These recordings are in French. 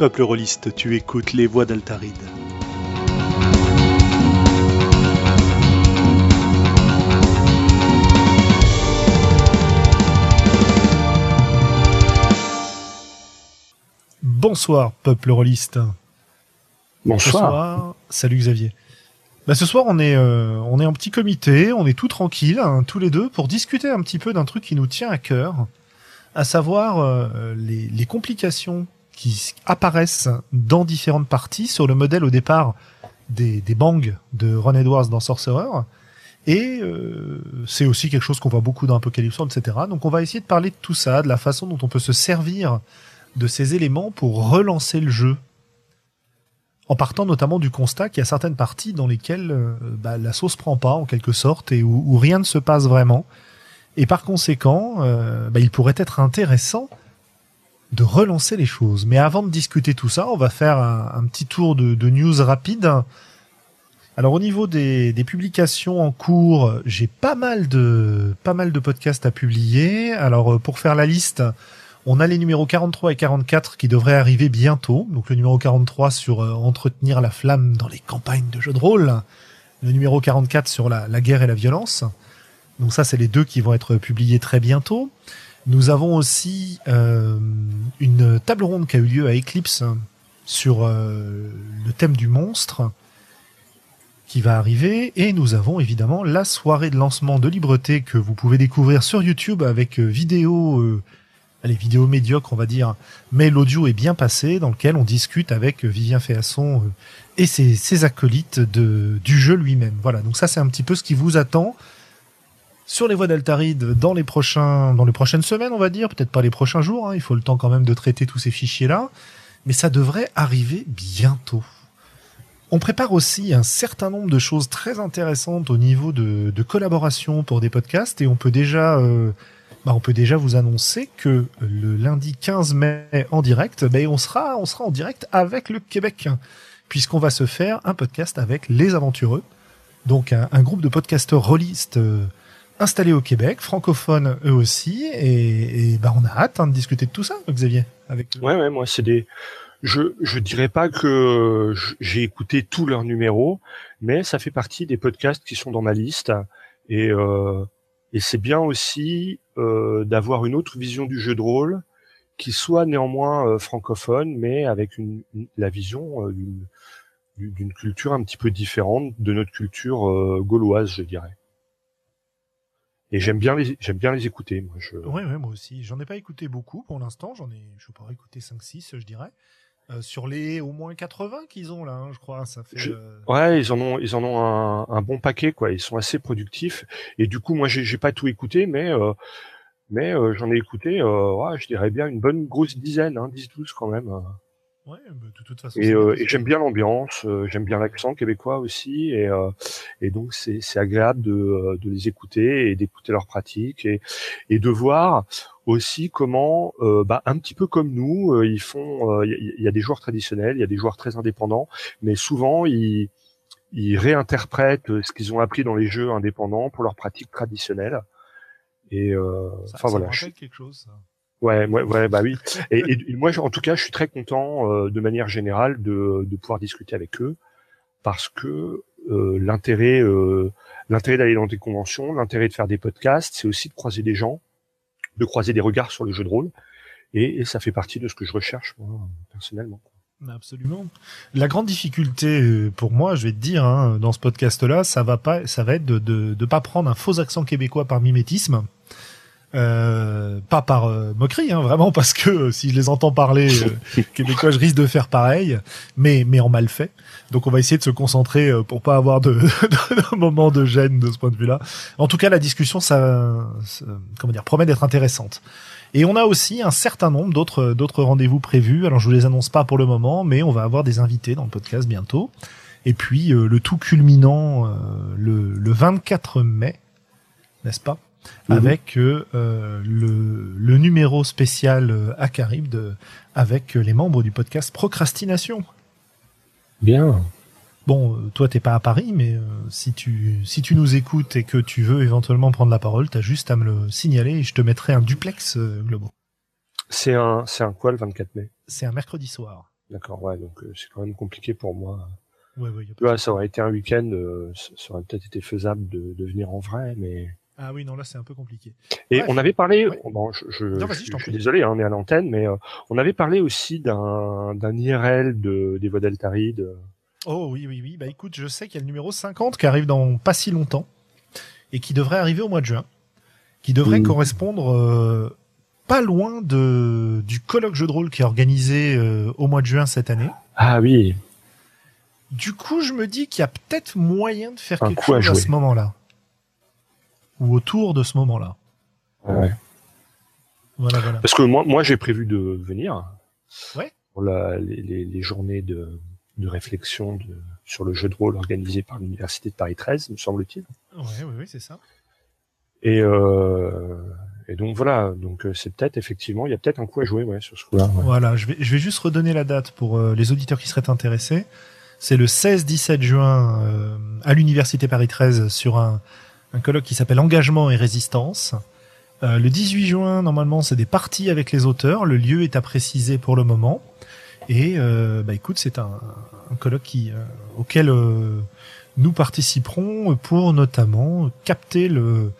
Peuple rôliste, tu écoutes les voix d'Altaride. Bonsoir, peuple rôliste. Bonsoir. salut Xavier. Bah, ce soir, on est, euh, on est en petit comité, on est tout tranquille, hein, tous les deux, pour discuter un petit peu d'un truc qui nous tient à cœur, à savoir euh, les, les complications qui apparaissent dans différentes parties sur le modèle au départ des, bangs de Ron Edwards dans Sorcerer. Et euh, c'est aussi quelque chose qu'on voit beaucoup dans Apocalypse World, etc. Donc on va essayer de parler de tout ça, de la façon dont on peut se servir de ces éléments pour relancer le jeu. En partant notamment du constat qu'il y a certaines parties dans lesquelles euh, bah, la sauce prend pas en quelque sorte et où, où, rien ne se passe vraiment. Et par conséquent, euh, bah, il pourrait être intéressant de relancer les choses. Mais avant de discuter tout ça, on va faire un, petit tour de, news rapide. Alors au niveau des, des publications en cours, j'ai pas mal de pas mal de podcasts à publier. Alors euh, pour faire la liste, on a les numéros 43 et 44 qui devraient arriver bientôt. Donc le numéro 43 sur euh, entretenir la flamme dans les campagnes de jeux de rôle. Le numéro 44 sur la, la guerre et la violence. Donc ça, c'est les deux qui vont être publiés très bientôt. Nous avons aussi euh, une table ronde qui a eu lieu à Eclipse sur euh, le thème du monstre qui va arriver. Et nous avons évidemment la soirée de lancement de Libreté que vous pouvez découvrir sur YouTube avec euh, vidéo euh, les vidéos médiocres on va dire. Mais l'audio est bien passé dans lequel on discute avec Vivien Féasson et ses, acolytes du jeu lui-même. Voilà. Donc ça c'est un petit peu ce qui vous attend sur les voies d'Altaride dans les prochains, dans les prochaines semaines, on va dire, peut-être pas les prochains jours. Hein, il faut le temps quand même de traiter tous ces fichiers-là, mais ça devrait arriver bientôt. On prépare aussi un certain nombre de choses très intéressantes au niveau de, collaboration pour des podcasts et on peut déjà, euh, bah on peut déjà vous annoncer que le lundi 15 mai en direct, bah on sera, on sera en direct avec le Québec, puisqu'on va se faire un podcast avec les Aventureux, donc un, un groupe de podcasteurs rôlistes. Euh, installés au Québec, francophones eux aussi, et, et bah on a hâte hein, de discuter de tout ça, Xavier. Avec ouais, ouais, moi c'est des, je je dirais pas que j'ai écouté tous leurs numéros, mais ça fait partie des podcasts qui sont dans ma liste, et euh, et c'est bien aussi euh, d'avoir une autre vision du jeu de rôle, qui soit néanmoins euh, francophone, mais avec une, la vision euh, d'une d'une culture un petit peu différente de notre culture euh, gauloise, je dirais et j'aime bien les j'aime bien les écouter moi je ouais, ouais moi aussi. J'en ai pas écouté beaucoup pour l'instant. J'en ai je pourrais écouter 5 6 je dirais. Euh, sur les au moins 80 qu'ils ont là hein, je crois ça fait je... euh... ouais ils en ont ils en ont un, un, bon paquet quoi. Ils sont assez productifs. Et du coup moi j'ai pas tout écouté mais euh, mais euh, j'en ai écouté ouais, je dirais bien une bonne grosse dizaine hein, 10 12 quand même Ouais, bah, de toute façon. Et, euh, et j'aime bien l'ambiance, euh, j'aime bien l'accent québécois aussi, et, euh, et donc c'est, agréable de, de les écouter et d'écouter leurs pratiques et, et de voir aussi comment, bah, un petit peu comme nous, ils font. Il y, y, a des joueurs traditionnels, il y a des joueurs très indépendants, mais souvent ils, ils réinterprètent ce qu'ils ont appris dans les jeux indépendants pour leurs pratiques traditionnelles. Et ça, enfin ça voilà. Me rappelle quelque chose. Ça. Ouais, ouais, bah oui. Et, moi, en tout cas, je suis très content, euh, de manière générale, de, de pouvoir discuter avec eux, parce que euh, l'intérêt, euh, l'intérêt d'aller dans des conventions, l'intérêt de faire des podcasts, c'est aussi de croiser des gens, de croiser des regards sur le jeu de rôle, et, et ça fait partie de ce que je recherche moi personnellement. Absolument. La grande difficulté pour moi, je vais te dire, hein, dans ce podcast-là, ça va pas, ça va être de, de, de pas prendre un faux accent québécois par mimétisme. Euh, pas par euh, moquerie, hein, vraiment, parce que euh, si je les entends parler québécois, je risque de faire pareil, mais mais en mal fait. Donc on va essayer de se concentrer pour pas avoir de, de, de moment de gêne de ce point de vue-là. En tout cas, la discussion, ça, ça comment dire, promet d'être intéressante. Et on a aussi un certain nombre d'autres d'autres rendez-vous prévus. Alors je vous les annonce pas pour le moment, mais on va avoir des invités dans le podcast bientôt. Et puis le tout culminant euh, le, le 24 mai, n'est-ce pas? Mmh. avec euh, le, le, numéro spécial euh, à Carib avec les membres du podcast Procrastination. Bien. Bon, euh, toi t'es pas à Paris, mais euh, si tu si tu nous écoutes et que tu veux éventuellement prendre la parole, t'as juste à me le signaler et je te mettrai un duplex euh, Globo. C'est un c'est un quoi le 24 mai? C'est un mercredi soir. D'accord, ouais, donc euh, c'est quand même compliqué pour moi. Ouais, ouais, y a ça aurait été un week-end, euh, ça ça aurait peut-être été faisable de, de venir en vrai, mais. Ah oui, non, là c'est un peu compliqué. Et Bref. on avait parlé, Ouais. bon, je, je, Non, suis désolé, hein, on est à l'antenne, mais euh, on avait parlé aussi d'un IRL de, des voies d'Altaride. Oh oui, oui, oui. Bah écoute, je sais qu'il y a le numéro 50 qui arrive dans pas si longtemps et qui devrait arriver au mois de juin, qui devrait Oui. correspondre euh, pas loin de du colloque jeu de rôle qui est organisé euh, au mois de juin cette année. Ah oui, Du coup, je me dis qu'il y a peut-être moyen de faire Un quelque à chose à ce moment-là. Ou autour de ce moment-là. ouais. Voilà, voilà. Parce que moi, moi j'ai prévu de venir. Ouais. Pour la, les, les, les journées de, de réflexion de, sur le jeu de rôle organisé par l'Université de Paris 13, me semble-t-il. Ouais, oui, oui, c'est ça. Et, euh, et donc voilà, donc euh, c'est peut-être effectivement, il y a peut-être un coup à jouer ouais, sur ce coup-là. ouais. Voilà, je vais, je vais juste redonner la date pour euh, les auditeurs qui seraient intéressés. C'est le 16-17 juin euh, à l'Université Paris 13 sur un, un colloque qui s'appelle Engagement et Résistance. Euh, le 18 juin, normalement, c'est des parties avec les auteurs. Le lieu est à préciser pour le moment. Et euh, bah écoute, c'est un, un colloque qui, euh, auquel euh, nous participerons pour notamment capter le,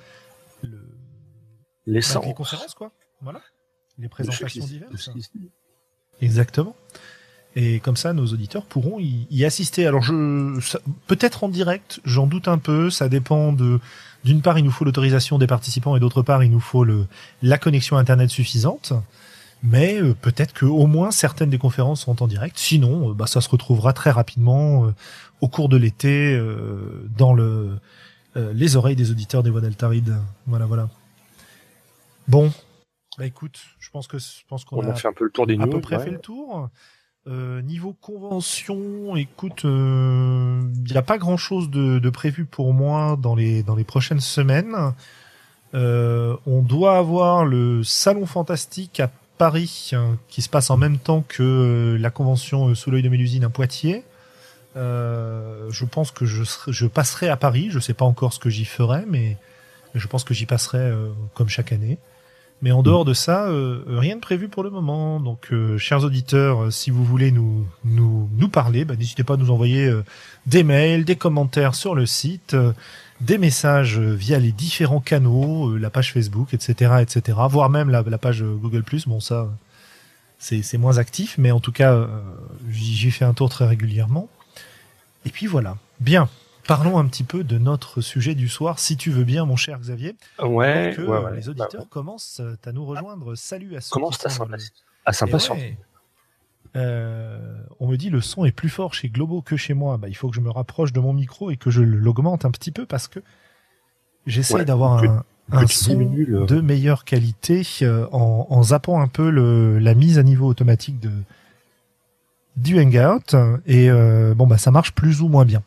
les conférences, quoi. Voilà. Les présentations diverses. Exactement. Et comme ça, nos auditeurs pourront y, y assister. Alors, je peut-être en direct, j'en doute un peu. Ça dépend de. D'une part, il nous faut l'autorisation des participants, et d'autre part, il nous faut le la connexion internet suffisante. Mais euh, peut-être que au moins certaines des conférences sont en direct. Sinon, euh, bah, ça se retrouvera très rapidement euh, au cours de l'été euh, dans le euh, les oreilles des auditeurs des voix d'Altaride. Voilà, voilà. Bon, bah écoute, je pense que je pense qu'on On a a fait un peu le tour des à news. peu près ouais. fait le tour. Euh, niveau convention, écoute, il n'y a pas grand chose de, prévu pour moi dans les dans les prochaines semaines. Euh, on doit avoir le salon fantastique à Paris hein, qui se passe en même temps que euh, la convention euh, sous l'œil de Mélusine à Poitiers. Euh, je pense que je, je passerai à Paris. Je sais pas encore ce que j'y ferai, mais je pense que j'y passerai euh, comme chaque année. Mais en dehors de ça, euh, rien de prévu pour le moment. Donc, euh, chers auditeurs, euh, si vous voulez nous nous nous parler, bah, n'hésitez pas à nous envoyer euh, des mails, des commentaires sur le site, euh, des messages euh, via les différents canaux, euh, la page Facebook, etc., etc., voire même la, la page euh, Google+. Bon, ça, euh, c'est c'est moins actif, mais en tout cas, euh, j'y fais un tour très régulièrement. Et puis voilà. Bien. Parlons un petit peu de notre sujet du soir, si tu veux bien, mon cher Xavier. Ouais, que ouais, ouais. les Bah, auditeurs commencent à nous rejoindre. Salut à ceux Commence à s'impatienter. Euh, on me dit le son est plus fort chez Globo que chez moi. Bah, il faut que je me rapproche de mon micro et que je l'augmente un petit peu parce que j'essaie Ouais, d'avoir un, son le- de meilleure qualité euh, en, en zappant un peu le, la mise à niveau automatique de du Hangout et euh, bon bah ça marche plus ou moins bien.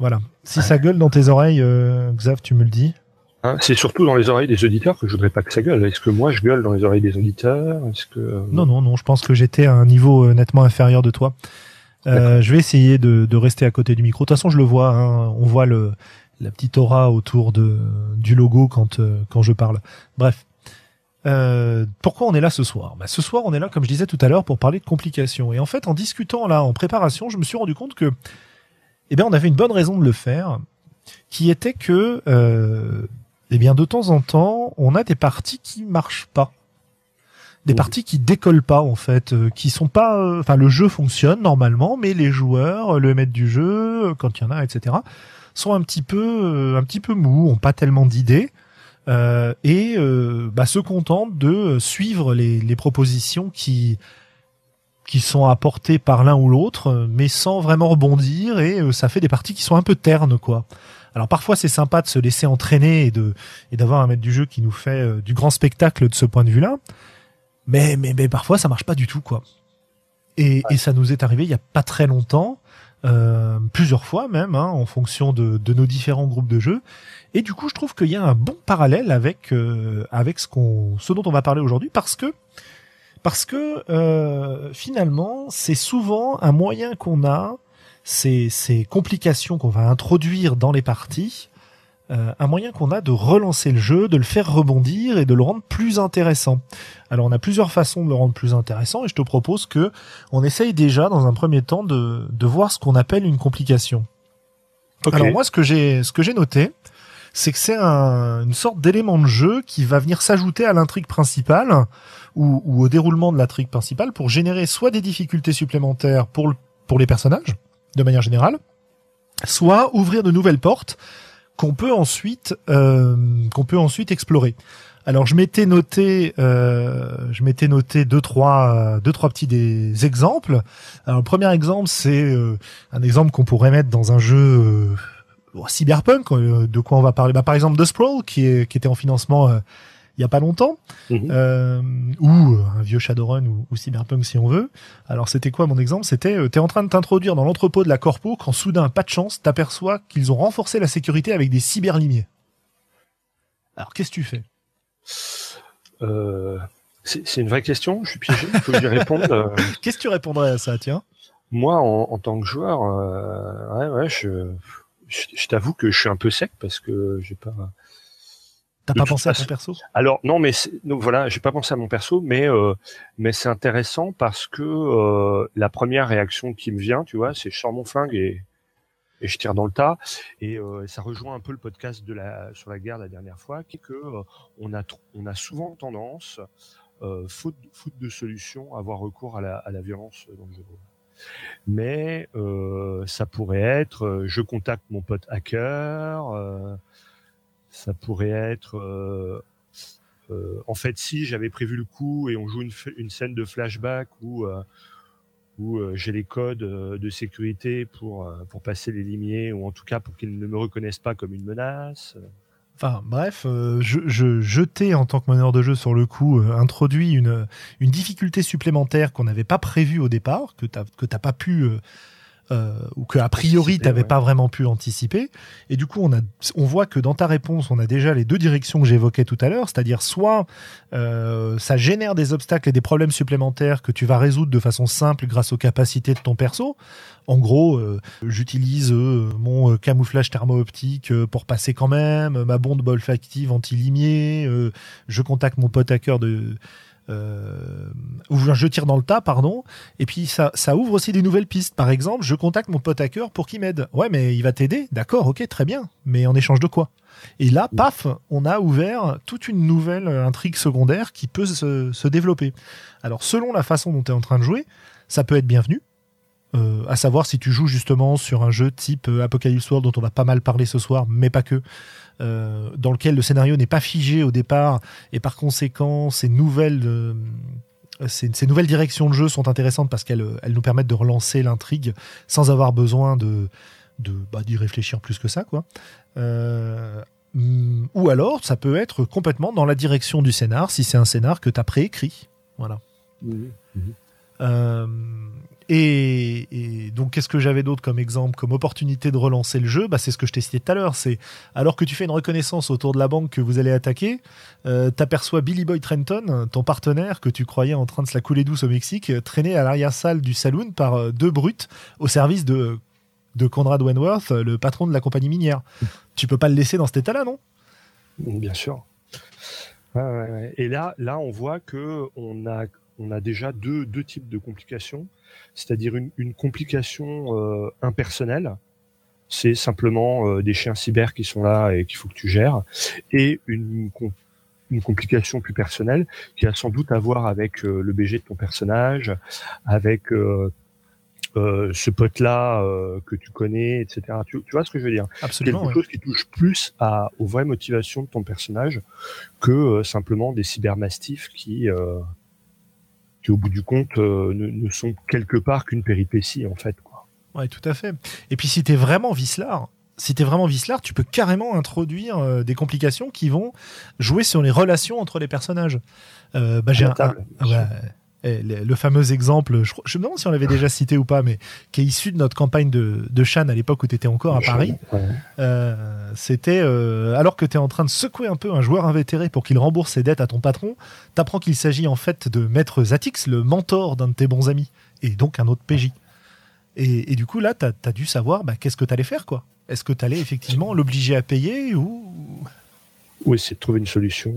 Voilà. Si ça gueule dans tes oreilles, euh, Xav, tu me le dis. Hein, c'est surtout dans les oreilles des auditeurs que je voudrais pas que ça gueule. Est-ce que moi je gueule dans les oreilles des auditeurs? Est-ce que euh, Non, non, non, je pense que j'étais à un niveau euh, nettement inférieur de toi. Euh, je vais essayer de, de rester à côté du micro. De toute façon, je le vois, hein, on voit le, la petite aura autour de, du logo quand, euh, quand je parle. Bref. Euh, pourquoi on est là ce soir? Bah, Ce soir, on est là, comme je disais tout à l'heure, pour parler de complications. Et en fait, en discutant là, en préparation, je me suis rendu compte que, eh bien, on avait une bonne raison de le faire, qui était que, euh, eh bien, de temps en temps, on a des parties qui marchent pas des parties qui décollent pas en fait, euh, qui sont pas, euh, enfin le jeu fonctionne normalement, mais les joueurs, le maître du jeu, euh, quand il y en a, etc., sont un petit peu, euh, un petit peu mous, ont pas tellement d'idées euh, et euh, bah, se contentent de suivre les, les propositions qui qui sont apportées par l'un ou l'autre, euh, mais sans vraiment rebondir et euh, ça fait des parties qui sont un peu ternes quoi. Alors parfois c'est sympa de se laisser entraîner et de et d'avoir un maître du jeu qui nous fait euh, du grand spectacle de ce point de vue-là. Mais, mais, mais parfois ça marche pas du tout quoi. Et, et ça nous est arrivé il y a pas très longtemps, euh, plusieurs fois même, hein, en fonction de, de nos différents groupes de jeux. Et du coup, je trouve qu'il y a un bon parallèle avec euh, avec ce qu'on, ce dont on va parler aujourd'hui, parce que parce que euh, finalement, c'est souvent un moyen qu'on a, ces, ces complications qu'on va introduire dans les parties, euh, un moyen qu'on a de relancer le jeu, de le faire rebondir et de le rendre plus intéressant. Alors on a plusieurs façons de le rendre plus intéressant et je te propose que on essaye déjà dans un premier temps de, de voir ce qu'on appelle une complication. Alors moi ce que j'ai ce que j'ai noté, c'est que c'est un, une sorte d'élément de jeu qui va venir s'ajouter à l'intrigue principale ou, ou, au déroulement de l'intrigue principale pour générer soit des difficultés supplémentaires pour le, pour les personnages de manière générale, soit ouvrir de nouvelles portes qu'on peut ensuite euh, qu'on peut ensuite explorer. Alors je m'étais noté, euh, je m'étais noté deux trois deux trois petits des exemples. Alors le premier exemple c'est euh, un exemple qu'on pourrait mettre dans un jeu euh, cyberpunk. Euh, de quoi on va parler? Bah, Par exemple The Sprawl qui est qui était en financement il y a pas longtemps, Mhm. euh, ou euh, un vieux Shadowrun ou, ou Cyberpunk si on veut. Alors c'était quoi mon exemple? C'était euh, t'es en train de t'introduire dans l'entrepôt de la corpo quand soudain, pas de chance, t'aperçois qu'ils ont renforcé la sécurité avec des cyberlimiers. Alors qu'est-ce que tu fais? Euh, c'est c'est une vraie question. Je suis piégé. Il faut que j'y réponde. Euh, Qu'est-ce que tu répondrais à ça Tiens? moi, en, en tant que joueur, euh, ouais, ouais, je, je, je t'avoue que je suis un peu sec parce que j'ai pas. T'as pas pensé à ton perso? Alors non, mais donc voilà, j'ai pas pensé à mon perso, mais euh, mais c'est intéressant parce que euh, la première réaction qui me vient, tu vois, c'est je sors mon flingue et et je tire dans le tas. Et euh, ça rejoint un peu le podcast de la sur la guerre la dernière fois, qui est que euh, on a on a souvent tendance, euh, faute faute de solution, à avoir recours à la à la violence dans le jeu. de rôle. Mais euh, ça pourrait être, euh, je contacte mon pote hacker. euh, ça pourrait être en fait, si j'avais prévu le coup et on joue une, scène de flashback où, j'ai les codes de sécurité pour, pour passer les limiers, ou en tout cas pour qu'ils ne me reconnaissent pas comme une menace. Enfin bref, euh, je, je jetais en tant que meneur de jeu sur le coup, euh, introduit une, une difficulté supplémentaire qu'on n'avait pas prévue au départ, que que t'as pas pu euh, ou que a priori t'avais ouais. pas vraiment pu anticiper. Et du coup, on a on voit que dans ta réponse, on a déjà les deux directions que j'évoquais tout à l'heure, c'est-à-dire soit euh, ça génère des obstacles et des problèmes supplémentaires que tu vas résoudre de façon simple grâce aux capacités de ton perso. En gros, euh, j'utilise euh, mon euh, camouflage thermo-optique euh, pour passer quand même, ma bonde olfactive anti-limier, euh, je contacte mon pote hacker de... Euh, ou je tire dans le tas, pardon, et puis ça, ça ouvre aussi des nouvelles pistes. Par exemple, je contacte mon pote hacker pour qu'il m'aide. Ouais, mais il va t'aider, d'accord, ok, très bien, mais en échange de quoi? Et là, paf, on a ouvert toute une nouvelle intrigue secondaire qui peut se, se développer. Alors, selon la façon dont tu es en train de jouer, ça peut être bienvenu. Euh, à savoir si tu joues justement sur un jeu type euh, Apocalypse World dont on va pas mal parler ce soir, mais pas que, euh, dans lequel le scénario n'est pas figé au départ et par conséquent ces nouvelles euh, ces, ces nouvelles directions de jeu sont intéressantes parce qu'elles elles nous permettent de relancer l'intrigue sans avoir besoin de bah, d'y réfléchir plus que ça quoi. Euh, ou alors ça peut être complètement dans la direction du scénar si c'est un scénar que tu as préécrit. Voilà. Et, et donc, qu'est-ce que j'avais d'autre comme exemple, comme opportunité de relancer le jeu? Bah, C'est ce que je t'ai cité tout à l'heure. C'est alors que tu fais une reconnaissance autour de la banque que vous allez attaquer, euh, t'aperçois Billy Boy Trenton, ton partenaire que tu croyais en train de se la couler douce au Mexique, traîné à l'arrière-salle du saloon par euh, deux brutes au service de, de Conrad Wentworth, le patron de la compagnie minière. tu peux pas le laisser dans cet état-là, non? Bien sûr. Et là, là, on voit que on a, on a déjà deux, deux types de complications, c'est-à-dire une, une complication euh, impersonnelle, c'est simplement euh, des chiens cyber qui sont là et qu'il faut que tu gères, et une, une complication plus personnelle qui a sans doute à voir avec euh, le BG de ton personnage, avec ce pote-là que tu connais, etc. Tu, tu vois ce que je veux dire? Absolument. quelque ouais. chose qui touche plus à, aux vraies motivations de ton personnage que simplement des cybermastifs qui, qui au bout du compte, euh, ne, ne sont quelque part qu'une péripétie en fait. Quoi. Ouais, tout à fait. Et puis si t'es vraiment Vislar, si t'es vraiment Vislar, tu peux carrément introduire euh, des complications qui vont jouer sur les relations entre les personnages. Euh, bah, j'ai un, ouais, le, le fameux exemple, je, je me demande si on l'avait déjà cité ou pas, mais qui est issu de notre campagne de, de Shan à l'époque où tu étais encore à Paris. Ouais. Euh, C'était euh, alors que tu es en train de secouer un peu un joueur invétéré pour qu'il rembourse ses dettes à ton patron, t'apprends qu'il s'agit en fait de Maître Zatix, le mentor d'un de tes bons amis, et donc un autre PJ. Et, du coup, là, tu as, dû savoir bah, qu'est-ce que tu allais faire, quoi. Est-ce que tu allais effectivement l'obliger à payer ou... Oui, c'est de trouver une solution.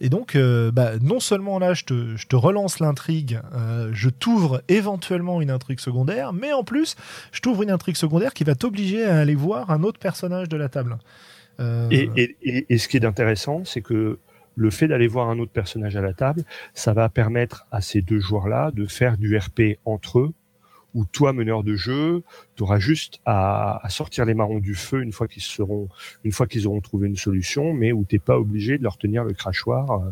Et donc, euh, bah, non seulement là, je te, relance l'intrigue, euh, je t'ouvre éventuellement une intrigue secondaire, mais en plus, je t'ouvre une intrigue secondaire qui va t'obliger à aller voir un autre personnage de la table. Euh, et, et, ce qui est intéressant, c'est que le fait d'aller voir un autre personnage à la table, ça va permettre à ces deux joueurs-là de faire du RP entre eux où toi, meneur de jeu, tu auras juste à, sortir les marrons du feu une fois qu'ils seront, une fois qu'ils auront trouvé une solution, mais où t'es pas obligé de leur tenir le crachoir. Euh.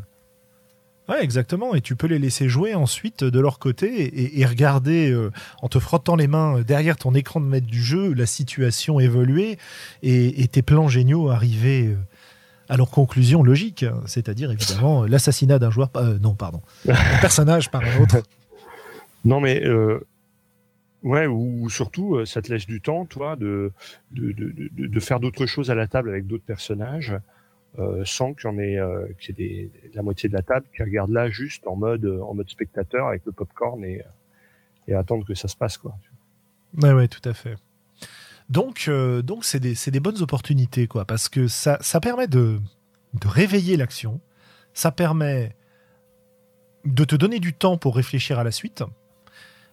Ouais, exactement. Et tu peux les laisser jouer ensuite de leur côté et, regarder euh, en te frottant les mains derrière ton écran de maître du jeu la situation évoluer et, tes plans géniaux arriver euh, à leur conclusion logique, c'est-à-dire évidemment l'assassinat d'un joueur, non pardon, un personnage par un autre. Non mais Ouais, ou, surtout, euh, ça te laisse du temps, toi, de, de, de, de faire d'autres choses à la table avec d'autres personnages, euh, sans qu'il y en ait, euh, y ait la moitié de la table qui regarde là juste en mode, en mode spectateur avec le popcorn et, et attendre que ça se passe, quoi. Ouais, ouais, tout à fait. Donc, euh, donc c'est des, des bonnes opportunités, quoi, parce que ça, ça permet de, de réveiller l'action, ça permet de te donner du temps pour réfléchir à la suite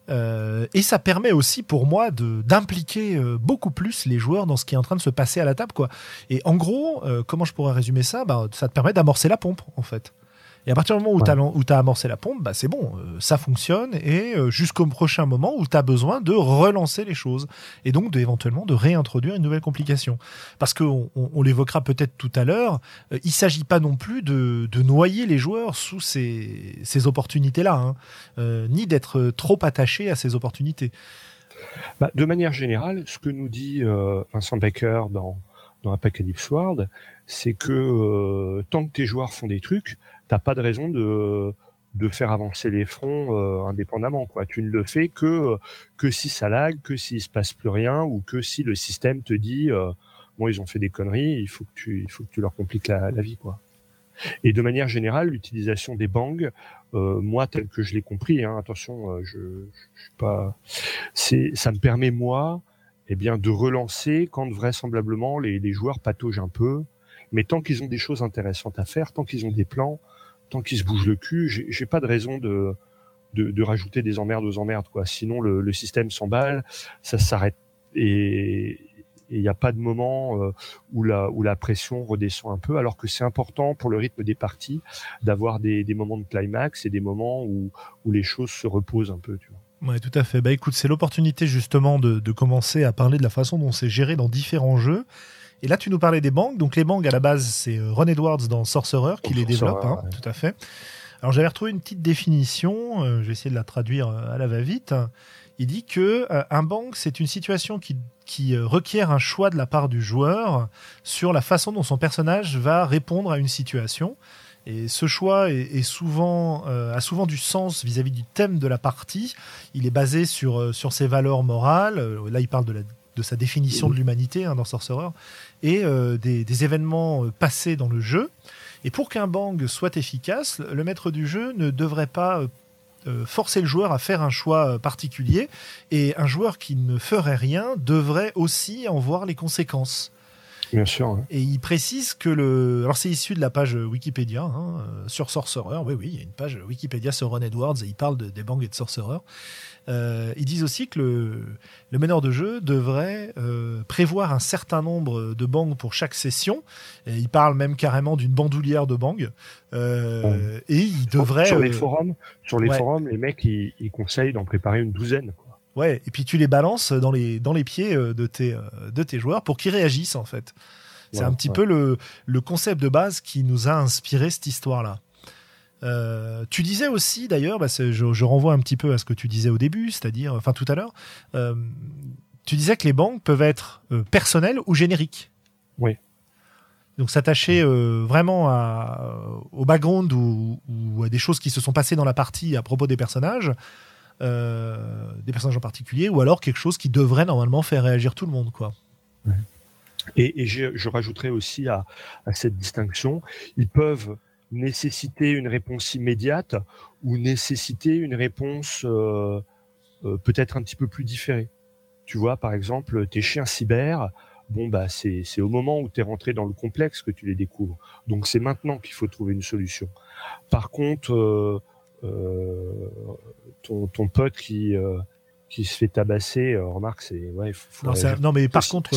euh, et ça permet aussi pour moi d'impliquer euh, beaucoup plus les joueurs dans ce qui est en train de se passer à la table. Quoi. Et en gros, euh, comment je pourrais résumer ça? Bah, Ça te permet d'amorcer la pompe, en fait. Et à partir du moment où tu as, amorcé la pompe, bah, c'est bon, euh, ça fonctionne. Et euh, jusqu'au prochain moment où tu as besoin de relancer les choses. Et donc, de, éventuellement, de réintroduire une nouvelle complication. Parce qu'on on, l'évoquera peut-être tout à l'heure, euh, il s'agit pas non plus de, de, noyer les joueurs sous ces, ces opportunités-là, hein, ni d'être trop attaché à ces opportunités. Bah, de manière générale, ce que nous dit Vincent Baker dans, dans Apocalypse World, c'est que tant que tes joueurs font des trucs, t'as pas de raison de de faire avancer les fronts euh, indépendamment quoi. Tu ne le fais que que si ça lag, que s'il se passe plus rien ou que si le système te dit euh, bon ils ont fait des conneries, il faut que tu il faut que tu leur compliques la, la vie quoi. Et de manière générale, l'utilisation des bangs, euh, moi tel que je l'ai compris, hein, attention, euh, je, je, suis pas, c'est ça me permet moi, eh bien de relancer quand vraisemblablement les, les joueurs pataugent un peu, mais tant qu'ils ont des choses intéressantes à faire, tant qu'ils ont des plans, tant qu'ils se bougent le cul, j'ai pas de raison de, de, rajouter des emmerdes aux emmerdes, quoi. Sinon, le, système s'emballe, ça s'arrête et il n'y a pas de moment euh, où la où la pression redescend un peu, alors que c'est important pour le rythme des parties d'avoir des, des moments de climax et des moments où où les choses se reposent un peu. Ouais, tout à fait. Bah écoute, c'est l'opportunité justement de, de commencer à parler de la façon dont c'est géré dans différents jeux et là, tu nous parlais des banques. Donc, les banques, à la base, c'est euh, Ron Edwards dans Sorcerer qui les développe, hein, tout à fait. Alors, j'avais retrouvé une petite définition. Euh, je vais essayer de la traduire euh, à la va-vite. Il dit que un bank, c'est une situation qui, qui requiert un choix de la part du joueur sur la façon dont son personnage va répondre à une situation. Et ce choix est, souvent, a souvent du sens vis-à-vis du thème de la partie. Il est basé sur, sur ses valeurs morales. Là, il parle de, la, de sa définition de l'humanité hein, dans Sorcerer et euh, des, événements euh, passés dans le jeu. Et pour qu'un bang soit efficace, le maître du jeu ne devrait pas euh, forcer le joueur à faire un choix particulier, et un joueur qui ne ferait rien devrait aussi en voir les conséquences. Bien sûr. Et il précise que le. Alors, c'est issu de la page Wikipédia hein, sur Sorcerer. Oui, oui, il y a une page Wikipédia sur Ron Edwards et il parle des bangs et de Sorcerer. Euh, ils disent aussi que le, le meneur de jeu devrait euh, prévoir un certain nombre de bangs pour chaque session. Et ils parlent même carrément d'une bandoulière de bangs. Euh, Et il devrait sur les forums, sur les forums, les mecs ils, conseillent d'en préparer une douzaine. Quoi. Ouais, et puis tu les balances dans les dans les pieds de tes de tes joueurs pour qu'ils réagissent en fait. C'est un petit peu le, le concept de base qui nous a inspiré cette histoire-là. Euh, tu disais aussi, d'ailleurs, bah, je, renvoie un petit peu à ce que tu disais au début, c'est-à-dire, enfin tout à l'heure, euh, tu disais que les banques peuvent être euh, personnelles ou génériques. Oui. Donc s'attacher vraiment à, au background ou, à des choses qui se sont passées dans la partie à propos des personnages, des personnages en particulier, ou alors quelque chose qui devrait normalement faire réagir tout le monde, quoi. Et, je, je, rajouterais aussi à, à cette distinction, ils peuvent nécessiter une réponse immédiate ou nécessiter une réponse euh, peut-être un petit peu plus différé. Tu vois, par exemple, tes chiens cyber, bon bah c'est c'est au moment où tu es rentré dans le complexe que tu les découvres. Donc c'est maintenant qu'il faut trouver une solution. Par contre, euh, euh, ton ton pote qui euh, qui se fait tabasser, remarque c'est ouais. Faut, non, non, mais par contre.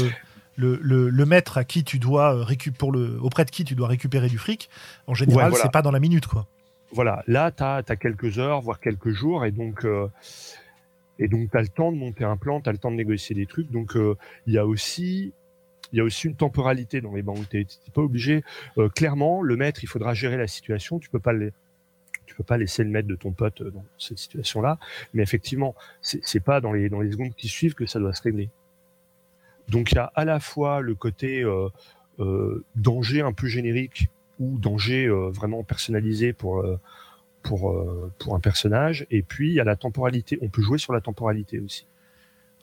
Le, le, le, maître à qui tu dois récupérer pour le auprès de qui tu dois récupérer du fric en général c'est pas dans la minute quoi voilà là tu as, as, quelques heures voire quelques jours et donc et donc tu as le temps de monter un plan tu as le temps de négocier des trucs donc il y a aussi il y a aussi une temporalité dans les banques. Tu n'es pas obligé. Euh, clairement, le maître, il faudra gérer la situation. Tu peux pas le, tu peux pas laisser le maître de ton pote euh, dans cette situation-là. Mais effectivement, c'est pas dans les dans les secondes qui suivent que ça doit se régler. Donc il y a à la fois le côté euh, euh danger un peu générique ou danger vraiment personnalisé pour pour pour un personnage, et puis il y a la temporalité. On peut jouer sur la temporalité aussi.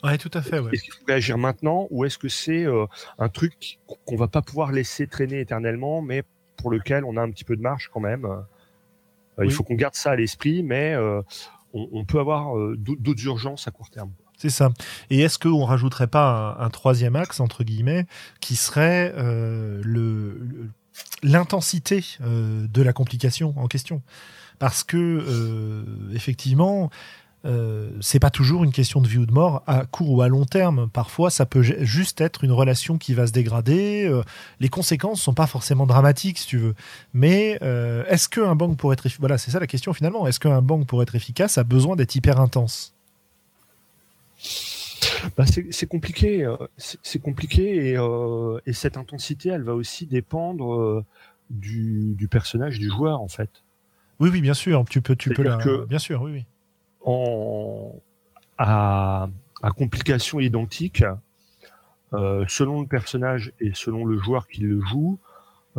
Ouais, tout à fait. Ouais. Est-ce qu'il faut réagir maintenant ou est-ce que c'est euh, un truc qu'on va pas pouvoir laisser traîner éternellement, mais pour lequel on a un petit peu de marge quand même? Euh, Il faut qu'on garde ça à l'esprit, mais euh, on, on, peut avoir d'autres urgences à court terme. C'est ça. Et est-ce qu'on rajouterait pas un, troisième axe entre guillemets qui serait le l'intensité de la complication en question? Parce que effectivement euh, c'est pas toujours une question de vie ou de mort à court ou à long terme. Parfois, ça peut juste être une relation qui va se dégrader. Euh, les conséquences sont pas forcément dramatiques, si tu veux. Mais euh, est-ce qu'un banque pour être voilà, c'est ça la question finalement. Est-ce qu'un banque pour être efficace? A besoin d'être hyper intense bah c'est compliqué, c'est compliqué et, et, cette intensité, elle va aussi dépendre du, du, personnage du joueur en fait. Oui, oui, bien sûr. Tu peux, tu peux la... bien sûr, oui, oui en, à, à complications identiques, euh, selon le personnage et selon le joueur qui le joue,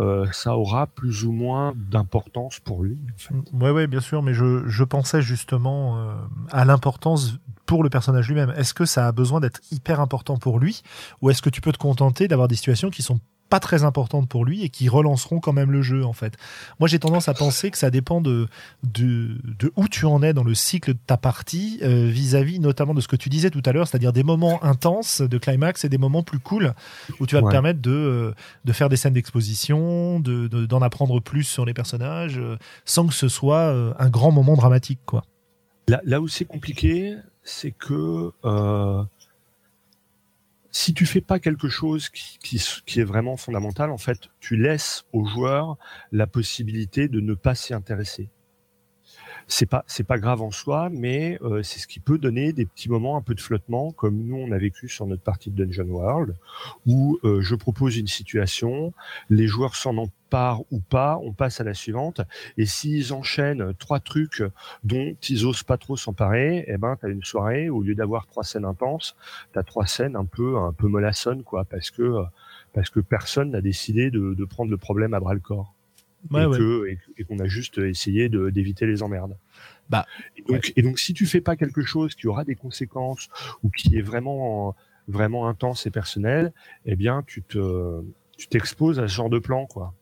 euh, ça aura plus ou moins d'importance pour lui. En. Ouais, ouais, bien sûr, mais je, je pensais justement euh, à l'importance pour le personnage lui-même. Est-ce que ça a besoin d'être hyper important pour lui, ou est-ce que tu peux te contenter d'avoir des situations qui sont pas très importantes pour lui et qui relanceront quand même le jeu en fait. Moi j'ai tendance à penser que ça dépend de, de, de où tu en es dans le cycle de ta partie euh, vis-à-vis notamment de ce que tu disais tout à l'heure, c'est-à-dire des moments intenses de climax et des moments plus cool où tu vas te permettre de, euh, de faire des scènes d'exposition, d'en de, d'en apprendre plus sur les personnages euh, sans que ce soit un grand moment dramatique quoi. Là, là où c'est compliqué, c'est que euh, si tu fais pas quelque chose qui, qui, qui, est vraiment fondamental, en fait, tu laisses aux joueurs la possibilité de ne pas s'y intéresser. C'est pas c'est pas grave en soi, mais euh, c'est ce qui peut donner des petits moments un peu de flottement, comme nous on a vécu sur notre partie de Dungeon World, où euh, je propose une situation, les joueurs s'en emparent ou pas, on passe à la suivante, et s'ils enchaînent trois trucs dont ils osent pas trop s'emparer, eh ben t'as une soirée au lieu d'avoir trois scènes intenses, t'as trois scènes un peu un peu mollassonnes quoi, parce que parce que personne n'a décidé de, de prendre le problème à bras le corps et qu'on a juste essayé d'éviter les emmerdes. Bah, et donc, et donc, si tu fais pas quelque chose qui aura des conséquences ou qui est vraiment vraiment intense et personnel, eh bien, tu te tu t'exposes à ce genre de plan, quoi.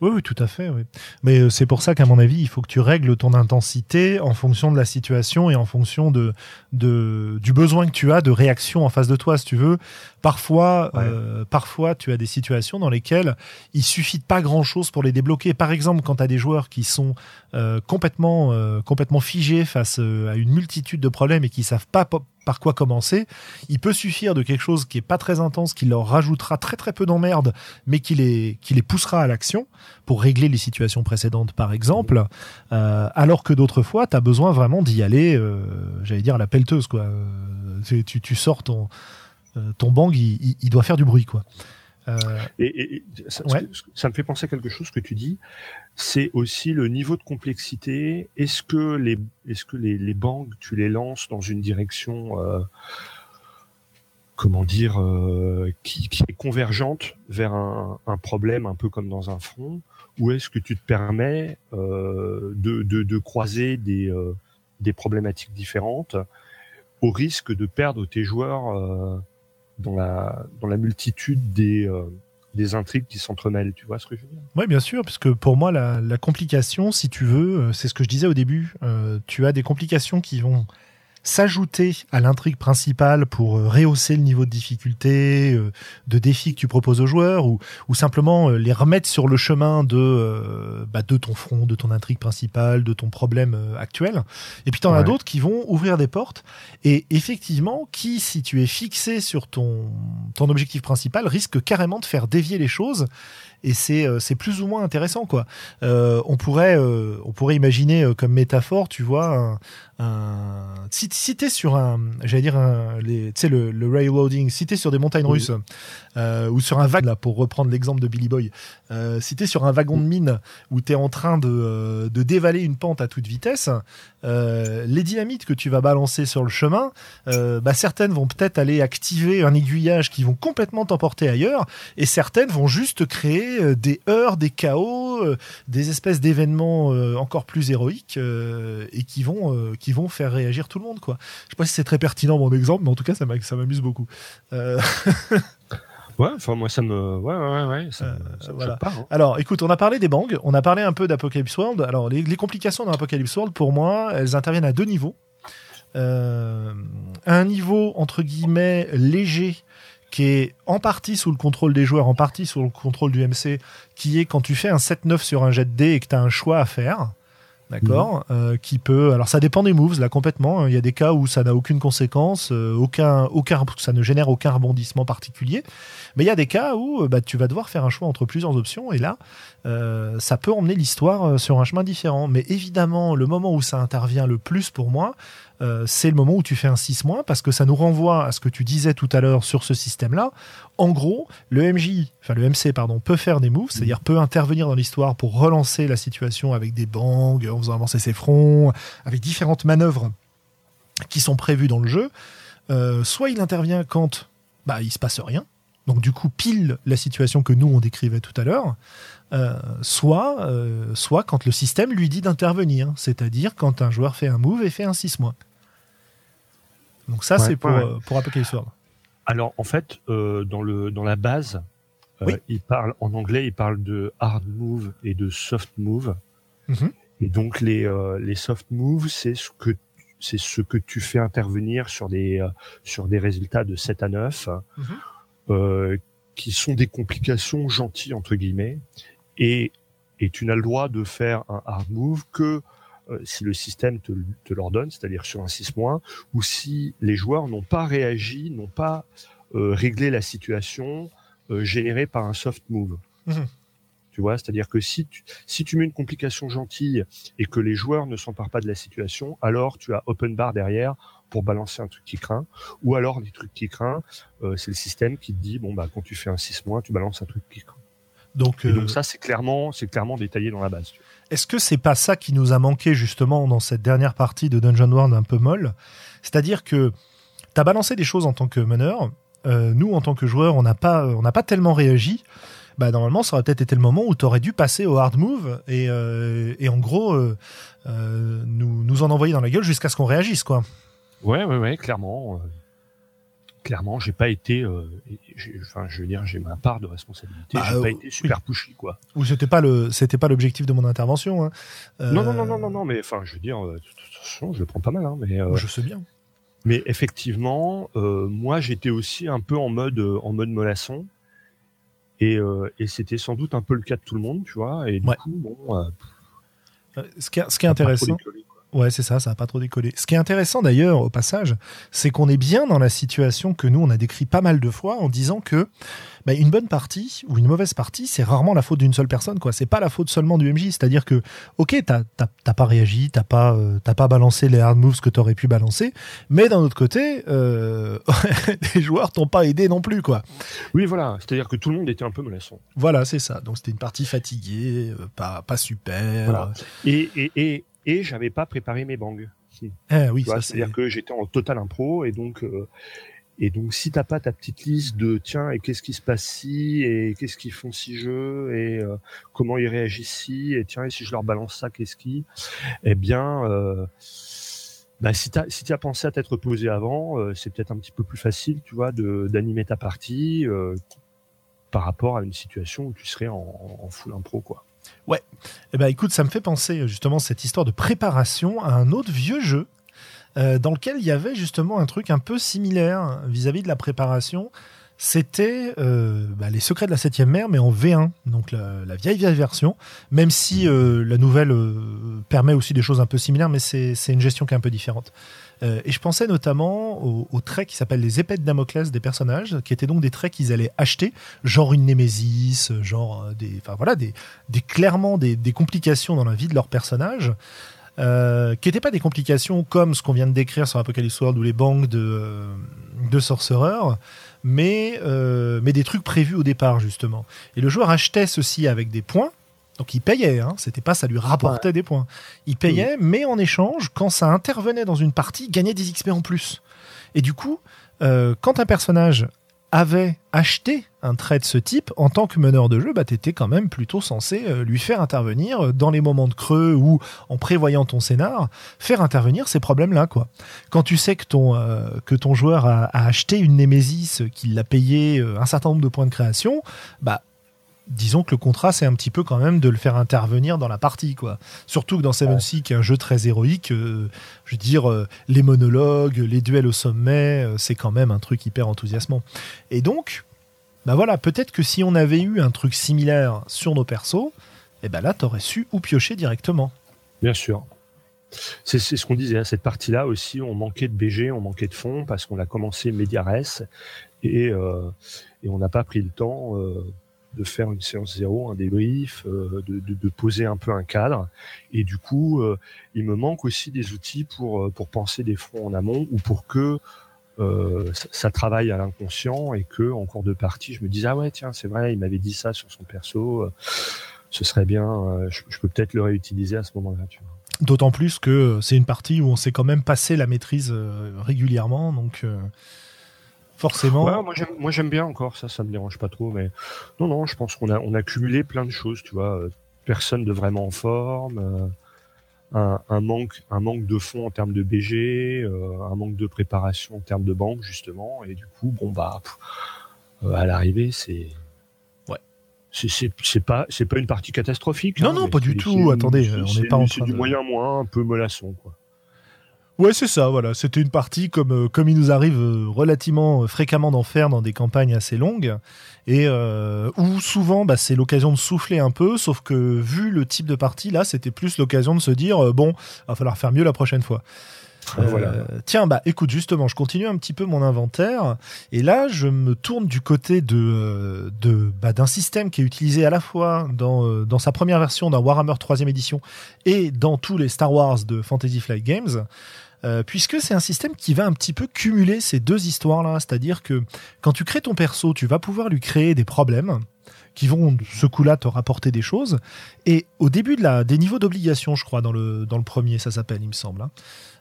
Oui, oui, tout à fait. Oui. Mais euh, c'est pour ça qu'à mon avis, il faut que tu règles ton intensité en fonction de la situation et en fonction de, de du besoin que tu as de réaction en face de toi, si tu veux. Parfois, euh, parfois, tu as des situations dans lesquelles il suffit de pas grand-chose pour les débloquer. Par exemple, quand tu as des joueurs qui sont euh, complètement, euh, complètement figés face à une multitude de problèmes et qui savent pas par quoi commencer. Il peut suffire de quelque chose qui est pas très intense, qui leur rajoutera très très peu d'emmerde, mais qui les, qui les poussera à l'action pour régler les situations précédentes, par exemple. Euh, alors que d'autres fois, tu as besoin vraiment d'y aller, euh, j'allais dire, à la pelleteuse, quoi. Euh, tu, tu sors ton, ton bang, il, il, doit faire du bruit, quoi. Et, ça, ça, me fait penser à quelque chose que tu dis. C'est aussi le niveau de complexité. Est-ce que les est-ce que les, les banques tu les lances dans une direction euh, comment dire euh, qui, qui, est convergente vers un, un, problème un peu comme dans un front? Ou est-ce que tu te permets euh, de, de, de, croiser des euh, des problématiques différentes au risque de perdre tes joueurs euh, dans la dans la multitude des des intrigues qui s'entremêlent, tu vois ce que je veux dire? Oui, bien sûr, parce que pour moi, la, la complication, si tu veux, euh, c'est ce que je disais au début, euh, tu as des complications qui vont s'ajouter à l'intrigue principale pour euh, rehausser le niveau de difficulté, euh, de défis que tu proposes aux joueurs, ou, ou simplement les remettre sur le chemin de, bah, de ton front, de ton intrigue principale, de ton problème actuel. Et puis tu en as d'autres qui vont ouvrir des portes, et effectivement, qui, si tu es fixé sur ton, ton objectif principal, risque carrément de faire dévier les choses et c'est euh, c'est plus ou moins intéressant quoi. Euh, on pourrait euh, on pourrait imaginer comme métaphore, tu vois, un, si, si t'es sur un, j'allais dire un, les, tu sais le, le railroading, si t'es sur des montagnes russes euh, ou sur un wagon là pour reprendre l'exemple de Billy Boy, euh, si t'es sur un wagon de mine où t'es en train de, de dévaler une pente à toute vitesse, euh, les dynamites que tu vas balancer sur le chemin, euh, bah certaines vont peut-être aller activer un aiguillage qui vont complètement t'emporter ailleurs et certaines vont juste créer euh, des heures, des chaos, euh, des espèces d'événements euh, encore plus héroïques et qui vont, qui vont faire réagir tout le monde. Quoi. Je sais pas si c'est très pertinent mon exemple, mais en tout cas, ça m'amuse beaucoup. Ouais, enfin moi ça me, ouais, ouais, ouais, ça, voilà. Pas, hein. Alors, écoute, on a parlé des bangs, on a parlé un peu d'Apocalypse World. Alors, les, les complications dans Apocalypse World, pour moi, elles interviennent à deux niveaux. Euh, un niveau entre guillemets léger qui est en partie sous le contrôle des joueurs, en partie sous le contrôle du MC, qui est quand tu fais un 7-9 sur un jet de dés et que tu as un choix à faire, d'accord, mhm. euh, qui peut, alors ça dépend des moves là complètement. Il y a des cas où ça n'a aucune conséquence, euh, aucun, aucun, ça ne génère aucun rebondissement particulier. Mais il y a des cas où euh, bah, tu vas devoir faire un choix entre plusieurs options et là, euh, ça peut emmener l'histoire sur un chemin différent. Mais évidemment, le moment où ça intervient le plus pour moi, euh, c'est le moment où tu fais un 6 parce que ça nous renvoie à ce que tu disais tout à l'heure sur ce système-là. En gros, le MJ, enfin le MC, pardon, peut faire des moves, c'est-à-dire peut intervenir dans l'histoire pour relancer la situation avec des bangs, en faisant avancer ses fronts, avec différentes manœuvres qui sont prévues dans le jeu. Euh, soit il intervient quand bah, il se passe rien, donc du coup pile la situation que nous on décrivait tout à l'heure, euh, soit, soit quand le système lui dit d'intervenir, c'est-à-dire quand un joueur fait un move et fait un 6 mois. Donc ça, c'est pour, euh, pour Apocalypse World. Alors, en fait, euh, dans, le, dans la base, euh, il parle, en anglais, il parle de hard move et de soft move. Mhm. Et donc, les, euh, les soft moves, c'est ce que c'est ce que tu fais intervenir sur des sur des résultats de 7 à 9 mhm. euh, qui sont des complications gentilles entre guillemets et et tu n'as le droit de faire un hard move que euh, si le système te, te l'ordonne, c'est-à-dire sur un 6 ou si les joueurs n'ont pas réagi, n'ont pas euh, réglé la situation euh, générée par un soft move. Mhm. Tu vois, c'est-à-dire que si tu, si tu mets une complication gentille et que les joueurs ne s'emparent pas de la situation, alors tu as open bar derrière pour balancer un truc qui craint, ou alors les trucs qui craint, c'est le système qui te dit bon bah quand tu fais un 6 tu balances un truc qui craint. Donc, donc ça c'est clairement c'est clairement détaillé dans la base. Est-ce que c'est pas ça qui nous a manqué justement dans cette dernière partie de Dungeon World un peu molle? C'est-à-dire que tu as balancé des choses en tant que meneur, euh, nous en tant que joueurs, on n'a pas, on n'a pas tellement réagi. Bah normalement, ça aurait peut-être été le moment où tu aurais dû passer au hard move et, euh, et en gros euh, nous, nous en envoyer dans la gueule jusqu'à ce qu'on réagisse quoi. Ouais, ouais, ouais, clairement clairement, j'ai pas été, euh, enfin, je veux dire, j'ai ma part de responsabilité. Bah, j'ai pas euh, été super pushy, quoi. Ou c'était pas le, c'était pas l'objectif de mon intervention. Hein. Non, non, non, non, non, non, mais enfin, je veux dire, euh, de toute façon, je le prends pas mal, hein, mais. je sais bien. Mais effectivement, moi, j'étais aussi un peu en mode, en mode mollasson. Et, et c'était sans doute un peu le cas de tout le monde, tu vois. Et du coup, bon. ce qui est, ce qui est intéressant. Ouais, c'est ça, ça n'a pas trop décollé. Ce qui est intéressant d'ailleurs, au passage, c'est qu'on est bien dans la situation que nous, on a décrit pas mal de fois en disant que bah, une bonne partie ou une mauvaise partie, c'est rarement la faute d'une seule personne. quoi. C'est pas la faute seulement du MJ. C'est-à-dire que, ok, t'as pas réagi, t'as pas, euh, pas balancé les hard moves que t'aurais pu balancer, mais d'un autre côté, euh, les joueurs t'ont pas aidé non plus. quoi. Oui, voilà. C'est-à-dire que tout le monde était un peu menaçant. Voilà, c'est ça. Donc c'était une partie fatiguée, euh, pas, pas super. Et, et, et et j'avais pas préparé mes bangs. Ah oui, c'est-à-dire que j'étais en total impro et donc euh, et donc si t'as pas ta petite liste de tiens et qu'est-ce qui se passe si et qu'est-ce qu'ils font si je et euh, comment ils réagissent si et tiens et si je leur balance ça qu'est-ce qui eh bien euh, bah, si tu si as pensé à t'être posé avant, euh, c'est peut-être un petit peu plus facile, tu vois, de d'animer ta partie par rapport à une situation où tu serais en, en full impro, quoi. Ouais. Eh ben, écoute, ça me fait penser justement cette histoire de préparation à un autre vieux jeu dans lequel il y avait justement un truc un peu similaire vis-à-vis de la préparation. C'était bah, les secrets de la septième mer, mais en V1, donc la, vieille vieille version. Même si la nouvelle permet aussi des choses un peu similaires, mais c'est une gestion qui est un peu différente. Euh, et je pensais notamment aux, traits qui s'appellent les épées de Damoclès des personnages, qui étaient donc des traits qu'ils allaient acheter, genre une némésis, genre euh, des, enfin voilà, des, des clairement des, des, complications dans la vie de leur personnage. Euh, qui n'étaient pas des complications comme ce qu'on vient de décrire sur Apocalypse World ou les banques de, euh, de mais, mais des trucs prévus au départ, justement. Et le joueur achetait ceci avec des points, donc il payait, hein. c'était pas ça lui rapportait des points. Il payait, mais en échange, quand ça intervenait dans une partie, il gagnait des XP en plus. Et du coup, euh, quand un personnage avait acheté un trait de ce type, en tant que meneur de jeu, bah, tu étais quand même plutôt censé euh, lui faire intervenir dans les moments de creux ou en prévoyant ton scénar, faire intervenir ces problèmes-là. quoi. Quand tu sais que ton, euh, que ton joueur a, a acheté une Némésis, qu'il l'a payé un certain nombre de points de création, bah disons que le contrat, c'est un petit peu quand même de le faire intervenir dans la partie, quoi. Surtout que dans Seven Sea, qui est un jeu très héroïque, euh, je veux dire, euh, les monologues, les duels au sommet, euh, c'est quand même un truc hyper enthousiasmant. Et donc, bah voilà, peut-être que si on avait eu un truc similaire sur nos persos, eh ben là, t'aurais su où piocher directement. Bien sûr. C'est ce qu'on disait, à hein, cette partie-là aussi, on manquait de BG, on manquait de fonds parce qu'on a commencé Mediares et, et on n'a pas pris le temps de faire une séance zéro, un débrief, euh, de, poser un peu un cadre. Et du coup, euh, il me manque aussi des outils pour euh, pour penser des fronts en amont ou pour que ça, travaille à l'inconscient et que en cours de partie, je me dise ah ouais tiens c'est vrai, il m'avait dit ça sur son perso, ce serait bien, je, peux peut-être le réutiliser à ce moment-là. D'autant plus que c'est une partie où on s'est quand même passé la maîtrise régulièrement, donc forcément. moi j'aime bien encore ça, ça me dérange pas trop, mais non non, je pense qu'on a on a cumulé plein de choses, tu vois, euh, personne de vraiment en forme, euh, un, manque un manque de fond en termes de BG, euh, un manque de préparation en termes de banque justement, et du coup bon bah à l'arrivée c'est ouais c'est pas c'est pas une partie catastrophique. Non hein, non pas du tout. Attendez, on n'est pas en train du moyen moins un peu mollasson quoi. Ouais, c'est ça, voilà. C'était une partie comme, euh, comme il nous arrive euh, relativement euh, fréquemment d'en faire dans des campagnes assez longues, et où souvent bah, c'est l'occasion de souffler un peu, sauf que vu le type de partie, là, c'était plus l'occasion de se dire, bon, va falloir faire mieux la prochaine fois. Ah, voilà. tiens, bah écoute, justement, je continue un petit peu mon inventaire, et là, je me tourne du côté de, de bah, d'un système qui est utilisé à la fois dans, dans sa première version d'un Warhammer 3 édition et dans tous les Star Wars de Fantasy Flight Games. Euh, puisque c'est un système qui va un petit peu cumuler ces deux histoires-là. C'est-à-dire que quand tu crées ton perso, tu vas pouvoir lui créer des problèmes qui vont, ce coup-là, te rapporter des choses. Et au début de la, des niveaux d'obligation, je crois, dans le, dans le premier, ça s'appelle, il me semble, hein,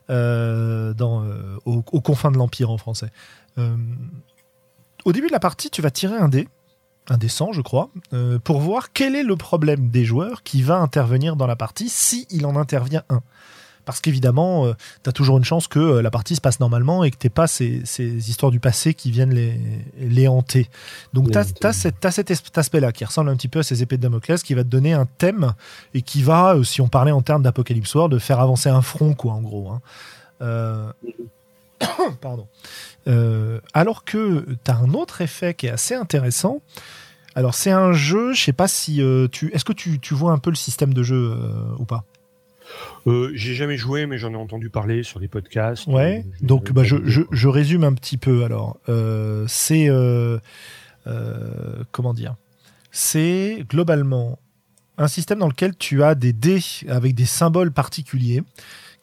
euh, dans, euh, aux, confins de l'Empire en français. au début de la partie, tu vas tirer un dé, un dé 100, je crois, pour voir quel est le problème des joueurs qui va intervenir dans la partie si il en intervient un parce qu'évidemment, euh, tu as toujours une chance que euh, la partie se passe normalement et que t'aies pas ces, histoires du passé qui viennent les, les hanter. Donc tu as, cet, aspect-là qui ressemble un petit peu à ces épées de Damoclès qui va te donner un thème et qui va, euh, si on parlait en termes d'Apocalypse World, faire avancer un front, quoi, en gros. Hein. Pardon. alors que tu as un autre effet qui est assez intéressant. Alors c'est un jeu, je sais pas si tu... Est-ce que tu, tu, vois un peu le système de jeu ou pas? Euh, j'ai jamais joué, mais j'en ai entendu parler sur les podcasts. Ouais. Euh, donc, bah, je, je, je, résume un petit peu. Alors, euh, c'est comment dire? C'est globalement un système dans lequel tu as des dés avec des symboles particuliers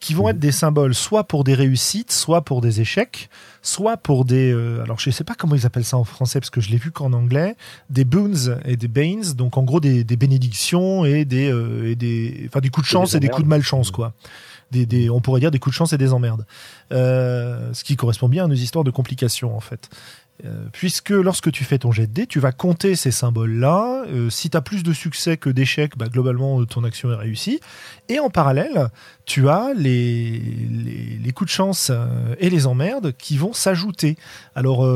qui vont être des symboles soit pour des réussites, soit pour des échecs, soit pour des... Euh, alors je ne sais pas comment ils appellent ça en français parce que je l'ai vu qu'en anglais, des boons et des banes, donc en gros des, des bénédictions et des, euh, et des... Enfin des coups de chance et des, coups de malchance quoi. Des, des, on pourrait dire des coups de chance et des emmerdes. Euh, ce qui correspond bien à nos histoires de complications en fait. Euh, puisque lorsque tu fais ton jet de dés, tu vas compter ces symboles-là. Euh, si tu as plus de succès que d'échecs, bah, globalement, euh, ton action est réussie. Et en parallèle, tu as les, coups de chance et les emmerdes qui vont s'ajouter. Alors,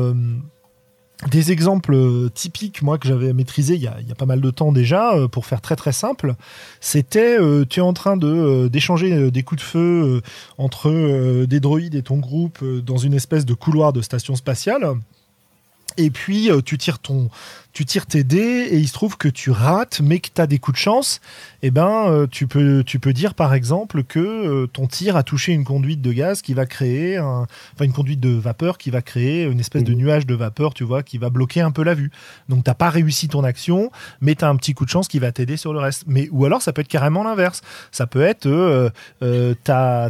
des exemples typiques, moi, que j'avais maîtrisé il y, a, pas mal de temps déjà, pour faire très très simple, c'était tu es en train d'échanger des coups de feu entre des droïdes et ton groupe dans une espèce de couloir de station spatiale et puis euh, tu tires ton tu tires tes dés et il se trouve que tu rates mais que tu as des coups de chance. Et eh ben euh, tu peux tu peux dire par exemple que euh, ton tir a touché une conduite de gaz qui va créer un, enfin une conduite de vapeur qui va créer une espèce de mmh. nuage de vapeur tu vois qui va bloquer un peu la vue. Donc t'as pas réussi ton action mais tu as un petit coup de chance qui va t'aider sur le reste. Mais ou alors ça peut être carrément l'inverse. Ça peut être euh, t'as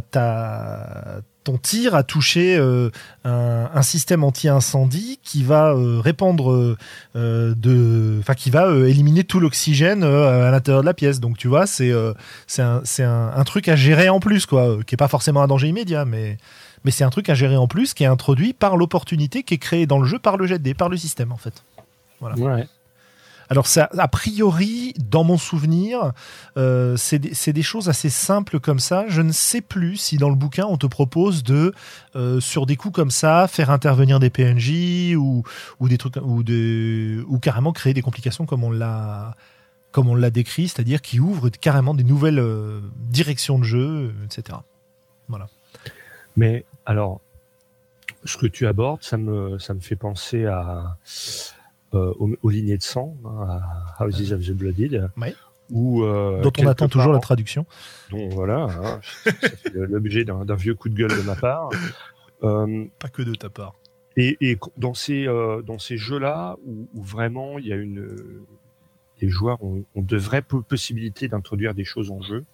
ton tir a touché euh, un, système anti-incendie qui va euh, répandre euh, de, enfin qui va éliminer tout l'oxygène à l'intérieur de la pièce. Donc tu vois, c'est c'est un, truc à gérer en plus quoi, qui est pas forcément un danger immédiat, mais mais c'est un truc à gérer en plus qui est introduit par l'opportunité qui est créée dans le jeu par le dés, par le système en fait. Voilà. Ouais. Alors ça, a priori, dans mon souvenir, euh, c'est des, choses assez simples comme ça. Je ne sais plus si dans le bouquin on te propose de, euh, sur des coups comme ça, faire intervenir des PNJ ou, ou des trucs ou ou carrément créer des complications comme on l'a comme on l'a décrit, c'est-à-dire qui ouvre carrément des nouvelles euh, directions de jeu, etc. Voilà. Mais alors, ce que tu abordes, ça me ça me fait penser à euh, aux, lignées de sang, hein, à Houses of the Blooded. Où, euh, dont on attend toujours la traduction. Donc voilà, hein, l'objet d'un vieux coup de gueule de ma part. Euh, Pas que de ta part. Et, et dans ces euh, dans ces jeux-là où, où, vraiment il y a une les joueurs ont, ont de vraies possibilités d'introduire des choses en jeu.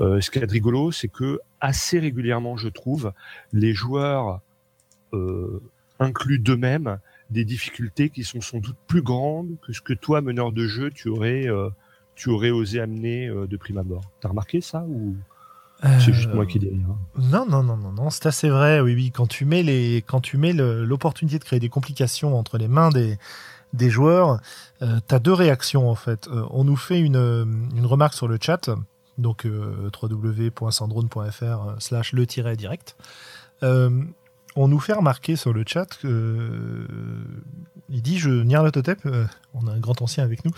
Euh, ce qui est rigolo, c'est que assez régulièrement, je trouve, les joueurs euh, incluent d'eux-mêmes des difficultés qui sont sans doute plus grandes que ce que toi, meneur de jeu, tu aurais, euh, tu aurais osé amener euh, de prime abord. T'as remarqué ça ou c'est juste moi qui dis rien Non, non, non, non, non, c'est assez vrai. Oui, oui. Quand tu mets les, quand tu mets l'opportunité de créer des complications entre les mains des des joueurs, euh, t'as deux réactions en fait. Euh, on nous fait une, une remarque sur le chat, donc euh, www.sandrone.fr/slash le-direct. Euh, on nous fait remarquer sur le chat que euh, il dit je Nyarlathotep, euh, on a un grand ancien avec nous,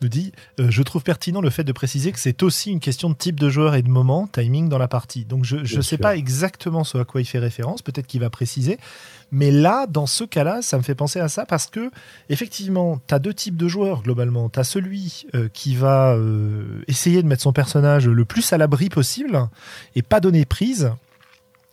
nous dit euh, je trouve pertinent le fait de préciser que c'est aussi une question de type de joueur et de moment, timing dans la partie. Donc je ne sais pas exactement ce à quoi il fait référence, peut-être qu'il va préciser, mais là dans ce cas-là, ça me fait penser à ça parce que effectivement, tu as deux types de joueurs globalement, tu as celui qui va essayer de mettre son personnage le plus à l'abri possible et pas donner prise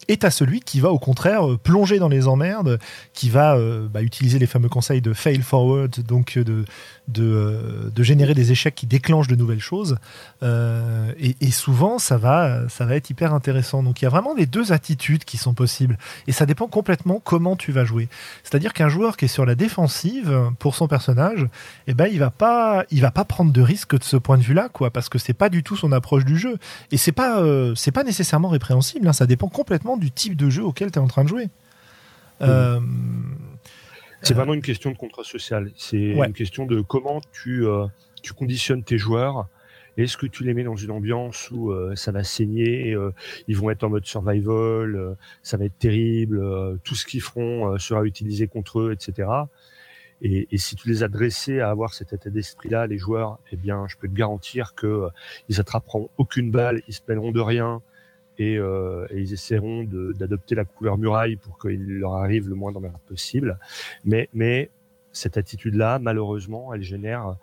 et à celui qui va au contraire euh, plonger dans les emmerdes, qui va euh, bah, utiliser les fameux conseils de fail forward, donc de de, euh, de, générer des échecs qui déclenchent de nouvelles choses. Euh, et, souvent, ça va, ça va être hyper intéressant. Donc, il y a vraiment les deux attitudes qui sont possibles. Et ça dépend complètement comment tu vas jouer. C'est-à-dire qu'un joueur qui est sur la défensive pour son personnage, eh ben, il va pas, il va pas prendre de risque de ce point de vue-là, quoi, parce que c'est pas du tout son approche du jeu. Et c'est pas, euh, c'est pas nécessairement répréhensible. Hein, ça dépend complètement du type de jeu auquel tu es en train de jouer. Euh, c'est vraiment une question de contrat social. C'est une question de comment tu, euh, tu conditionnes tes joueurs. Est-ce que tu les mets dans une ambiance où euh, ça va saigner, euh, ils vont être en mode survival, ça va être terrible, tout ce qu'ils feront sera utilisé contre eux, etc. Et, et, si tu les as dressés à avoir cet état d'esprit-là, les joueurs, eh bien, je peux te garantir que ils attraperont aucune balle, ils se plaindront de rien, et, euh, ils essaieront d'adopter la couleur muraille pour qu'il leur arrive le moins d'emmerde possible. Mais, mais cette attitude-là, malheureusement, elle génère,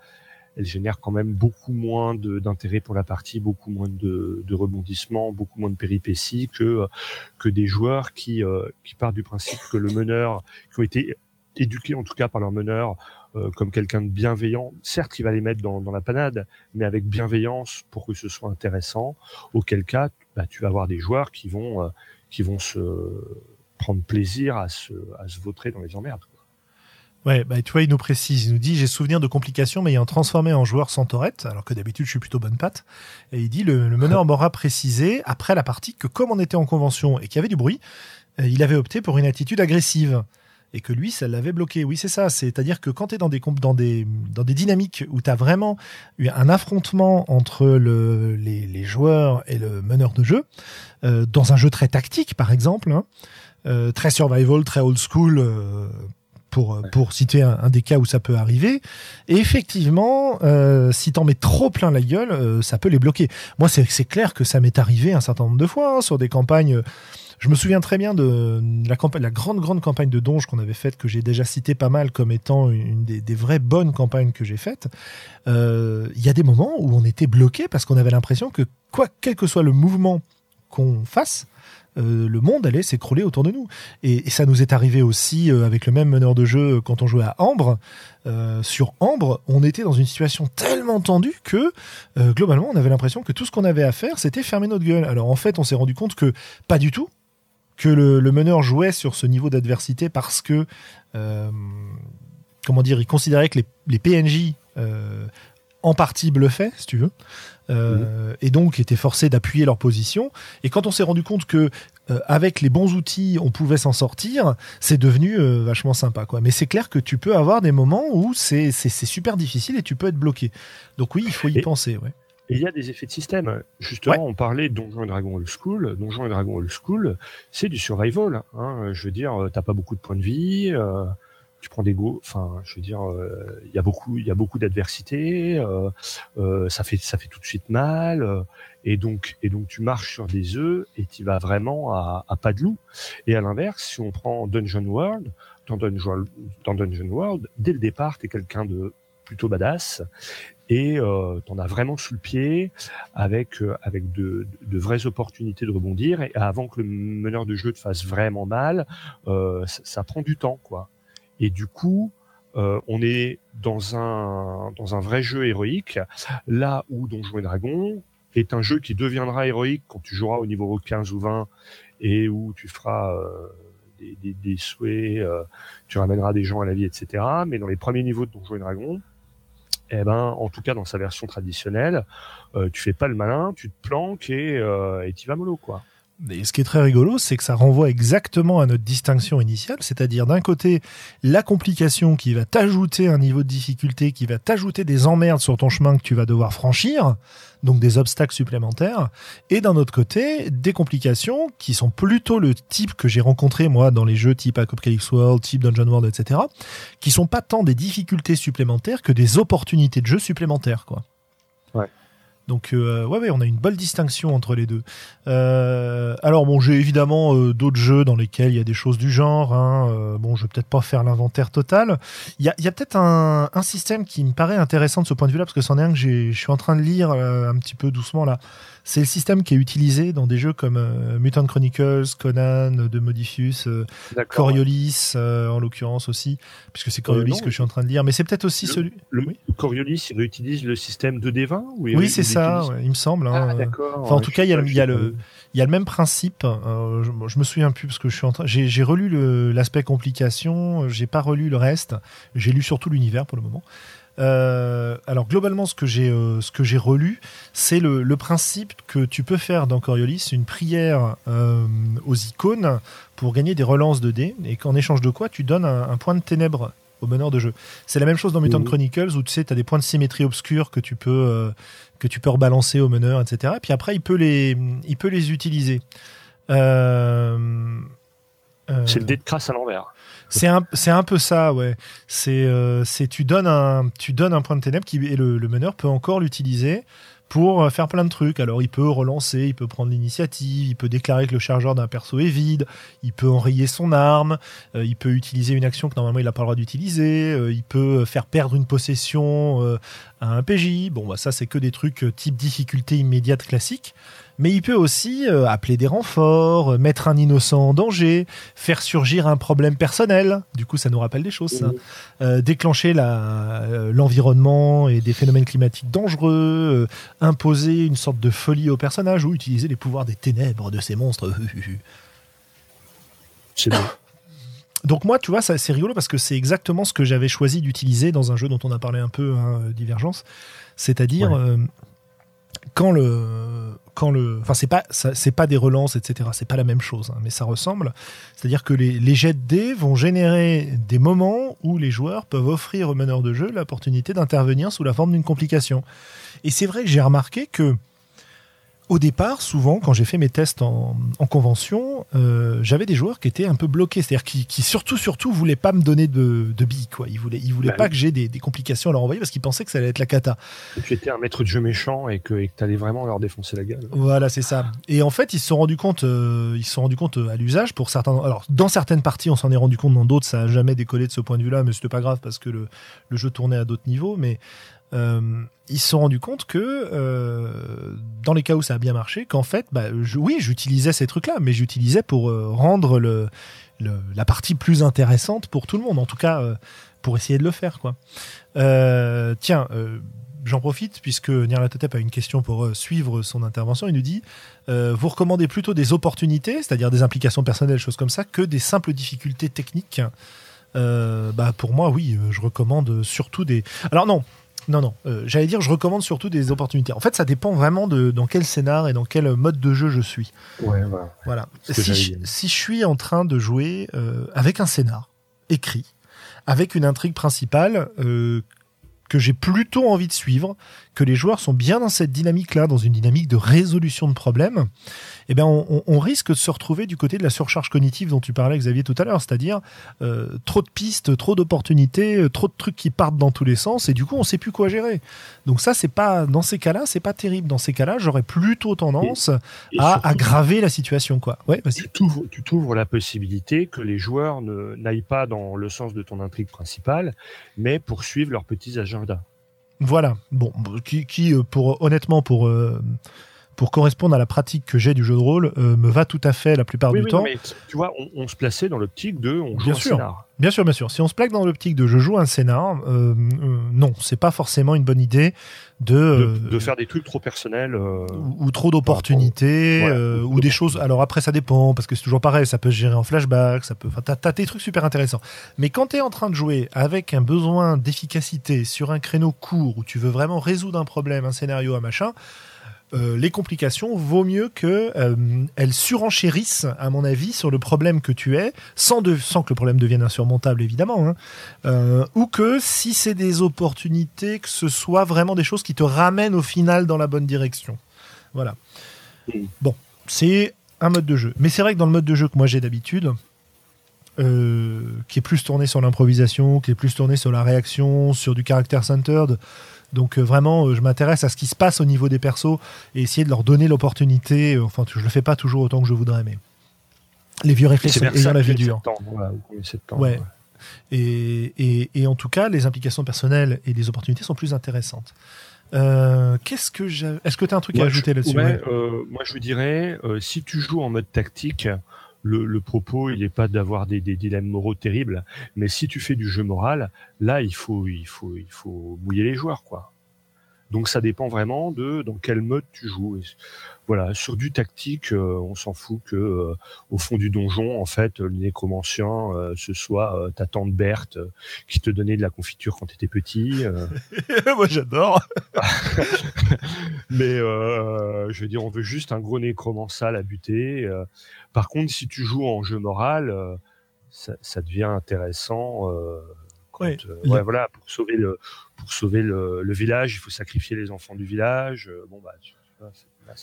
elle génère quand même beaucoup moins d'intérêt pour la partie, beaucoup moins de, de rebondissements, beaucoup moins de péripéties que que des joueurs qui euh, qui partent du principe que le meneur, qui ont été éduqués en tout cas par leur meneur euh, comme quelqu'un de bienveillant. Certes, il va les mettre dans, dans, la panade, mais avec bienveillance pour que ce soit intéressant. Auquel cas, bah, tu vas avoir des joueurs qui vont euh, qui vont se prendre plaisir à se à se vautrer dans les emmerdes. Ouais, bah, tu vois, il nous précise, il nous dit, j'ai souvenir de complications mais ayant transformé en joueur sans torette, alors que d'habitude je suis plutôt bonne patte. Et il dit, le, le meneur m'aura précisé, après la partie, que comme on était en convention et qu'il y avait du bruit, euh, il avait opté pour une attitude agressive et que lui, ça l'avait bloqué. Oui, c'est ça. C'est-à-dire que quand tu es dans des, dans, des, dans des dynamiques où tu as vraiment eu un affrontement entre le, les, les, joueurs et le meneur de jeu, euh, dans un jeu très tactique, par exemple, hein, euh, très survival, très old school, euh, pour, pour citer un, des cas où ça peut arriver. Et effectivement, euh, si t'en mets trop plein la gueule, euh, ça peut les bloquer. Moi, c'est clair que ça m'est arrivé un certain nombre de fois hein, sur des campagnes. Je me souviens très bien de la, grande, grande campagne de Donge qu'on avait faite, que j'ai déjà cité pas mal comme étant une des, vraies bonnes campagnes que j'ai faites. Euh, il y a des moments où on était bloqué parce qu'on avait l'impression que, quoi, quel que soit le mouvement qu'on fasse, euh, le monde allait s'écrouler autour de nous. Et, ça nous est arrivé aussi euh, avec le même meneur de jeu quand on jouait à Ambre. Sur Ambre, on était dans une situation tellement tendue que globalement, on avait l'impression que tout ce qu'on avait à faire, c'était fermer notre gueule. Alors en fait, on s'est rendu compte que pas du tout, que le, meneur jouait sur ce niveau d'adversité parce que, comment dire, il considérait que les, les PNJ en partie bluffaient, si tu veux. Euh, et donc étaient forcés d'appuyer leur position. Et quand on s'est rendu compte que euh, avec les bons outils, on pouvait s'en sortir, c'est devenu euh, vachement sympa. Quoi. Mais c'est clair que tu peux avoir des moments où c'est super difficile et tu peux être bloqué. Donc oui, il faut y penser. Ouais. Et il y a des effets de système. Justement, on parlait de Donjons et Dragons Old School. Donjons et Dragons Old School, c'est du survival. Hein. Je veux dire, t'as pas beaucoup de points de vie. Euh, tu prends des go, enfin, je veux dire, euh, il y a beaucoup, il y a beaucoup d'adversité, euh, euh, ça fait, ça fait tout de suite mal, et donc, et donc tu marches sur des œufs et tu vas vraiment à, à, pas de loup. Et à l'inverse, si on prend Dungeon World, dans Dungeon, dans Dungeon World, dès le départ, t'es quelqu'un de plutôt badass et euh, t'en as vraiment sous le pied avec avec de, de, vraies opportunités de rebondir et avant que le meneur de jeu te fasse vraiment mal euh, ça, ça, prend du temps quoi et du coup, euh, on est dans un dans un vrai jeu héroïque, là où Donjons et Dragons est un jeu qui deviendra héroïque quand tu joueras au niveau 15 ou 20 et où tu feras euh, des, des, des, souhaits, euh, tu ramèneras des gens à la vie, etc. Mais dans les premiers niveaux de Donjons et Dragons, eh ben, en tout cas dans sa version traditionnelle, euh, tu fais pas le malin, tu te planques et et tu vas mollo quoi. Et ce qui est très rigolo, c'est que ça renvoie exactement à notre distinction initiale, c'est-à-dire d'un côté la complication qui va t'ajouter un niveau de difficulté, qui va t'ajouter des emmerdes sur ton chemin que tu vas devoir franchir, donc des obstacles supplémentaires, et d'un autre côté des complications qui sont plutôt le type que j'ai rencontré moi dans les jeux type Apocalypse World, type Dungeon World, etc., qui sont pas tant des difficultés supplémentaires que des opportunités de jeu supplémentaires, quoi. Donc euh, ouais, ouais, on a une bonne distinction entre les deux. Euh, alors bon, j'ai évidemment euh, d'autres jeux dans lesquels il y a des choses du genre. Hein. Bon, je vais peut-être pas faire l'inventaire total. Il y a, peut-être un, un, système qui me paraît intéressant de ce point de vue-là, parce que c'en est un que je suis en train de lire un petit peu doucement là. C'est le système qui est utilisé dans des jeux comme euh, Mutant Chronicles, Conan de Modifius, euh, Coriolis euh, en l'occurrence aussi, puisque c'est Coriolis que je suis en train de lire. Mais c'est peut-être aussi celui. Le, Coriolis, il utilise le système de D20 ou Oui, c'est ça, il me semble. Hein. Ah, d'accord. Enfin, en tout cas, il y a, il y a le. Il y a le même principe. je, je, me souviens plus parce que je suis en train. J'ai relu l'aspect complication. J'ai pas relu le reste. J'ai lu surtout l'univers pour le moment. Euh, alors globalement, ce que j'ai euh, ce que j'ai relu, c'est le, le, principe que tu peux faire dans Coriolis une prière euh, aux icônes pour gagner des relances de dés et qu'en échange de quoi tu donnes un, un, point de ténèbres au meneur de jeu. C'est la même chose dans Mutant Chronicles où tu sais, tu as des points de symétrie obscurs que tu peux euh, que tu peux rebalancer au meneur, etc. Et puis après, il peut les il peut les utiliser. Euh, c'est le dé de crasse à l'envers. C'est un, c'est un peu ça, ouais. C'est, euh, c'est tu donnes un, tu donnes un point de ténèbres qui et le, meneur peut encore l'utiliser pour euh, faire plein de trucs. Alors il peut relancer, il peut prendre l'initiative, il peut déclarer que le chargeur d'un perso est vide, il peut enrayer son arme, euh, il peut utiliser une action que normalement il n'a pas le droit d'utiliser, il peut faire perdre une possession à un PJ. Bon, bah ça c'est que des trucs type difficulté immédiate classique mais il peut aussi euh, appeler des renforts, euh, mettre un innocent en danger, faire surgir un problème personnel. Du coup, ça nous rappelle des choses. Euh, déclencher l'environnement et des phénomènes climatiques dangereux, imposer une sorte de folie au personnage ou utiliser les pouvoirs des ténèbres de ces monstres. C'est bon. Donc moi, tu vois, c'est rigolo parce que c'est exactement ce que j'avais choisi d'utiliser dans un jeu dont on a parlé un peu, hein, Divergence. C'est-à-dire, quand le quand le enfin c'est pas c'est pas des relances etc c'est pas la même chose hein, mais ça ressemble. C'est à dire que les, les jets de dés vont générer des moments où les joueurs peuvent offrir aux meneurs de jeu l'opportunité d'intervenir sous la forme d'une complication. Et c'est vrai que j'ai remarqué que au départ, souvent, quand j'ai fait mes tests en, convention, euh, j'avais des joueurs qui étaient un peu bloqués, c'est-à-dire qui, qui, surtout, surtout, voulaient pas me donner de, de billes, quoi. Ils voulaient, ils voulaient bah pas que j'ai des, des, complications à leur envoyer parce qu'ils pensaient que ça allait être la cata. Que tu étais un maître de jeu méchant et que tu allais vraiment leur défoncer la gueule. Voilà, c'est ça. Et en fait, ils se sont rendus compte, euh, ils se sont rendus compte euh, à l'usage pour certains. Alors, dans certaines parties, on s'en est rendu compte, dans d'autres, ça a jamais décollé de ce point de vue-là, mais c'était pas grave parce que le, le jeu tournait à d'autres niveaux, mais ils se sont rendus compte que euh, dans les cas où ça a bien marché, qu'en fait, bah, oui, j'utilisais ces trucs-là, mais j'utilisais pour euh, rendre la partie plus intéressante pour tout le monde, en tout cas pour essayer de le faire. tiens, j'en profite puisque Nyarlathotep a une question pour suivre son intervention. Il nous dit Vous recommandez plutôt des opportunités, c'est-à-dire des implications personnelles, choses comme ça, que des simples difficultés techniques? Bah, Pour moi, oui, je recommande surtout des. Alors, non, non, non. Euh, j'allais dire, je recommande surtout des opportunités. En fait, ça dépend vraiment de dans quel scénar et dans quel mode de jeu je suis. Ouais, voilà. Si je, si je, suis en train de jouer euh, avec un scénar écrit, avec une intrigue principale euh, que j'ai plutôt envie de suivre, que les joueurs sont bien dans cette dynamique-là, dans une dynamique de résolution de problèmes, eh bien, on, risque de se retrouver du côté de la surcharge cognitive dont tu parlais, Xavier, tout à l'heure, c'est-à-dire euh, trop de pistes, trop d'opportunités, euh, trop de trucs qui partent dans tous les sens, et du coup, on sait plus quoi gérer. Donc ça, c'est pas dans ces cas-là, c'est pas terrible. Dans ces cas-là, j'aurais plutôt tendance à aggraver la situation, quoi. Ouais, tu t'ouvres la possibilité que les joueurs n'aillent pas dans le sens de ton intrigue principale, mais poursuivent leurs petits agendas. Voilà. Bon, qui, qui euh, pour honnêtement pour pour correspondre à la pratique que j'ai du jeu de rôle, euh, me va tout à fait la plupart du temps. mais tu vois, on, se plaçait dans l'optique de on joue bien un sûr. scénar. Bien sûr, bien sûr. Si on se plaque dans l'optique de je joue un scénar, euh, euh, non, c'est pas forcément une bonne idée de de, faire des trucs trop personnels ou, trop d'opportunités ou, des choses. Alors après, ça dépend parce que c'est toujours pareil. Ça peut se gérer en flashback, ça peut. Enfin, t'as, des trucs super intéressants. Mais quand t'es en train de jouer avec un besoin d'efficacité sur un créneau court où tu veux vraiment résoudre un problème, un scénario, un machin euh, les complications, vaut mieux que euh, elles surenchérissent, à mon avis, sur le problème que tu es, sans, de, sans que le problème devienne insurmontable, évidemment, hein. euh, ou que si c'est des opportunités, que ce soit vraiment des choses qui te ramènent au final dans la bonne direction. Voilà. Bon, c'est un mode de jeu. Mais c'est vrai que dans le mode de jeu que moi j'ai d'habitude, qui est plus tourné sur l'improvisation, qui est plus tourné sur la réaction, sur du caractère centered, donc euh, vraiment, euh, je m'intéresse à ce qui se passe au niveau des persos et essayer de leur donner l'opportunité. Euh, enfin, je le fais pas toujours autant que je voudrais, mais les vieux réflexes ayant la vie dure. ouais. Et, et, en tout cas, les implications personnelles et les opportunités sont plus intéressantes. Qu'est-ce que j'ai Est-ce que tu as un truc à ajouter là-dessus? Moi, je dirais, si tu joues en mode tactique, le, propos, il n'est pas d'avoir des, des, dilemmes moraux terribles, mais si tu fais du jeu moral, là, il faut, il faut, il faut mouiller les joueurs, quoi. Donc ça dépend vraiment de dans quel mode tu joues. Voilà, sur du tactique, euh, on s'en fout que euh, au fond du donjon, en fait, le nécromancien, euh, ce soit ta tante Berthe qui te donnait de la confiture quand tu étais petit. Moi, j'adore. Mais je veux dire, on veut juste un gros nécromancien à buter. par contre, si tu joues en jeu moral, ça, ça, devient intéressant. ouais, voilà, pour sauver le pour sauver le, le, village, il faut sacrifier les enfants du village. Euh, bon, bah, tu, vois,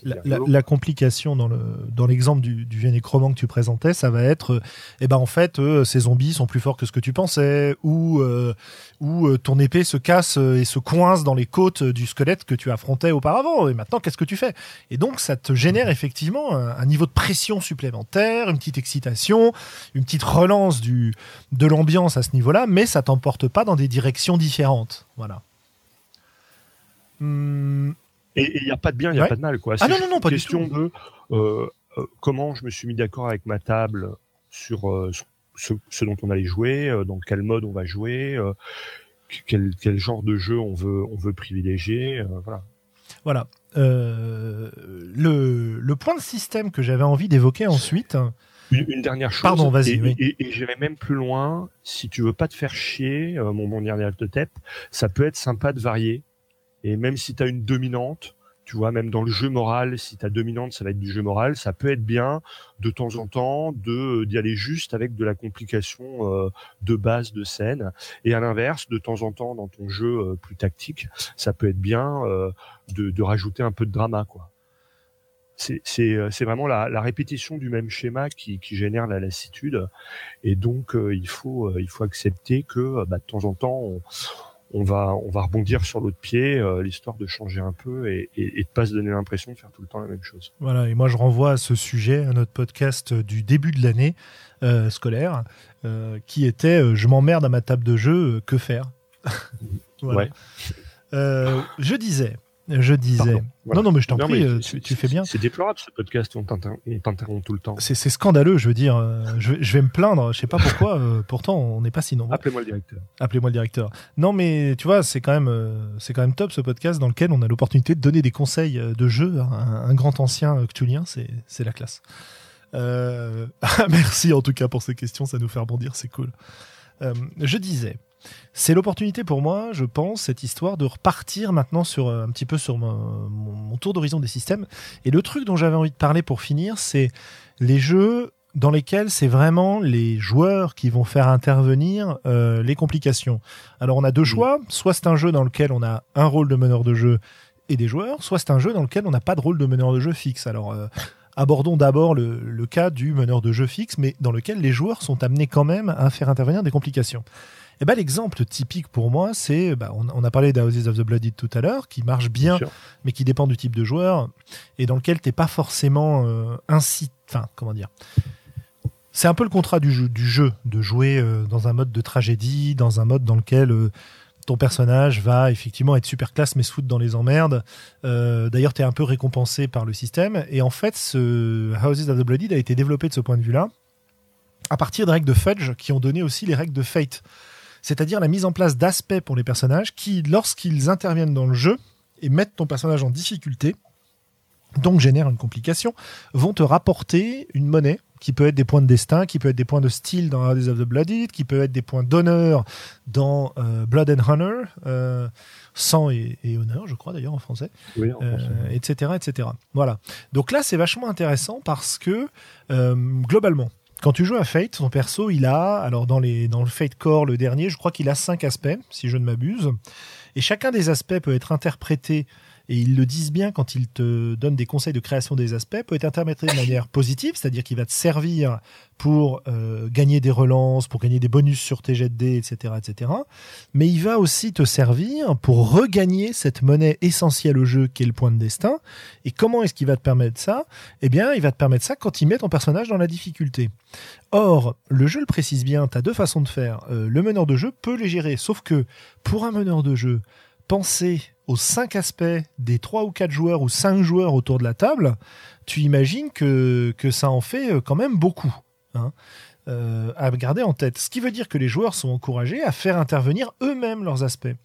la, la, complication dans le dans l'exemple du, du vieux nécromant que tu présentais, ça va être, euh, eh ben en fait, euh, ces zombies sont plus forts que ce que tu pensais, ou euh, ou ton épée se casse et se coince dans les côtes du squelette que tu affrontais auparavant. Et maintenant, qu'est-ce que tu fais? Et donc, ça te génère effectivement un, un, niveau de pression supplémentaire, une petite excitation, une petite relance du de l'ambiance à ce niveau-là, mais ça t'emporte pas dans des directions différentes. Voilà. Hum, et il n'y a pas de bien, il n'y a pas de mal, quoi. Ah non, non, non, pas question de euh, euh, comment je me suis mis d'accord avec ma table sur, euh, ce, ce, dont on allait jouer, dans quel mode on va jouer, quel, quel, genre de jeu on veut, on veut privilégier, voilà. Voilà. le, le point de système que j'avais envie d'évoquer ensuite. Une, une, dernière chose. Pardon, vas-y. Et, et, et j'irai même plus loin. Si tu veux pas te faire chier, mon, mon dernier de tête, ça peut être sympa de varier et même si tu as une dominante, tu vois, même dans le jeu moral, si ta dominante, ça va être du jeu moral, ça peut être bien de temps en temps de d'y aller juste avec de la complication euh, de base de scène. Et à l'inverse, de temps en temps dans ton jeu euh, plus tactique, ça peut être bien euh, de, de, rajouter un peu de drama, quoi. c'est vraiment la, la, répétition du même schéma qui, qui génère la lassitude et donc il faut il faut accepter que bah, de temps en temps on, on va on va rebondir sur l'autre pied, euh, l'histoire de changer un peu et, et, et de pas se donner l'impression de faire tout le temps la même chose. Voilà, et moi je renvoie à ce sujet à notre podcast du début de l'année euh, scolaire, euh, qui était je m'emmerde à ma table de jeu, que faire? Voilà. ouais. je disais, je disais. Non, non, mais je t'en prie, euh, tu, tu, fais bien. C'est déplorable ce podcast, on t'interrompt tout le temps. C'est scandaleux, je veux dire. Euh, je, je, vais me plaindre, je sais pas pourquoi, euh, pourtant on n'est pas si nombreux. Appelez-moi le directeur. Appelez-moi le directeur. Non, mais tu vois, c'est quand même, c'est quand même top ce podcast dans lequel on a l'opportunité de donner des conseils de jeu à un, un grand ancien cthulien, c'est la classe. Euh... Merci en tout cas pour ces questions, ça nous fait rebondir, c'est cool. Euh, je disais, c'est l'opportunité pour moi, je pense, cette histoire de repartir maintenant sur un petit peu sur mon, mon tour d'horizon des systèmes. Et le truc dont j'avais envie de parler pour finir, c'est les jeux dans lesquels c'est vraiment les joueurs qui vont faire intervenir euh, les complications. Alors on a deux choix, soit c'est un jeu dans lequel on a un rôle de meneur de jeu et des joueurs, soit c'est un jeu dans lequel on n'a pas de rôle de meneur de jeu fixe. Alors euh, abordons d'abord le, le, cas du meneur de jeu fixe, mais dans lequel les joueurs sont amenés quand même à faire intervenir des complications. Et ben, l'exemple typique pour moi, c'est, bah, on, on, a parlé d'Houses of the Blooded tout à l'heure, qui marche bien, bien mais qui dépend du type de joueur, et dans lequel t'es pas forcément euh, ainsi, enfin, comment dire. C'est un peu le contrat du jeu, du jeu de jouer euh, dans un mode de tragédie, dans un mode dans lequel euh, ton personnage va effectivement être super classe mais se foutre dans les emmerdes. Euh, D'ailleurs, tu es un peu récompensé par le système. Et en fait, ce Houses of the Blooded a été développé de ce point de vue-là à partir des règles de Fudge qui ont donné aussi les règles de Fate c'est-à-dire la mise en place d'aspects pour les personnages qui, lorsqu'ils interviennent dans le jeu et mettent ton personnage en difficulté, donc génèrent une complication, vont te rapporter une monnaie qui peut être des points de destin, qui peut être des points de style dans Hades of the Blooded, qui peut être des points d'honneur dans euh, Blood and Honor, euh, sang et, et, honneur, je crois d'ailleurs en français, oui, en français. Euh, etc., etc. Voilà. Donc là, c'est vachement intéressant parce que globalement, quand tu joues à Fate, ton perso, il a, alors dans, le Fate Core, le dernier, je crois qu'il a cinq aspects, si je ne m'abuse. Et chacun des aspects peut être interprété, et ils le disent bien quand ils te donnent des conseils de création des aspects, peut être interprété de manière positive, c'est-à-dire qu'il va te servir pour euh, gagner des relances, pour gagner des bonus sur tes jets de dés, etc., etc. Mais il va aussi te servir pour regagner cette monnaie essentielle au jeu qui est le point de destin. Et comment est-ce qu'il va te permettre ça? Eh bien, il va te permettre ça quand il met ton personnage dans la difficulté. Or, le jeu le précise bien, tu as deux façons de faire. Euh, le meneur de jeu peut les gérer, sauf que pour un meneur de jeu, penser aux cinq aspects des trois ou quatre joueurs ou cinq joueurs autour de la table, tu imagines que, ça en fait euh, quand même beaucoup. Hein, euh, à garder en tête. Ce qui veut dire que les joueurs sont encouragés à faire intervenir eux-mêmes leurs aspects.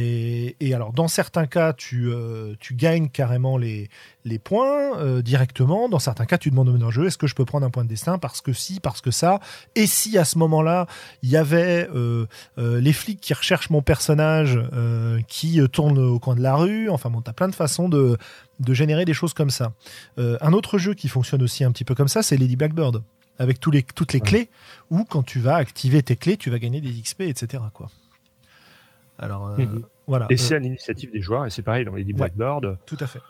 Et, et, alors, dans certains cas, tu, euh, tu gagnes carrément les, les points euh, directement. Dans certains cas, tu demandes au meneur de jeu est-ce que je peux prendre un point de destin parce que si, parce que ça? Et si à ce moment-là, il y avait euh, les flics qui recherchent mon personnage qui tournent au coin de la rue. Enfin bon, t'as plein de façons de, de générer des choses comme ça. un autre jeu qui fonctionne aussi un petit peu comme ça, c'est Lady Blackbird avec tous les, toutes les ouais. clés, où quand tu vas activer tes clés, tu vas gagner des XP, etc. Quoi. Alors, euh, mmh. voilà. Et c'est à l'initiative des joueurs, et c'est pareil dans les Blackboard. Ouais, tout à fait.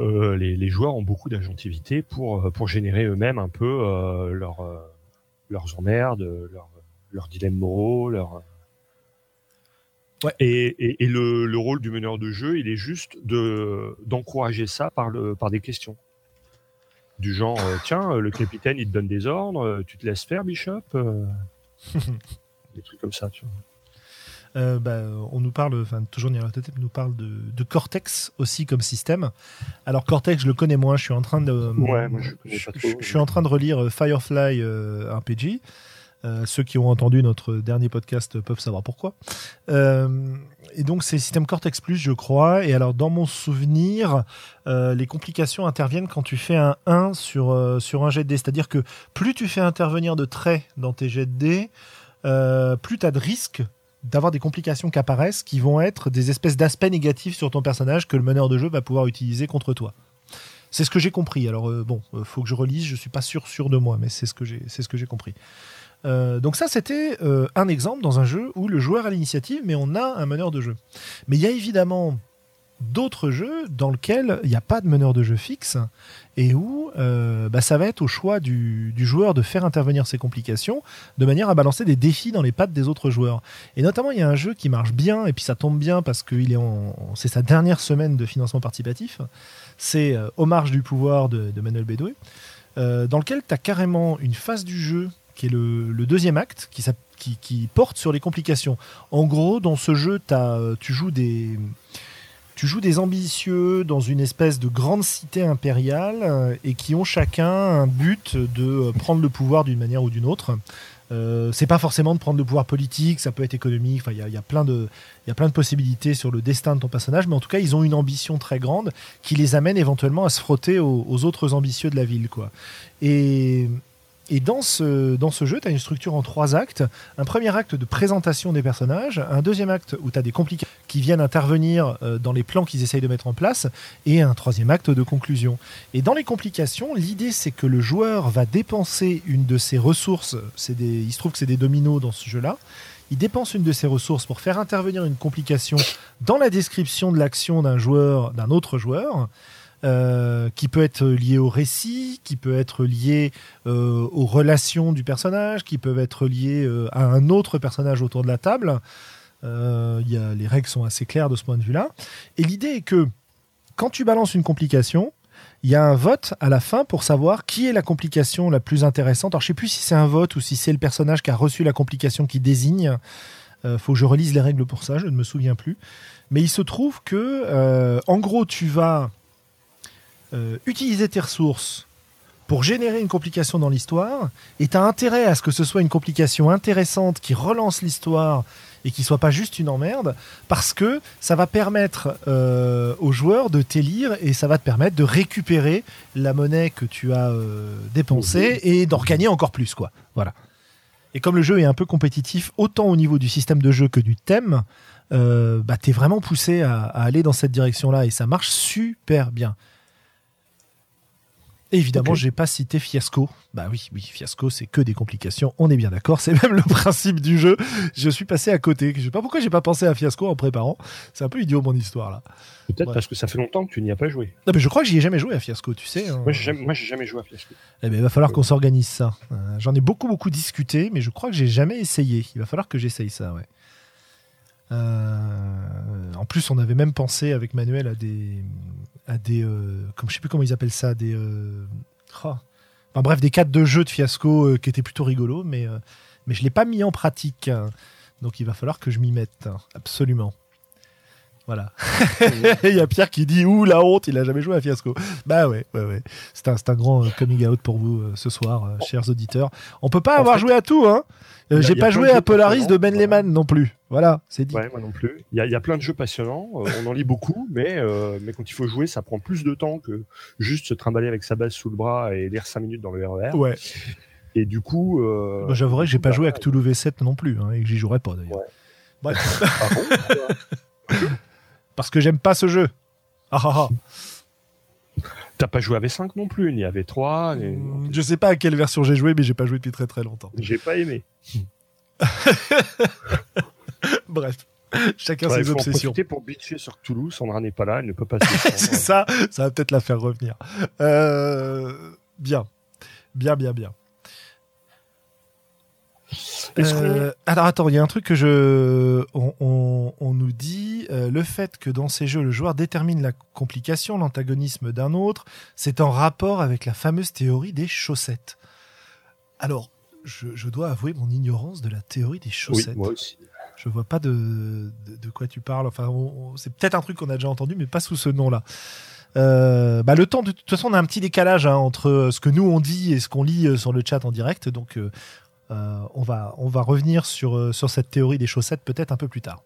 Euh, les, les, joueurs ont beaucoup d'agentivité pour, euh, pour générer eux-mêmes un peu euh, leur, euh, leurs emmerdes, leurs leur dilemmes moraux, leur. Ouais. Et, et, et le, le, rôle du meneur de jeu, il est juste de d'encourager ça par le par des questions du genre euh, tiens le capitaine il te donne des ordres euh, tu te laisses faire Bishop euh, des trucs comme ça tu vois euh, bah, on nous parle, enfin toujours Nyarlathotep nous parle de, de, Cortex aussi comme système. Alors Cortex, je le connais moins. Je suis en train de, ouais, moi je, je, trop, je, suis en train de relire Firefly euh, RPG. Euh, ceux qui ont entendu notre dernier podcast peuvent savoir pourquoi. Euh, et donc c'est système Cortex Plus, je crois. Et alors dans mon souvenir, euh, les complications interviennent quand tu fais un 1 sur, sur un jet de dés. C'est-à-dire que plus tu fais intervenir de traits dans tes jets de dés, plus tu as de risques d'avoir des complications qui apparaissent qui vont être des espèces d'aspects négatifs sur ton personnage que le meneur de jeu va pouvoir utiliser contre toi. C'est ce que j'ai compris. Alors euh, bon, euh, faut que je relise. Je suis pas sûr sûr de moi, mais c'est ce que j'ai, c'est ce que j'ai compris. Euh, donc ça, c'était euh, un exemple dans un jeu où le joueur a l'initiative, mais on a un meneur de jeu. Mais il y a évidemment d'autres jeux dans lesquels il n'y a pas de meneur de jeu fixe et où euh, bah, ça va être au choix du, joueur de faire intervenir ses complications de manière à balancer des défis dans les pattes des autres joueurs. Et notamment, il y a un jeu qui marche bien et puis ça tombe bien parce que c'est sa dernière semaine de financement participatif. C'est euh, Au marge du pouvoir de, Manuel Bédoué, euh, dans lequel tu as carrément une phase du jeu qui est le, deuxième acte qui, porte sur les complications. En gros, dans ce jeu, as, tu joues des tu joues des ambitieux dans une espèce de grande cité impériale euh, et qui ont chacun un but de euh, prendre le pouvoir d'une manière ou d'une autre. Euh, c'est pas forcément de prendre le pouvoir politique, ça peut être économique. Enfin, il y a, plein de, il y a plein de possibilités sur le destin de ton personnage, mais en tout cas, ils ont une ambition très grande qui les amène éventuellement à se frotter aux, aux autres ambitieux de la ville, quoi. Et et dans ce, dans ce jeu, tu as une structure en trois actes. Un premier acte de présentation des personnages, un deuxième acte où tu as des complications qui viennent intervenir euh, dans les plans qu'ils essayent de mettre en place, et un troisième acte de conclusion. Et dans les complications, l'idée c'est que le joueur va dépenser une de ses ressources, des, il se trouve que c'est des dominos dans ce jeu-là, il dépense une de ses ressources pour faire intervenir une complication dans la description de l'action d'un joueur, d'un autre joueur. Euh, qui peut être lié au récit, qui peut être lié euh, aux relations du personnage, qui peuvent être liés euh, à un autre personnage autour de la table. Y a, les règles sont assez claires de ce point de vue-là. Et l'idée est que quand tu balances une complication, il y a un vote à la fin pour savoir qui est la complication la plus intéressante. Alors je sais plus si c'est un vote ou si c'est le personnage qui a reçu la complication qui désigne. faut que je relise les règles pour ça, je ne me souviens plus. Mais il se trouve que, en gros, tu vas euh, utiliser tes ressources pour générer une complication dans l'histoire, et tu as intérêt à ce que ce soit une complication intéressante qui relance l'histoire et qui soit pas juste une emmerde, parce que ça va permettre euh, aux joueurs de t'élire et ça va te permettre de récupérer la monnaie que tu as euh, dépensée et d'en gagner encore plus, quoi. Voilà. Et comme le jeu est un peu compétitif, autant au niveau du système de jeu que du thème, euh, bah, t'es vraiment poussé à, à, aller dans cette direction-là et ça marche super bien évidemment, j'ai pas cité Fiasco. Bah oui, oui, Fiasco, c'est que des complications. On est bien d'accord. C'est même le principe du jeu. Je suis passé à côté. Je sais pas pourquoi j'ai pas pensé à Fiasco en préparant. C'est un peu idiot mon histoire là. Peut-être parce que ça fait longtemps que tu n'y as pas joué. Non, mais je crois que j'y ai jamais joué à Fiasco, tu sais. Hein. Moi, j'ai jamais, jamais, joué à Fiasco. Eh ben, il va falloir qu'on s'organise ça. Euh, j'en ai beaucoup, beaucoup discuté, mais je crois que j'ai jamais essayé. Il va falloir que j'essaye ça, ouais. Euh, en plus, on avait même pensé avec Manuel à des, à des, euh, comme je sais plus comment ils appellent ça, des, euh, oh. enfin, bref, des cadres de jeu de fiasco euh, qui étaient plutôt rigolos, mais mais je l'ai pas mis en pratique, hein. donc il va falloir que je m'y mette, hein, absolument. Voilà. Il y a Pierre qui dit Ouh, la honte, il a jamais joué à Fiasco. Bah ouais, ouais, ouais. C'est un, un, grand coming out pour vous ce soir, chers auditeurs. On peut pas avoir joué à tout, hein. J'ai pas joué à Polaris de Ben Lehman non plus. Voilà, c'est dit. Ouais, moi non plus. Il y a, y a, plein de jeux passionnants. Euh, on en lit beaucoup, mais euh, mais quand il faut jouer, ça prend plus de temps que juste se trimballer avec sa base sous le bras et lire 5 minutes dans le RER. Ouais. Et du coup. Euh, bah, J'avouerai que j'ai pas bah, joué à Cthulhu V7 non plus, hein, et que j'y jouerai pas d'ailleurs. Ouais. Ah Parce que j'aime pas ce jeu. Ah ah ah. T'as pas joué à V5 non plus, ni à V3. Ni... Je sais pas à quelle version j'ai joué, mais j'ai pas joué depuis très très longtemps. J'ai pas aimé. Bref. Chacun ses obsessions. En pour bitcher sur Toulouse, Sandra n'est pas là, elle ne peut pas C'est ça, ça va peut-être la faire revenir. Euh, bien. Bien, bien, bien. Euh, alors attends, il y a un truc que je, on, nous dit, euh, le fait que dans ces jeux le joueur détermine la complication, l'antagonisme d'un autre, c'est en rapport avec la fameuse théorie des chaussettes. Alors, je, dois avouer mon ignorance de la théorie des chaussettes. Oui, moi aussi. Je vois pas de, de, quoi tu parles. Enfin, c'est peut-être un truc qu'on a déjà entendu, mais pas sous ce nom-là. Euh, bah le temps, de, toute façon, on a un petit décalage hein, entre ce que nous on dit et ce qu'on lit euh, sur le chat en direct. Donc, euh, on, va, on va revenir sur, sur cette théorie des chaussettes peut-être un peu plus tard.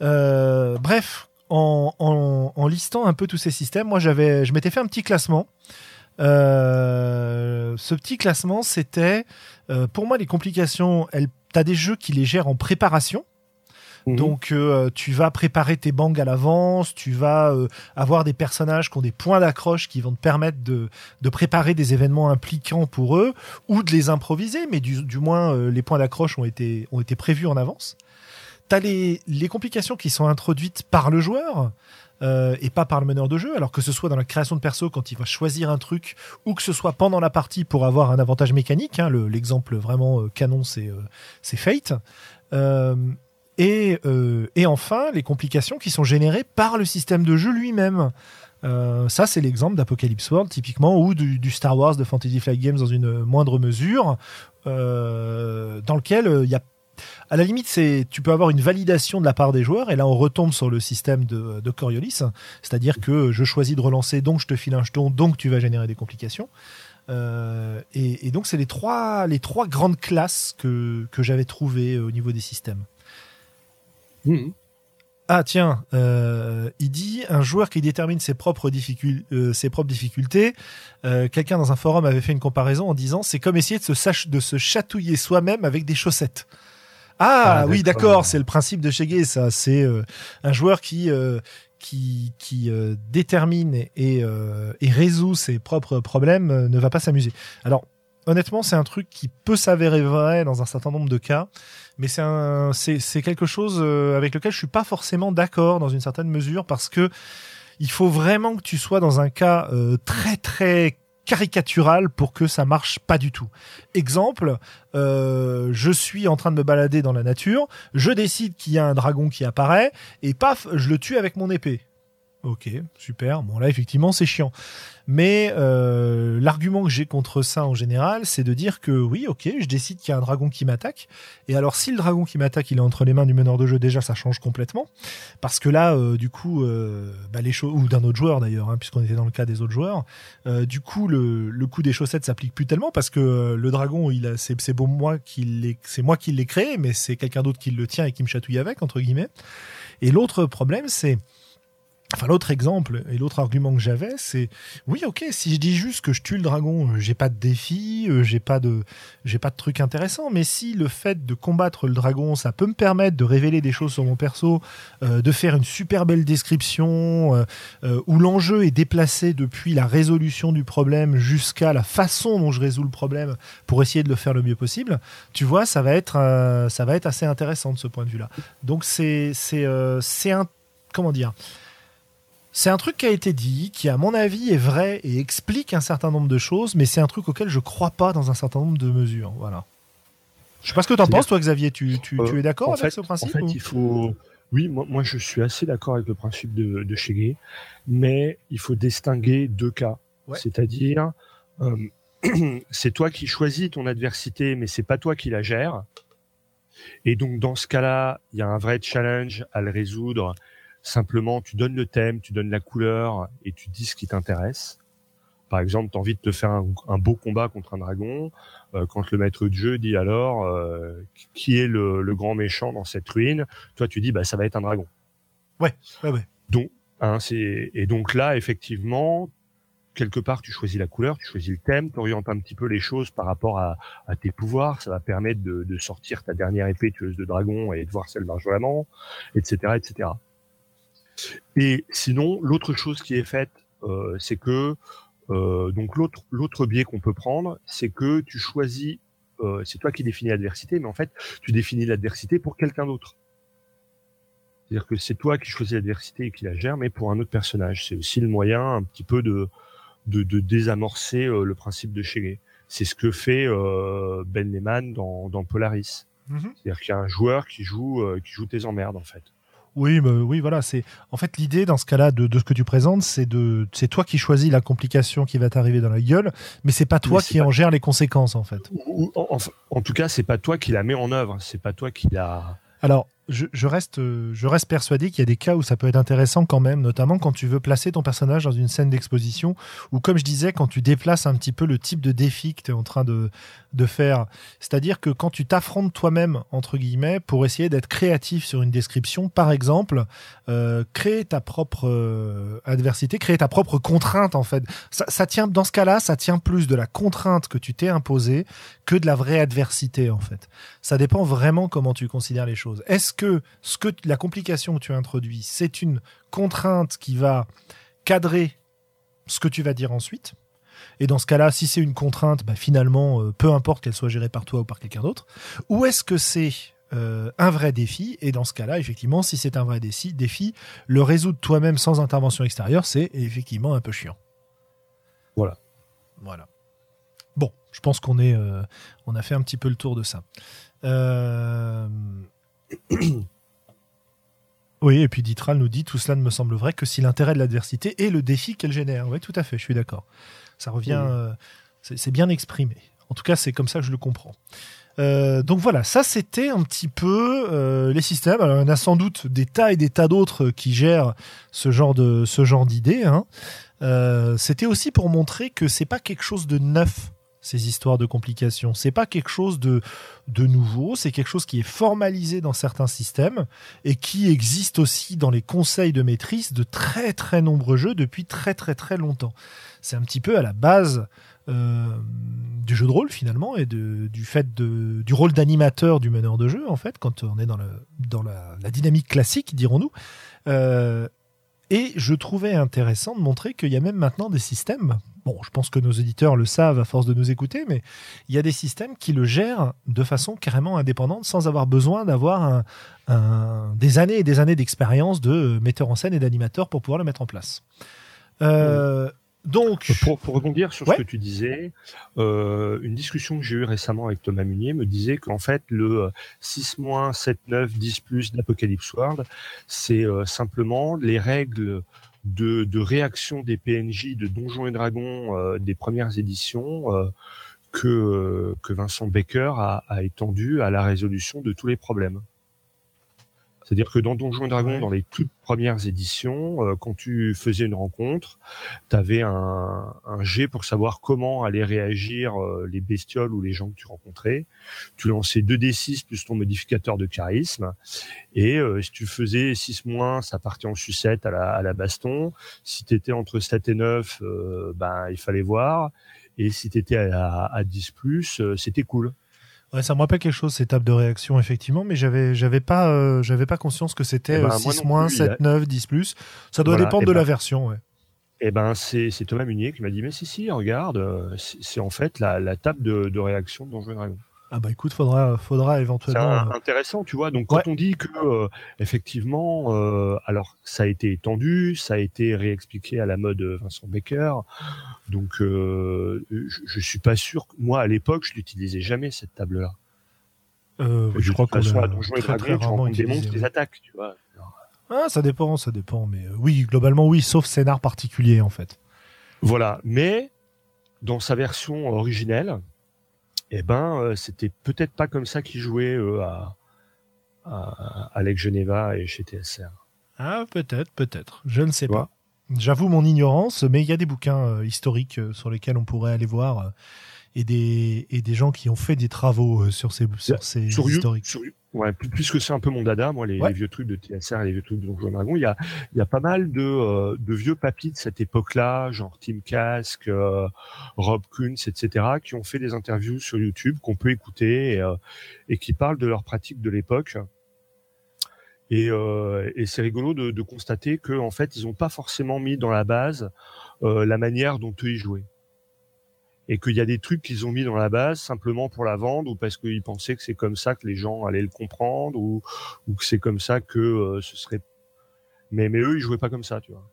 bref, en, en, listant un peu tous ces systèmes, moi j'avais, je m'étais fait un petit classement. ce petit classement, c'était euh, pour moi, les complications, tu as des jeux qui les gèrent en préparation. Mhm. Donc euh, tu vas préparer tes bangs à l'avance, tu vas euh, avoir des personnages qui ont des points d'accroche qui vont te permettre de, de, préparer des événements impliquants pour eux ou de les improviser, mais du, du moins les points d'accroche ont été, ont été prévus en avance. Tu as les, les complications qui sont introduites par le joueur. Euh, et pas par le meneur de jeu, alors que ce soit dans la création de perso quand il va choisir un truc, ou que ce soit pendant la partie pour avoir un avantage mécanique. Hein, le- L'exemple vraiment euh, canon, c'est euh, Fate. Euh, et, euh, enfin, les complications qui sont générées par le système de jeu lui-même. Euh, ça, c'est l'exemple d'Apocalypse World, typiquement, ou du, Star Wars de Fantasy Flight Games dans une moindre mesure, euh, dans lequel euh, il y a à la limite, c'est tu peux avoir une validation de la part des joueurs, et là on retombe sur le système de, de Coriolis, c'est-à-dire que je choisis de relancer, donc je te file un jeton, donc tu vas générer des complications. Euh, et, et donc c'est les trois les trois grandes classes que que j'avais trouvées euh, au niveau des systèmes. Mhm. Ah tiens, euh, il dit un joueur qui détermine ses propres, difficul- euh, ses propres difficultés. Euh, Quelqu'un dans un forum avait fait une comparaison en disant c'est comme essayer de se, de se chatouiller soi-même avec des chaussettes. Ah, Ah, oui, d'accord. d'accord, c'est le principe de Shege, ça. C'est euh, un joueur qui euh, qui, qui euh, détermine et, et, euh, et résout ses propres problèmes euh, ne va pas s'amuser. Alors honnêtement, c'est un truc qui peut s'avérer vrai dans un certain nombre de cas, mais c'est un, c'est, c'est quelque chose euh, avec lequel je suis pas forcément d'accord dans une certaine mesure parce que il faut vraiment que tu sois dans un cas euh, très très caricatural pour que ça marche pas du tout. Exemple, euh, je suis en train de me balader dans la nature, je décide qu'il y a un dragon qui apparaît et paf, je le tue avec mon épée. Ok, super. Bon là effectivement c'est chiant. Mais euh, l'argument que j'ai contre ça en général, c'est de dire que oui, ok, je décide qu'il y a un dragon qui m'attaque. Et alors si le dragon qui m'attaque, il est entre les mains du meneur de jeu, déjà ça change complètement. Parce que là, euh, du coup, euh, bah, les choses ou d'un autre joueur d'ailleurs, hein, puisqu'on était dans le cas des autres joueurs, euh, du coup le, le coup des chaussettes s'applique plus tellement parce que euh, le dragon, il a, c'est, c'est bon moi qui c'est moi qui l'ai créé, mais c'est quelqu'un d'autre qui le tient et qui me chatouille avec entre guillemets. Et l'autre problème, c'est Enfin, l'autre exemple et l'autre argument que j'avais, c'est oui, ok, si je dis juste que je tue le dragon, euh, j'ai pas de défi, euh, j'ai pas de, j'ai pas de truc intéressant. Mais si le fait de combattre le dragon, ça peut me permettre de révéler des choses sur mon perso, euh, de faire une super belle description, où l'enjeu est déplacé depuis la résolution du problème jusqu'à la façon dont je résous le problème pour essayer de le faire le mieux possible, tu vois, ça va être, ça va être assez intéressant de ce point de vue-là. Donc c'est, c'est, c'est un, comment dire. C'est un truc qui a été dit, qui à mon avis est vrai et explique un certain nombre de choses, mais c'est un truc auquel je crois pas dans un certain nombre de mesures. Voilà. Je sais pas ce que t'en C'est-à-dire- penses, toi, Xavier. Tu, tu, Euh, tu es d'accord en avec fait- ce principe En fait, ou- il faut. Oui, moi, moi, je suis assez d'accord avec le principe de, de Shege, mais il faut distinguer deux cas. Ouais. C'est-à-dire, euh, c'est toi qui choisis ton adversité, mais c'est pas toi qui la gère. Et donc, dans ce cas-là, il y a un vrai challenge à le résoudre. Simplement, tu donnes le thème, tu donnes la couleur et tu dis ce qui t'intéresse. Par exemple, tu as envie de te faire un, un beau combat contre un dragon. euh, quand le maître de jeu dit alors euh, qui est le, le grand méchant dans cette ruine, toi tu dis bah ça va être un dragon. Ouais, ouais. Donc hein, c'est et donc là effectivement quelque part tu choisis la couleur, tu choisis le thème, tu orientes un petit peu les choses par rapport à, à tes pouvoirs, ça va permettre de, de sortir ta dernière épée tueuse de dragon et de voir celle d'Arjolamant, etc., etc. Et sinon l'autre chose qui est faite, euh, c'est que euh, donc l'autre l'autre biais qu'on peut prendre, c'est que tu choisis, euh, c'est toi qui définis l'adversité, mais en fait tu définis l'adversité pour quelqu'un d'autre. C'est-à-dire que c'est toi qui choisis l'adversité et qui la gère, mais pour un autre personnage. C'est aussi le moyen un petit peu de de, de désamorcer euh, le principe de Shege. C'est ce que fait euh, Ben Lehman dans, dans Polaris. Mhm. C'est-à-dire qu'il y a un joueur qui joue euh, qui joue tes emmerdes en fait. Oui, mais oui, voilà. C'est en fait l'idée dans ce cas-là de, de ce que tu présentes, c'est de, c'est toi qui choisis la complication qui va t'arriver dans la gueule, mais c'est pas toi qui pas- en gère les conséquences en fait. En, en- en tout cas, c'est pas toi qui la mets en œuvre. C'est pas toi qui la. Alors, je, je reste, je reste persuadé qu'il y a des cas où ça peut être intéressant quand même, notamment quand tu veux placer ton personnage dans une scène d'exposition, ou comme je disais, quand tu déplaces un petit peu le type de défi que tu es en train de, de faire. C'est-à-dire que quand tu t'affrontes toi-même, entre guillemets, pour essayer d'être créatif sur une description, par exemple, euh, créer ta propre euh, adversité, créer ta propre contrainte, en fait. Ça, ça tient, dans ce cas-là, ça tient plus de la contrainte que tu t'es imposée que de la vraie adversité, en fait. Ça dépend vraiment comment tu considères les choses. Que ce que la complication que tu as introduit, c'est une contrainte qui va cadrer ce que tu vas dire ensuite et dans ce cas-là, si c'est une contrainte, bah, finalement, euh, peu importe qu'elle soit gérée par toi ou par quelqu'un d'autre. Ou est-ce que c'est euh, un vrai défi? Et dans ce cas-là, effectivement, si c'est un vrai défi, défi, le résoudre toi-même sans intervention extérieure, c'est effectivement un peu chiant. Voilà. Voilà. Bon, je pense qu'on est, euh, on a fait un petit peu le tour de ça. Euh, oui, et puis Ditral nous dit tout cela ne me semble vrai que si l'intérêt de l'adversité est le défi qu'elle génère. Oui, tout à fait, je suis d'accord. Ça revient, euh, c'est bien exprimé. En tout cas, c'est comme ça que je le comprends. donc voilà, ça c'était un petit peu les systèmes. Alors, il y en a sans doute des tas et des tas d'autres qui gèrent ce genre de ce genre d'idées. Hein. c'était aussi pour montrer que c'est pas quelque chose de neuf ces histoires de complications. C'est pas quelque chose de, de nouveau, c'est quelque chose qui est formalisé dans certains systèmes et qui existe aussi dans les conseils de maîtrise de très très nombreux jeux depuis très très très longtemps. C'est un petit peu à la base euh, du jeu de rôle finalement et du fait du rôle d'animateur du meneur de jeu en fait quand on est dans, le, dans la, dynamique classique dirons-nous. Euh, et je trouvais intéressant de montrer qu'il y a même maintenant des systèmes bon, je pense que nos éditeurs le savent à force de nous écouter, mais il y a des systèmes qui le gèrent de façon carrément indépendante sans avoir besoin d'avoir des années et des années d'expérience de metteur en scène et d'animateur pour pouvoir le mettre en place. Euh, donc, pour, rebondir sur ce que tu disais, euh, une discussion que j'ai eue récemment avec Thomas Munier me disait qu'en fait le 6 7 9 10 plus d'Apocalypse World, c'est euh, simplement les règles de, de réaction des PNJ de Donjons et Dragons euh, des premières éditions euh, que, euh, que Vincent Baker a, a étendu à la résolution de tous les problèmes. C'est-à-dire que dans Donjons et Dragons, dans les toutes premières éditions, euh, quand tu faisais une rencontre, tu avais un, un jet pour savoir comment allaient réagir euh, les bestioles ou les gens que tu rencontrais. Tu lançais 2d6 plus ton modificateur de charisme. Et euh, si tu faisais 6 moins, ça partait en sucette à la, à la baston. Si tu étais entre 7 et 9, ben, il fallait voir. Et si tu étais à, à 10 plus, c'était cool. Ouais, ça me rappelle quelque chose, ces tables de réaction, effectivement, mais j'avais, j'avais pas, euh, j'avais pas conscience que c'était 6 moins, 7, 9, 10 plus. Ça doit dépendre de ben la version, ouais. Eh ben, c'est, c'est Thomas Munier qui m'a dit, mais si, si, regarde, euh, c'est, en fait la, la table de, de réaction de Donjons Dragon. Ah bah écoute, faudra, faudra éventuellement. C'est euh, intéressant, tu vois. Donc quand on dit que euh, effectivement, euh, alors ça a été étendu, ça a été réexpliqué à la mode Vincent Becker. Donc je, je suis pas sûr. Moi à l'époque, je l'utilisais jamais cette table-là. je crois qu'on a très, très, très rarement des monstres, des attaques, tu vois. Ah, ça dépend, ça dépend, mais oui, globalement oui, sauf scénar particulier en fait. Voilà, mais dans sa version originelle, eh ben, euh, c'était peut-être pas comme ça qu'ils jouaient eux, à, à Alex Geneva et chez TSR. Ah, peut-être, peut-être. Je ne sais pas. J'avoue mon ignorance, mais il y a des bouquins euh, historiques euh, sur lesquels on pourrait aller voir et des et des gens qui ont fait des travaux sur ces sur ces historiques. Ouais, puisque c'est un peu mon dada, moi, les, vieux trucs de TSR et les vieux trucs de Donjons Dragon, il y a, il y a pas mal de, euh, de vieux papis de cette époque-là, genre Tim Kask, euh, Rob Kunz, etc., qui ont fait des interviews sur YouTube qu'on peut écouter et, euh, et, qui parlent de leurs pratiques de l'époque. Et, et c'est rigolo de, de, constater que en fait, ils n'ont pas forcément mis dans la base la manière dont eux ils jouaient et qu'il y a des trucs qu'ils ont mis dans la base simplement pour la vendre ou parce qu'ils pensaient que c'est comme ça que les gens allaient le comprendre ou, ou que c'est comme ça que euh, ce serait. Mais, mais eux, ils jouaient pas comme ça, tu vois.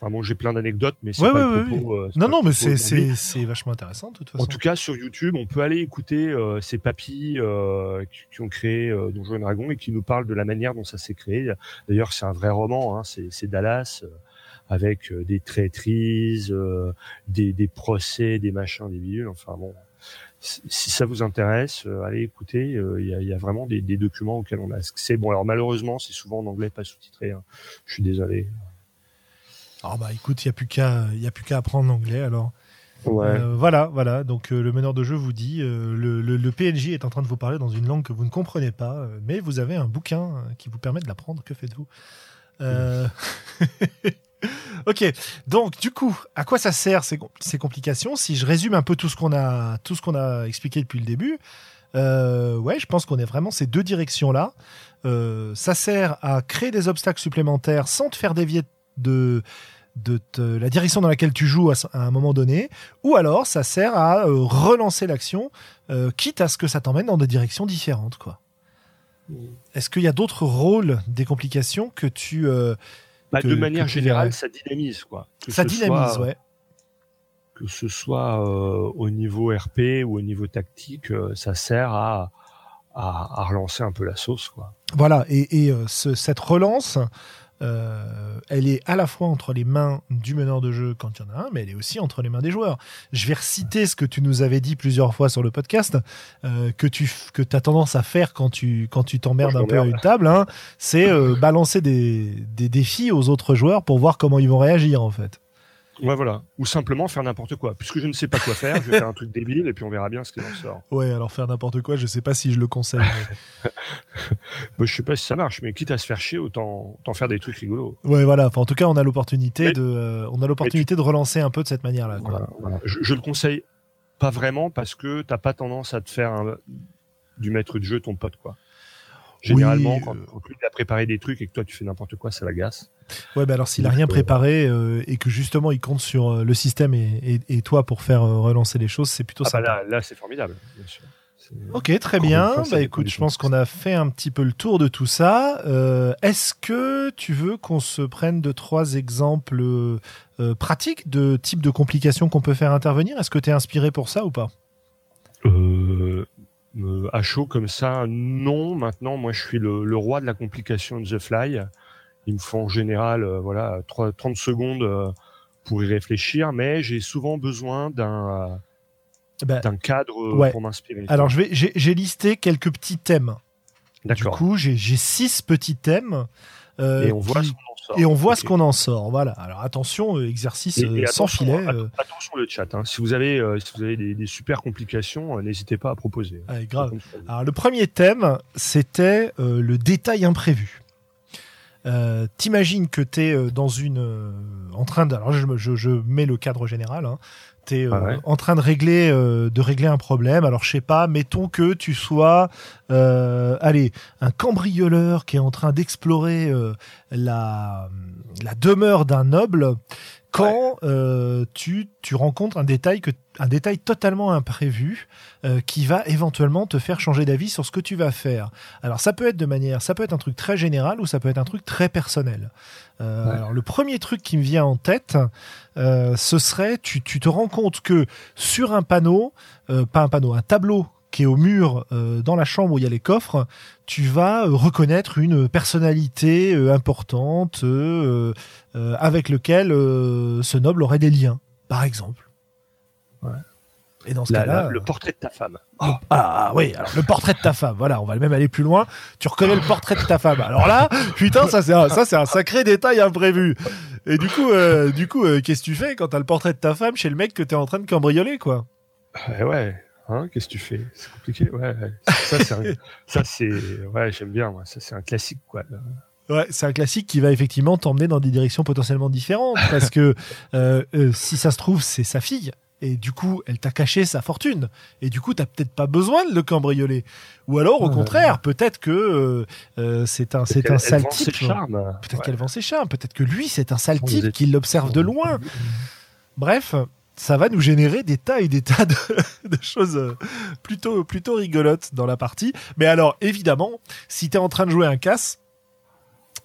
Enfin bon, j'ai plein d'anecdotes, mais c'est pas le propos, euh, non, non, mais c'est c'est vachement intéressant de toute façon. En tout cas, sur YouTube, on peut aller écouter euh, ces papis euh, qui, qui, ont créé euh, Donjons et Dragons et qui nous parlent de la manière dont ça s'est créé. D'ailleurs, c'est un vrai roman, hein, c'est Dallas avec euh, des traîtrises, euh, des, des, procès, des machins, des bidules. Enfin bon, si ça vous intéresse, euh, allez écouter. Il y a, y, a, vraiment des, des, documents auxquels on a accès. Bon, alors malheureusement, c'est souvent en anglais, pas sous-titré. Hein. Je suis désolé. Ah bah écoute, il y a plus qu'à, il a plus qu'à apprendre l'anglais alors. Ouais. voilà, voilà. Donc le meneur de jeu vous dit, le, le, le, PNJ est en train de vous parler dans une langue que vous ne comprenez pas, mais vous avez un bouquin qui vous permet de l'apprendre. Que faites-vous? ok, donc du coup, à quoi ça sert ces, ces complications? Si je résume un peu tout ce qu'on a, tout ce qu'on a expliqué depuis le début, euh, ouais, je pense qu'on est vraiment ces deux directions-là. Euh, ça sert à créer des obstacles supplémentaires sans te faire dévier de de la direction dans laquelle tu joues à, un moment donné, ou alors ça sert à euh, relancer l'action, quitte à ce que ça t'emmène dans des directions différentes, quoi. Est-ce qu'il y a d'autres rôles des complications que tu euh, bah, que- de manière générale, ça dynamise quoi. Que Ça ce dynamise, soit, ouais. Que ce soit euh, au niveau RP ou au niveau tactique, euh, ça sert à, à, à relancer un peu la sauce quoi. Voilà, et, et, euh, ce- cette relance, euh, elle est à la fois entre les mains du meneur de jeu quand il y en a un, mais elle est aussi entre les mains des joueurs. Je vais reciter ce que tu nous avais dit plusieurs fois sur le podcast, euh, que tu que as tendance à faire quand tu quand tu t'emmerdes un peu à une table, hein, c'est euh, balancer des, des défis aux autres joueurs pour voir comment ils vont réagir en fait. Ouais voilà. Ou simplement faire n'importe quoi. Puisque je ne sais pas quoi faire, je vais faire un truc débile et puis on verra bien ce qu'il en sort. Ouais, alors faire n'importe quoi, je sais pas si je le conseille. mais- Bah, je sais pas si ça marche, mais quitte à se faire chier, autant, autant faire des trucs rigolos. ouais, voilà. Enfin, en tout cas, on a l'opportunité Mais- de euh, on a l'opportunité de relancer un peu de cette manière-là. quoi. Voilà, voilà. Je, je le conseille pas vraiment parce que t'as pas tendance à te faire un- du maître de jeu ton pote quoi. Généralement, Oui, quand, euh. il a préparé des trucs et que toi tu fais n'importe quoi, ça l'agace. Ouais, bah alors s'il a rien euh, préparé euh, et que justement il compte sur euh, le système et, et- et toi pour faire euh, relancer les choses, c'est plutôt Ah bah sympa. là, là c'est formidable, bien sûr. Ok, très bien. fois, ça bah écoute, je pense qu'on a fait un petit peu le tour de tout ça. Euh, Est-ce que tu veux qu'on se prenne deux trois exemples euh, euh, pratiques de types de complications qu'on peut faire intervenir? Est-ce que tu es inspiré pour ça ou pas? Euh, euh, à chaud comme ça, non. Maintenant, moi, je suis le, le roi de la complication de The Fly. Il me faut en général, euh, voilà, 3, 30 secondes euh, pour y réfléchir, mais j'ai souvent besoin d'un Bah, d'un cadre Ouais. pour m'inspirer. Alors je vais, j'ai listé quelques petits thèmes. Du coup, j'ai six petits thèmes. Et on voit qui- en sort. et on voit ce qu'on en sort. Voilà. Alors attention, euh, exercice Et- euh, et sans attention, filet. att- euh, Attention le chat. hein. Si vous avez, si vous avez des, des super complications, n'hésitez pas à proposer. allez, grave. Alors le premier thème, c'était euh, le détail imprévu. Euh, T'imagines que tu es dans une en train de alors je, je, je mets le cadre général hein, tu es Ah ouais. en train de régler euh, de régler un problème alors je sais pas mettons que tu sois euh, allez un cambrioleur qui est en train d'explorer euh, la la demeure d'un noble quand euh, tu, tu rencontres un détail que un détail totalement imprévu euh, qui va éventuellement te faire changer d'avis sur ce que tu vas faire. Alors ça peut être de manière, ça peut être un truc très général ou ça peut être un truc très personnel. Euh, Ouais. Alors le premier truc qui me vient en tête, euh, ce serait tu, tu te rends compte que sur un panneau, euh, pas un panneau, un tableau qui est au mur euh, dans la chambre où il y a les coffres, tu vas euh, reconnaître une personnalité euh, importante euh, euh, avec lequel euh, ce noble aurait des liens, par exemple. Ouais. Et dans ce cas-là, le portrait de ta femme. ah, ah, oui, alors le portrait de ta femme, voilà, on va même aller plus loin. Tu reconnais le portrait de ta femme. Alors là, putain, ça c'est un, ça c'est un sacré détail imprévu. Et du coup, euh, du coup, euh, qu'est-ce que tu fais quand t'as le portrait de ta femme chez le mec que t'es en train de cambrioler, quoi? Ouais, ouais. Hein, qu'est-ce que tu fais? C'est compliqué. Ouais, ouais. Ça, c'est, un- ça, c'est, ouais, j'aime bien. Moi. Ça, c'est un classique, quoi. Ouais, c'est un classique qui va effectivement t'emmener dans des directions potentiellement différentes parce que euh, euh, si ça se trouve, c'est sa fille. Et du coup, elle t'a caché sa fortune. Et du coup, t'as peut-être pas besoin de le cambrioler. Ou alors, au Ouais. contraire, peut-être que euh, c'est un, c'est Elle- un sale vend ses type. charmes. Peut-être Ouais. qu'elle vend ses charmes. Peut-être que lui, c'est un sale Vous type qui l'observe de loin. Bref, ça va nous générer des tas et des tas de, de choses plutôt, plutôt rigolotes dans la partie. Mais alors, évidemment, si t'es en train de jouer un casse,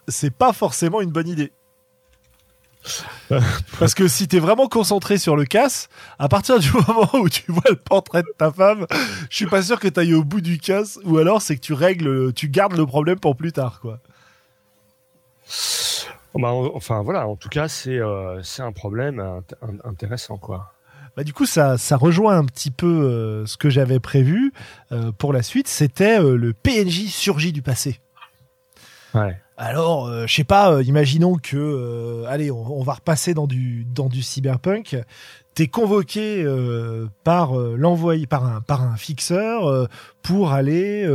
c'est pas forcément une bonne idée. Parce que si t'es vraiment concentré sur le casse, à partir du moment où tu vois le portrait de ta femme, je suis pas sûr que t'ailles au bout du casse, ou alors c'est que tu règles, tu gardes le problème pour plus tard, quoi. Bah, en- enfin, voilà. En tout cas, c'est, euh, un problème int- int- intéressant, quoi. Bah, du coup, ça, ça rejoint un petit peu euh, ce que j'avais prévu euh, pour la suite. C'était euh, le PNJ surgit du passé. Ouais. Alors, je sais pas, imaginons que, allez, on, on va repasser dans du, dans du cyberpunk. T'es convoqué euh, par euh, l'envoyé, par un, par un fixeur euh, pour aller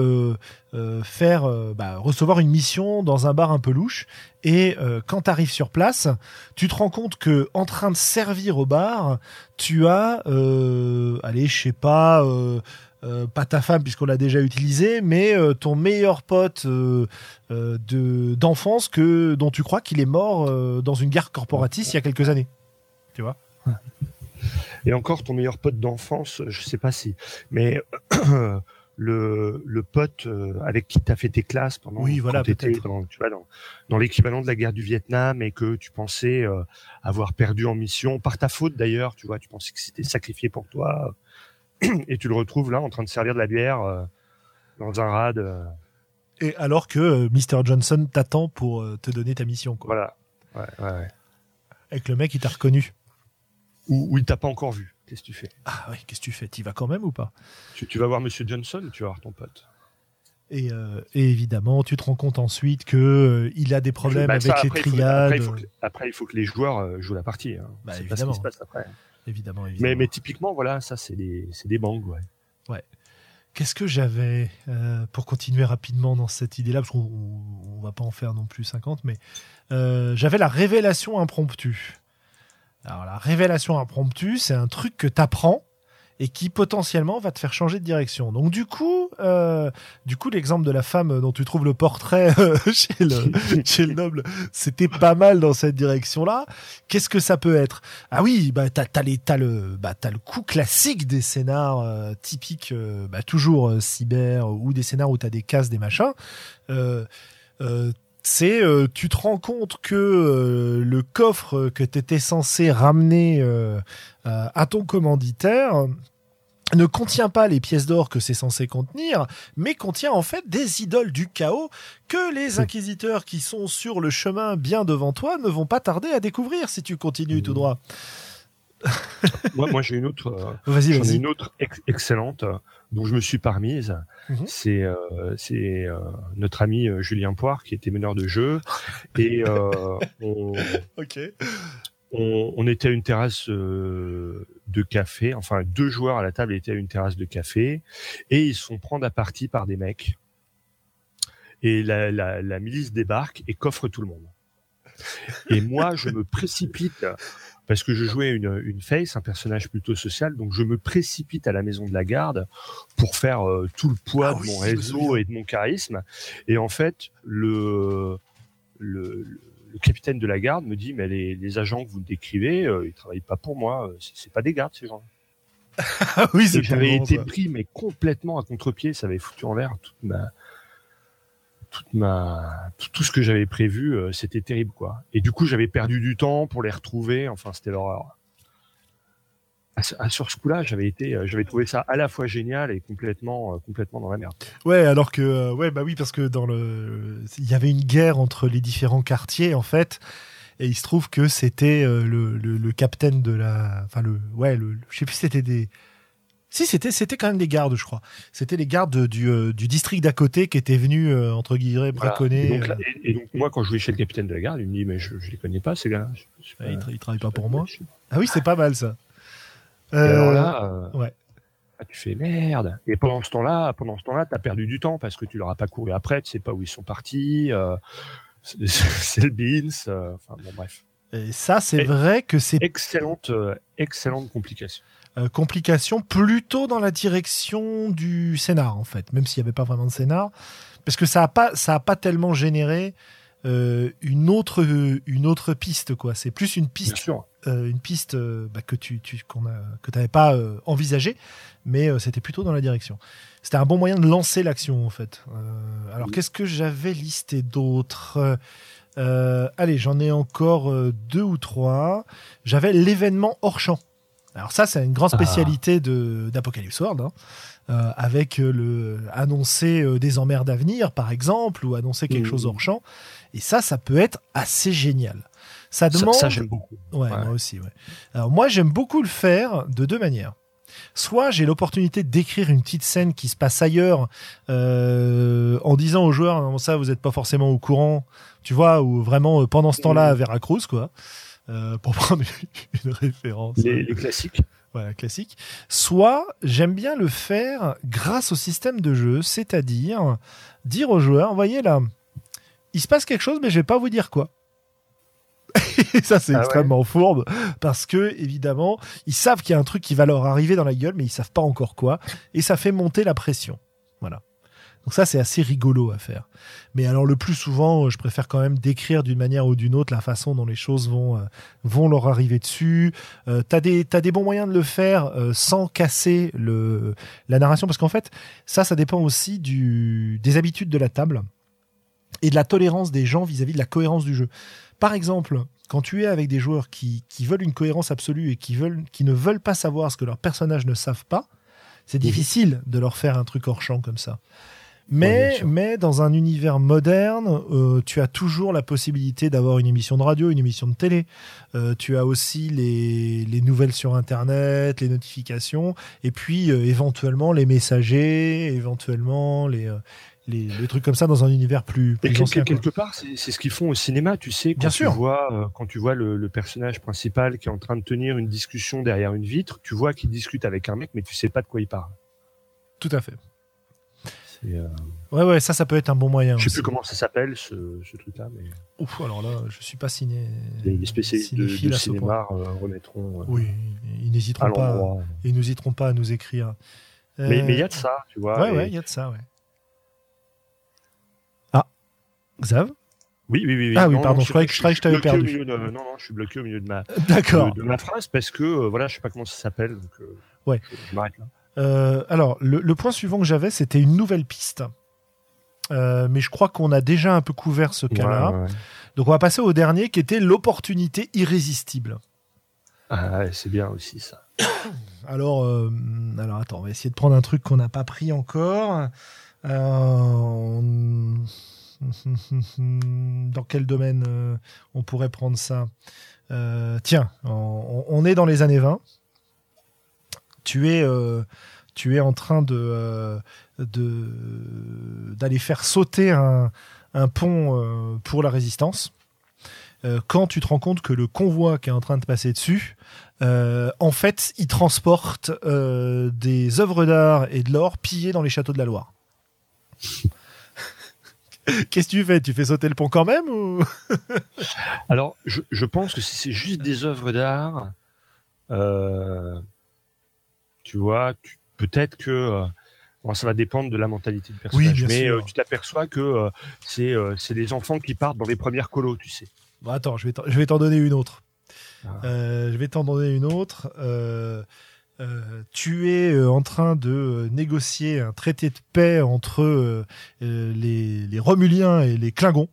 faire, bah, recevoir une mission dans un bar un peu louche. Et quand t'arrives sur place, tu te rends compte que en train de servir au bar, tu as, allez, je sais pas. euh, pas ta femme puisqu'on l'a déjà utilisé, mais ton meilleur pote de d'enfance que dont tu crois qu'il est mort dans une guerre corporatiste il y a quelques années. Tu vois? Et encore, ton meilleur pote d'enfance, je sais pas si, mais le, le pote euh, avec qui tu as fait tes classes pendant Oui, voilà, peut-être. dans, tu vois, dans, dans l'équivalent de la guerre du Vietnam et que tu pensais euh, avoir perdu en mission par ta faute d'ailleurs, tu vois, tu pensais que c'était sacrifié pour toi et tu le retrouves là en train de servir de la bière euh, dans un rad. euh, Et alors que Mr. Johnson t'attend pour te donner ta mission, quoi. voilà. Ouais, ouais, ouais. Avec le mec, il t'a reconnu. Ou, ou il t'a pas encore vu. Qu'est-ce que tu fais? Ah ouais, qu'est-ce que tu fais? T'y vas quand même ou pas? Tu, tu vas voir Monsieur Johnson ou tu vas voir ton pote et, euh, et évidemment, tu te rends compte ensuite que euh, il a des problèmes Bah, avec les après, il faut- triades. après, il faut que, après, il faut que les joueurs euh, jouent la partie. Hein. Bah, C'est pas ce évidemment. qui se passe après. Évidemment, évidemment. Mais, mais typiquement, voilà, ça, c'est des, c'est des bangs, ouais. Qu'est-ce que j'avais pour continuer rapidement dans cette idée-là, parce qu'on on va pas en faire non plus 50, mais j'avais la révélation impromptue. Alors la révélation impromptue, c'est un truc que t'apprends et qui potentiellement va te faire changer de direction. Donc du coup, euh, du coup, l'exemple de la femme dont tu trouves le portrait euh, chez le chez le noble, c'était pas mal dans cette direction-là. Qu'est-ce que ça peut être? Ah oui, bah t'as t'as les t'as le bah t'as le coup classique des scénars euh, typiques, bah, toujours cyber ou des scénars où t'as des cases, des machins. Euh, c'est euh, tu te rends compte que euh, le coffre que tu étais censé ramener euh, euh, à ton commanditaire ne contient pas les pièces d'or que c'est censé contenir, mais contient en fait des idoles du chaos que les inquisiteurs qui sont sur le chemin bien devant toi ne vont pas tarder à découvrir si tu continues tout droit. moi, moi j'ai une autre, euh, Vas-y, une autre ex- excellente euh, dont je me suis parmise. C'est, euh, c'est euh, notre ami Julien Poire qui était meneur de jeu et euh, on, Ok. on, on était à une terrasse de café, enfin deux joueurs à la table étaient à une terrasse de café et ils se font prendre à partie par des mecs. Et la, la, la milice débarque et coffre tout le monde. Et moi, je me précipite parce que je jouais une, une face, un personnage plutôt social, donc je me précipite à la maison de la garde pour faire euh, tout le poids Ah de oui, mon réseau et de mon charisme. Et en fait, le, le, le capitaine de la garde me dit mais les, les agents que vous décrivez, euh, ils travaillent pas pour moi, euh, c'est pas des gardes ces gens. Ah oui, j'avais été pris mais complètement à contre-pied, ça avait foutu en l'air toute ma ma tout, ce que j'avais prévu, euh, c'était terrible quoi. Et du coup, j'avais perdu du temps pour les retrouver, enfin c'était l'horreur. À ce- à- sur ce coup-là, j'avais été euh, j'avais trouvé ça à la fois génial et complètement euh, complètement dans la merde. Ouais, alors que ouais, bah oui, parce que dans le, il y avait une guerre entre les différents quartiers en fait, et il se trouve que c'était le, le, capitaine de la, enfin le, ouais, le, je sais plus, c'était des, si c'était, c'était quand même des gardes, je crois. C'était les gardes du, euh, du district d'à côté qui étaient venus euh, entre guillemets Voilà. braconner. Et donc, là- euh, et- et donc, moi, quand je vais chez le capitaine de la garde, il me dit mais je, je les connais pas ces ouais, ils, tra- ils travaillent pas pour moi. Ah oui, c'est pas mal ça. Alors là, euh, ouais. ah, tu fais merde. Et pendant ce temps-là, pendant ce temps-là, t'as perdu du temps parce que tu leur as pas couru après, tu sais pas où ils sont partis. C'est le beans. Enfin bon, bref. Et ça, c'est vrai que c'est Excellente, excellente complication. Euh, complication plutôt dans la direction du scénar en fait, même s'il n'y avait pas vraiment de scénar, parce que ça a pas ça a pas tellement généré euh, une autre une autre piste quoi. C'est plus une piste euh, une piste bah, que tu, tu qu'on a que t'avais pas euh, envisagé, mais c'était plutôt dans la direction. C'était un bon moyen de lancer l'action en fait. Alors Oui. qu'est-ce que j'avais listé d'autres Euh, Allez, j'en ai encore deux ou trois. J'avais l'événement hors champ. Alors ça, c'est une grande Ah. spécialité de d'Apocalypse World, hein. Euh, avec euh, le annoncer euh, des emmerdes à venir, par exemple, ou annoncer quelque Mhm. chose hors champ. Et ça, ça peut être assez génial. Ça demande. ça, j'aime beaucoup. Ouais, Ouais. moi aussi, ouais. Alors moi, j'aime beaucoup le faire de deux manières. Soit j'ai l'opportunité d'écrire une petite scène qui se passe ailleurs euh, en disant aux joueurs non, ça vous n'êtes pas forcément au courant, tu vois, ou vraiment euh, pendant ce temps-là à Veracruz quoi, euh, pour prendre une référence Les, les classiques. voilà, classique. Soit j'aime bien le faire grâce au système de jeu, c'est-à-dire dire aux joueurs, voyez là, il se passe quelque chose, mais je vais pas vous dire quoi. Et ça, c'est Ah ouais extrêmement fourbe parce que évidemment, ils savent qu'il y a un truc qui va leur arriver dans la gueule, mais ils savent pas encore quoi, et ça fait monter la pression. Voilà. Donc ça, c'est assez rigolo à faire. Mais alors le plus souvent, je préfère quand même décrire d'une manière ou d'une autre la façon dont les choses vont euh, vont leur arriver dessus. Euh, t'as des t'as des bons moyens de le faire euh, sans casser le la narration parce qu'en fait, ça, ça dépend aussi du des habitudes de la table et de la tolérance des gens vis-à-vis de la cohérence du jeu. Par exemple, quand tu es avec des joueurs qui, qui veulent une cohérence absolue et qui veulent qui ne veulent pas savoir ce que leurs personnages ne savent pas, c'est difficile de leur faire un truc hors champ comme ça. Mais, mais dans un univers moderne, euh, tu as toujours la possibilité d'avoir une émission de radio, une émission de télé. Euh, tu as aussi les, les, nouvelles sur Internet, les notifications, et puis euh, éventuellement les messagers, éventuellement les, euh, les, les, trucs comme ça dans un univers plus, plus et ancien, quelque part, c'est ce qu'ils font au cinéma, tu sais, quand Bien tu sûr. vois euh, quand tu vois le, le, personnage principal qui est en train de tenir une discussion derrière une vitre, tu vois qu'il discute avec un mec, mais tu sais pas de quoi il parle. Tout à fait. Euh... Ouais, ouais, ça, ça peut être un bon moyen. Je sais aussi. plus comment ça s'appelle ce, ce truc-là, mais. Ouf, alors là, je suis pas ciné. Les, spécialistes de, de cinéma euh, remettront. Euh, oui, ils n'hésiteront pas. Ils n'hésiteront pas à nous écrire. Mais il y a de ça, tu vois. Ouais, et... ouais, il y a de ça, ouais. Ah, Xav? Oui, oui, oui. Ah non, oui, pardon, non, je croyais que je, je t'avais perdu. De, non, non, je suis bloqué au milieu de ma. De, de, ma phrase parce que, euh, voilà, je sais pas comment ça s'appelle. Donc, euh, ouais. Je m'arrête là. Euh, alors, le, le, point suivant que j'avais, c'était une nouvelle piste. Euh, mais je crois qu'on a déjà un peu couvert ce cas-là. Ouais, ouais. Donc, on va passer au dernier qui était l'opportunité irrésistible. Ah, c'est bien aussi ça. Alors, euh, alors, attends, on va essayer de prendre un truc qu'on n'a pas pris encore. On... Dans quel domaine on pourrait prendre ça? Tiens, on, on, est dans les années 20. Tu es, euh, tu es en train de, de d'aller faire sauter un, un pont euh, pour la résistance. Euh, quand tu te rends compte que le convoi qui est en train de passer dessus, euh, en fait, il transporte euh, des œuvres d'art et de l'or pillées dans les châteaux de la Loire. Qu'est-ce que tu fais? Tu fais sauter le pont quand même ou? Alors, je, je, pense que c'est juste des œuvres d'art, euh, tu vois, tu, peut-être que euh, bon, ça va dépendre de la mentalité du personnage, oui, mais euh, tu t'aperçois que euh, c'est c'est des enfants qui partent dans les premières colos, tu sais. Bon, attends, je vais t'en donner une autre. Ah. je vais t'en donner une autre. Euh, euh, tu es euh, en train de négocier un traité de paix entre euh, les, les, Romuliens et les Klingons.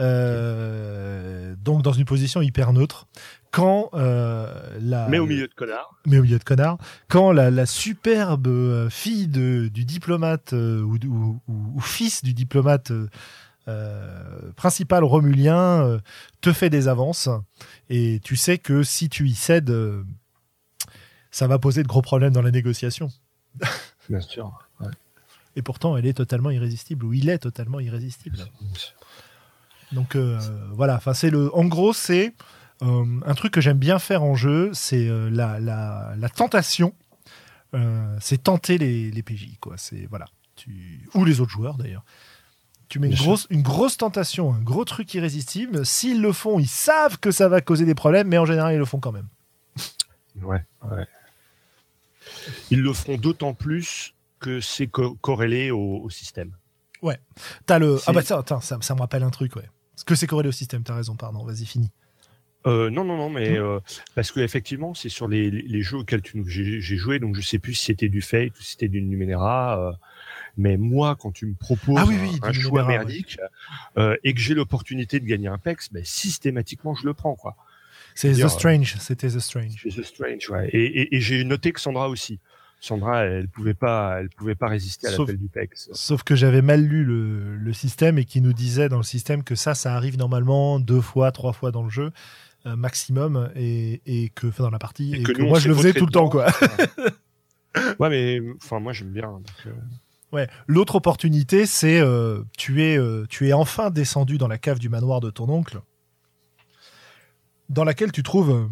Euh, donc dans une position hyper neutre. Quand la mais au milieu de connards. Mais au milieu de connards. Quand la, la superbe fille de, du diplomate ou, ou, ou, fils du diplomate principal romulien te fait des avances et tu sais que si tu y cèdes ça va poser de gros problèmes dans la négociation. Bien sûr. Ouais. Et pourtant, elle est totalement irrésistible, ou il est totalement irrésistible. Donc euh, voilà, enfin c'est le. En gros, c'est euh, un truc que j'aime bien faire en jeu, c'est euh, la, la, la, tentation. Euh, c'est tenter les, les PJ, quoi. C'est voilà, tu ou les autres joueurs d'ailleurs. Tu mets une grosse, une grosse tentation, un gros truc irrésistible. S'ils le font, ils savent que ça va causer des problèmes, mais en général, ils le font quand même. Ouais, ouais. Ils le feront d'autant plus que c'est co corrélé au, au, système. Ouais. As le... Ah bah ça, attends, ça, ça, me rappelle un truc, ouais. Que c'est corrélé au système, t'as raison, pardon, vas-y, fini. Euh, non, non, non, mais euh, parce que effectivement, c'est sur les, les, jeux auxquels j'ai joué, donc je sais plus si c'était du Fate ou si c'était du Numenera. Euh, mais moi, quand tu me proposes ah, oui, oui, un, un choix merdique ouais. et que j'ai l'opportunité de gagner un PEX, ben, systématiquement, je le prends, quoi. C'est The Strange, c'était The Strange. C'est The Strange, ouais. Et, et, et j'ai noté que Sandra aussi. Sandra, elle pouvait pas, elle pouvait pas résister à l'appel du PEX. Sauf que j'avais mal lu le, le, système et qui nous disait dans le système que ça, ça arrive normalement deux fois, trois fois dans le jeu euh, maximum et, et que, enfin dans la partie, et, et que, que nous, moi je le faisais tout le temps, quoi. ouais, mais enfin moi j'aime bien. Donc, euh... Ouais. L'autre opportunité, c'est euh, tu es, tu es enfin descendu dans la cave du manoir de ton oncle dans laquelle tu trouves euh,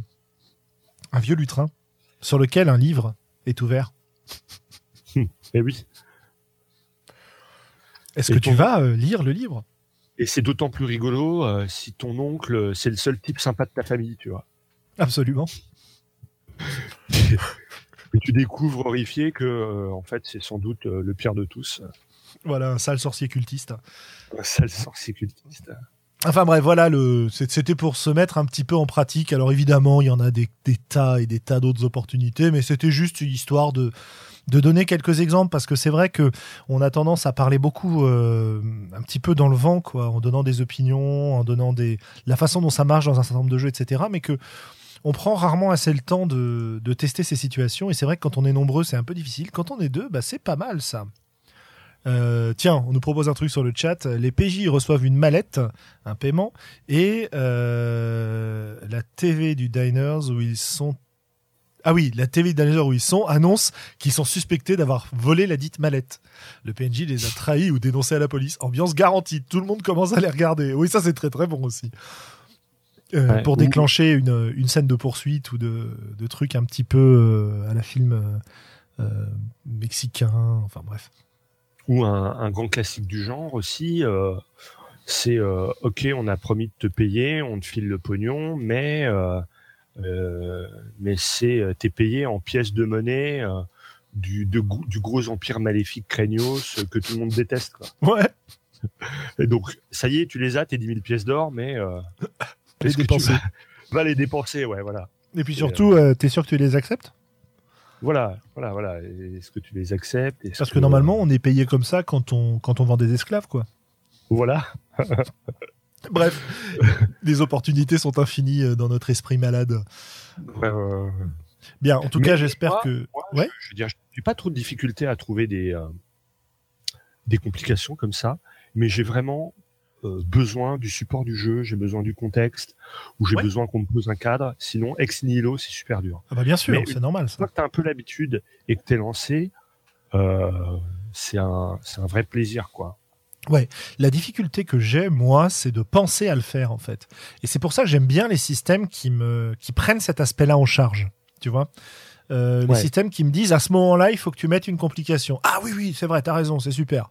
un vieux lutrin sur lequel un livre est ouvert. Eh oui. Est-ce que ton... tu vas euh, lire le livre? Et c'est d'autant plus rigolo euh, si ton oncle, c'est le seul type sympa de ta famille, tu vois. Absolument. Et tu découvres horrifié que, euh, en fait, c'est sans doute le pire de tous. Voilà, un sale sorcier cultiste. Un sale sorcier cultiste. Enfin bref, voilà, le, c'était pour se mettre un petit peu en pratique. Alors évidemment, il y en a des, des tas et des tas d'autres opportunités, mais c'était juste une histoire de, de donner quelques exemples parce que c'est vrai que on a tendance à parler beaucoup euh, un petit peu dans le vent, quoi, en donnant des opinions, en donnant des la façon dont ça marche dans un certain nombre de jeux, etc. Mais que on prend rarement assez le temps de, de tester ces situations. Et c'est vrai que quand on est nombreux, c'est un peu difficile. Quand on est deux, bah, c'est pas mal ça. Euh, tiens, on nous propose un truc sur le chat. Les PJ reçoivent une mallette, un paiement, et euh, la TV du Diners où ils sont. Ah oui, la TV Diners où ils sont annonce qu'ils sont suspectés d'avoir volé la dite mallette. Le PNJ les a trahis ou dénoncés à la police. Ambiance garantie. Tout le monde commence à les regarder. Oui, ça c'est très très bon aussi. Euh, Ouais, pour ou- déclencher une, une scène de poursuite ou de, de trucs un petit peu euh, à la film euh, mexicain. Enfin bref. Ou un, un grand classique du genre aussi, c'est ok, on a promis de te payer, on te file le pognon, mais mais c'est euh, t'es payé en pièces de monnaie euh, du de gou- du gros empire maléfique Craignos euh, que tout le monde déteste. Quoi. Ouais. Et donc ça y est, tu les as tes 10 000 pièces d'or, mais euh, Les que tu dépenser. vas, les dépenser, ouais, voilà. Et puis surtout, euh, t'es sûr que tu les acceptes? Voilà, voilà, voilà. Est-ce que tu les acceptes? Parce que normalement, on est payé comme ça quand on, quand on vend des esclaves, quoi. voilà. Bref, les opportunités sont infinies euh, dans notre esprit malade. Ouais, ouais, ouais. Bien, en tout Mais cas, j'espère que... Moi, Ouais. je, je veux dire, j'ai pas trop de difficultés à trouver des euh, des complications comme ça, mais j'ai vraiment euh, besoin du support du jeu, j'ai besoin du contexte, ou j'ai Ouais. besoin qu'on me pose un cadre. Sinon, ex nihilo, c'est super dur. Ah bah bien sûr, c'est normal, Une ça. fois que t'as un peu l'habitude et que t'es lancé, euh, c'est un c'est un vrai plaisir, quoi. La difficulté que j'ai, moi, c'est de penser à le faire, en fait. Et c'est pour ça que j'aime bien les systèmes qui me, qui prennent cet aspect-là en charge. Tu vois? Euh, Les Ouais. systèmes qui me disent, à ce moment-là, il faut que tu mettes une complication. Ah oui, oui, c'est vrai, t'as raison, c'est super.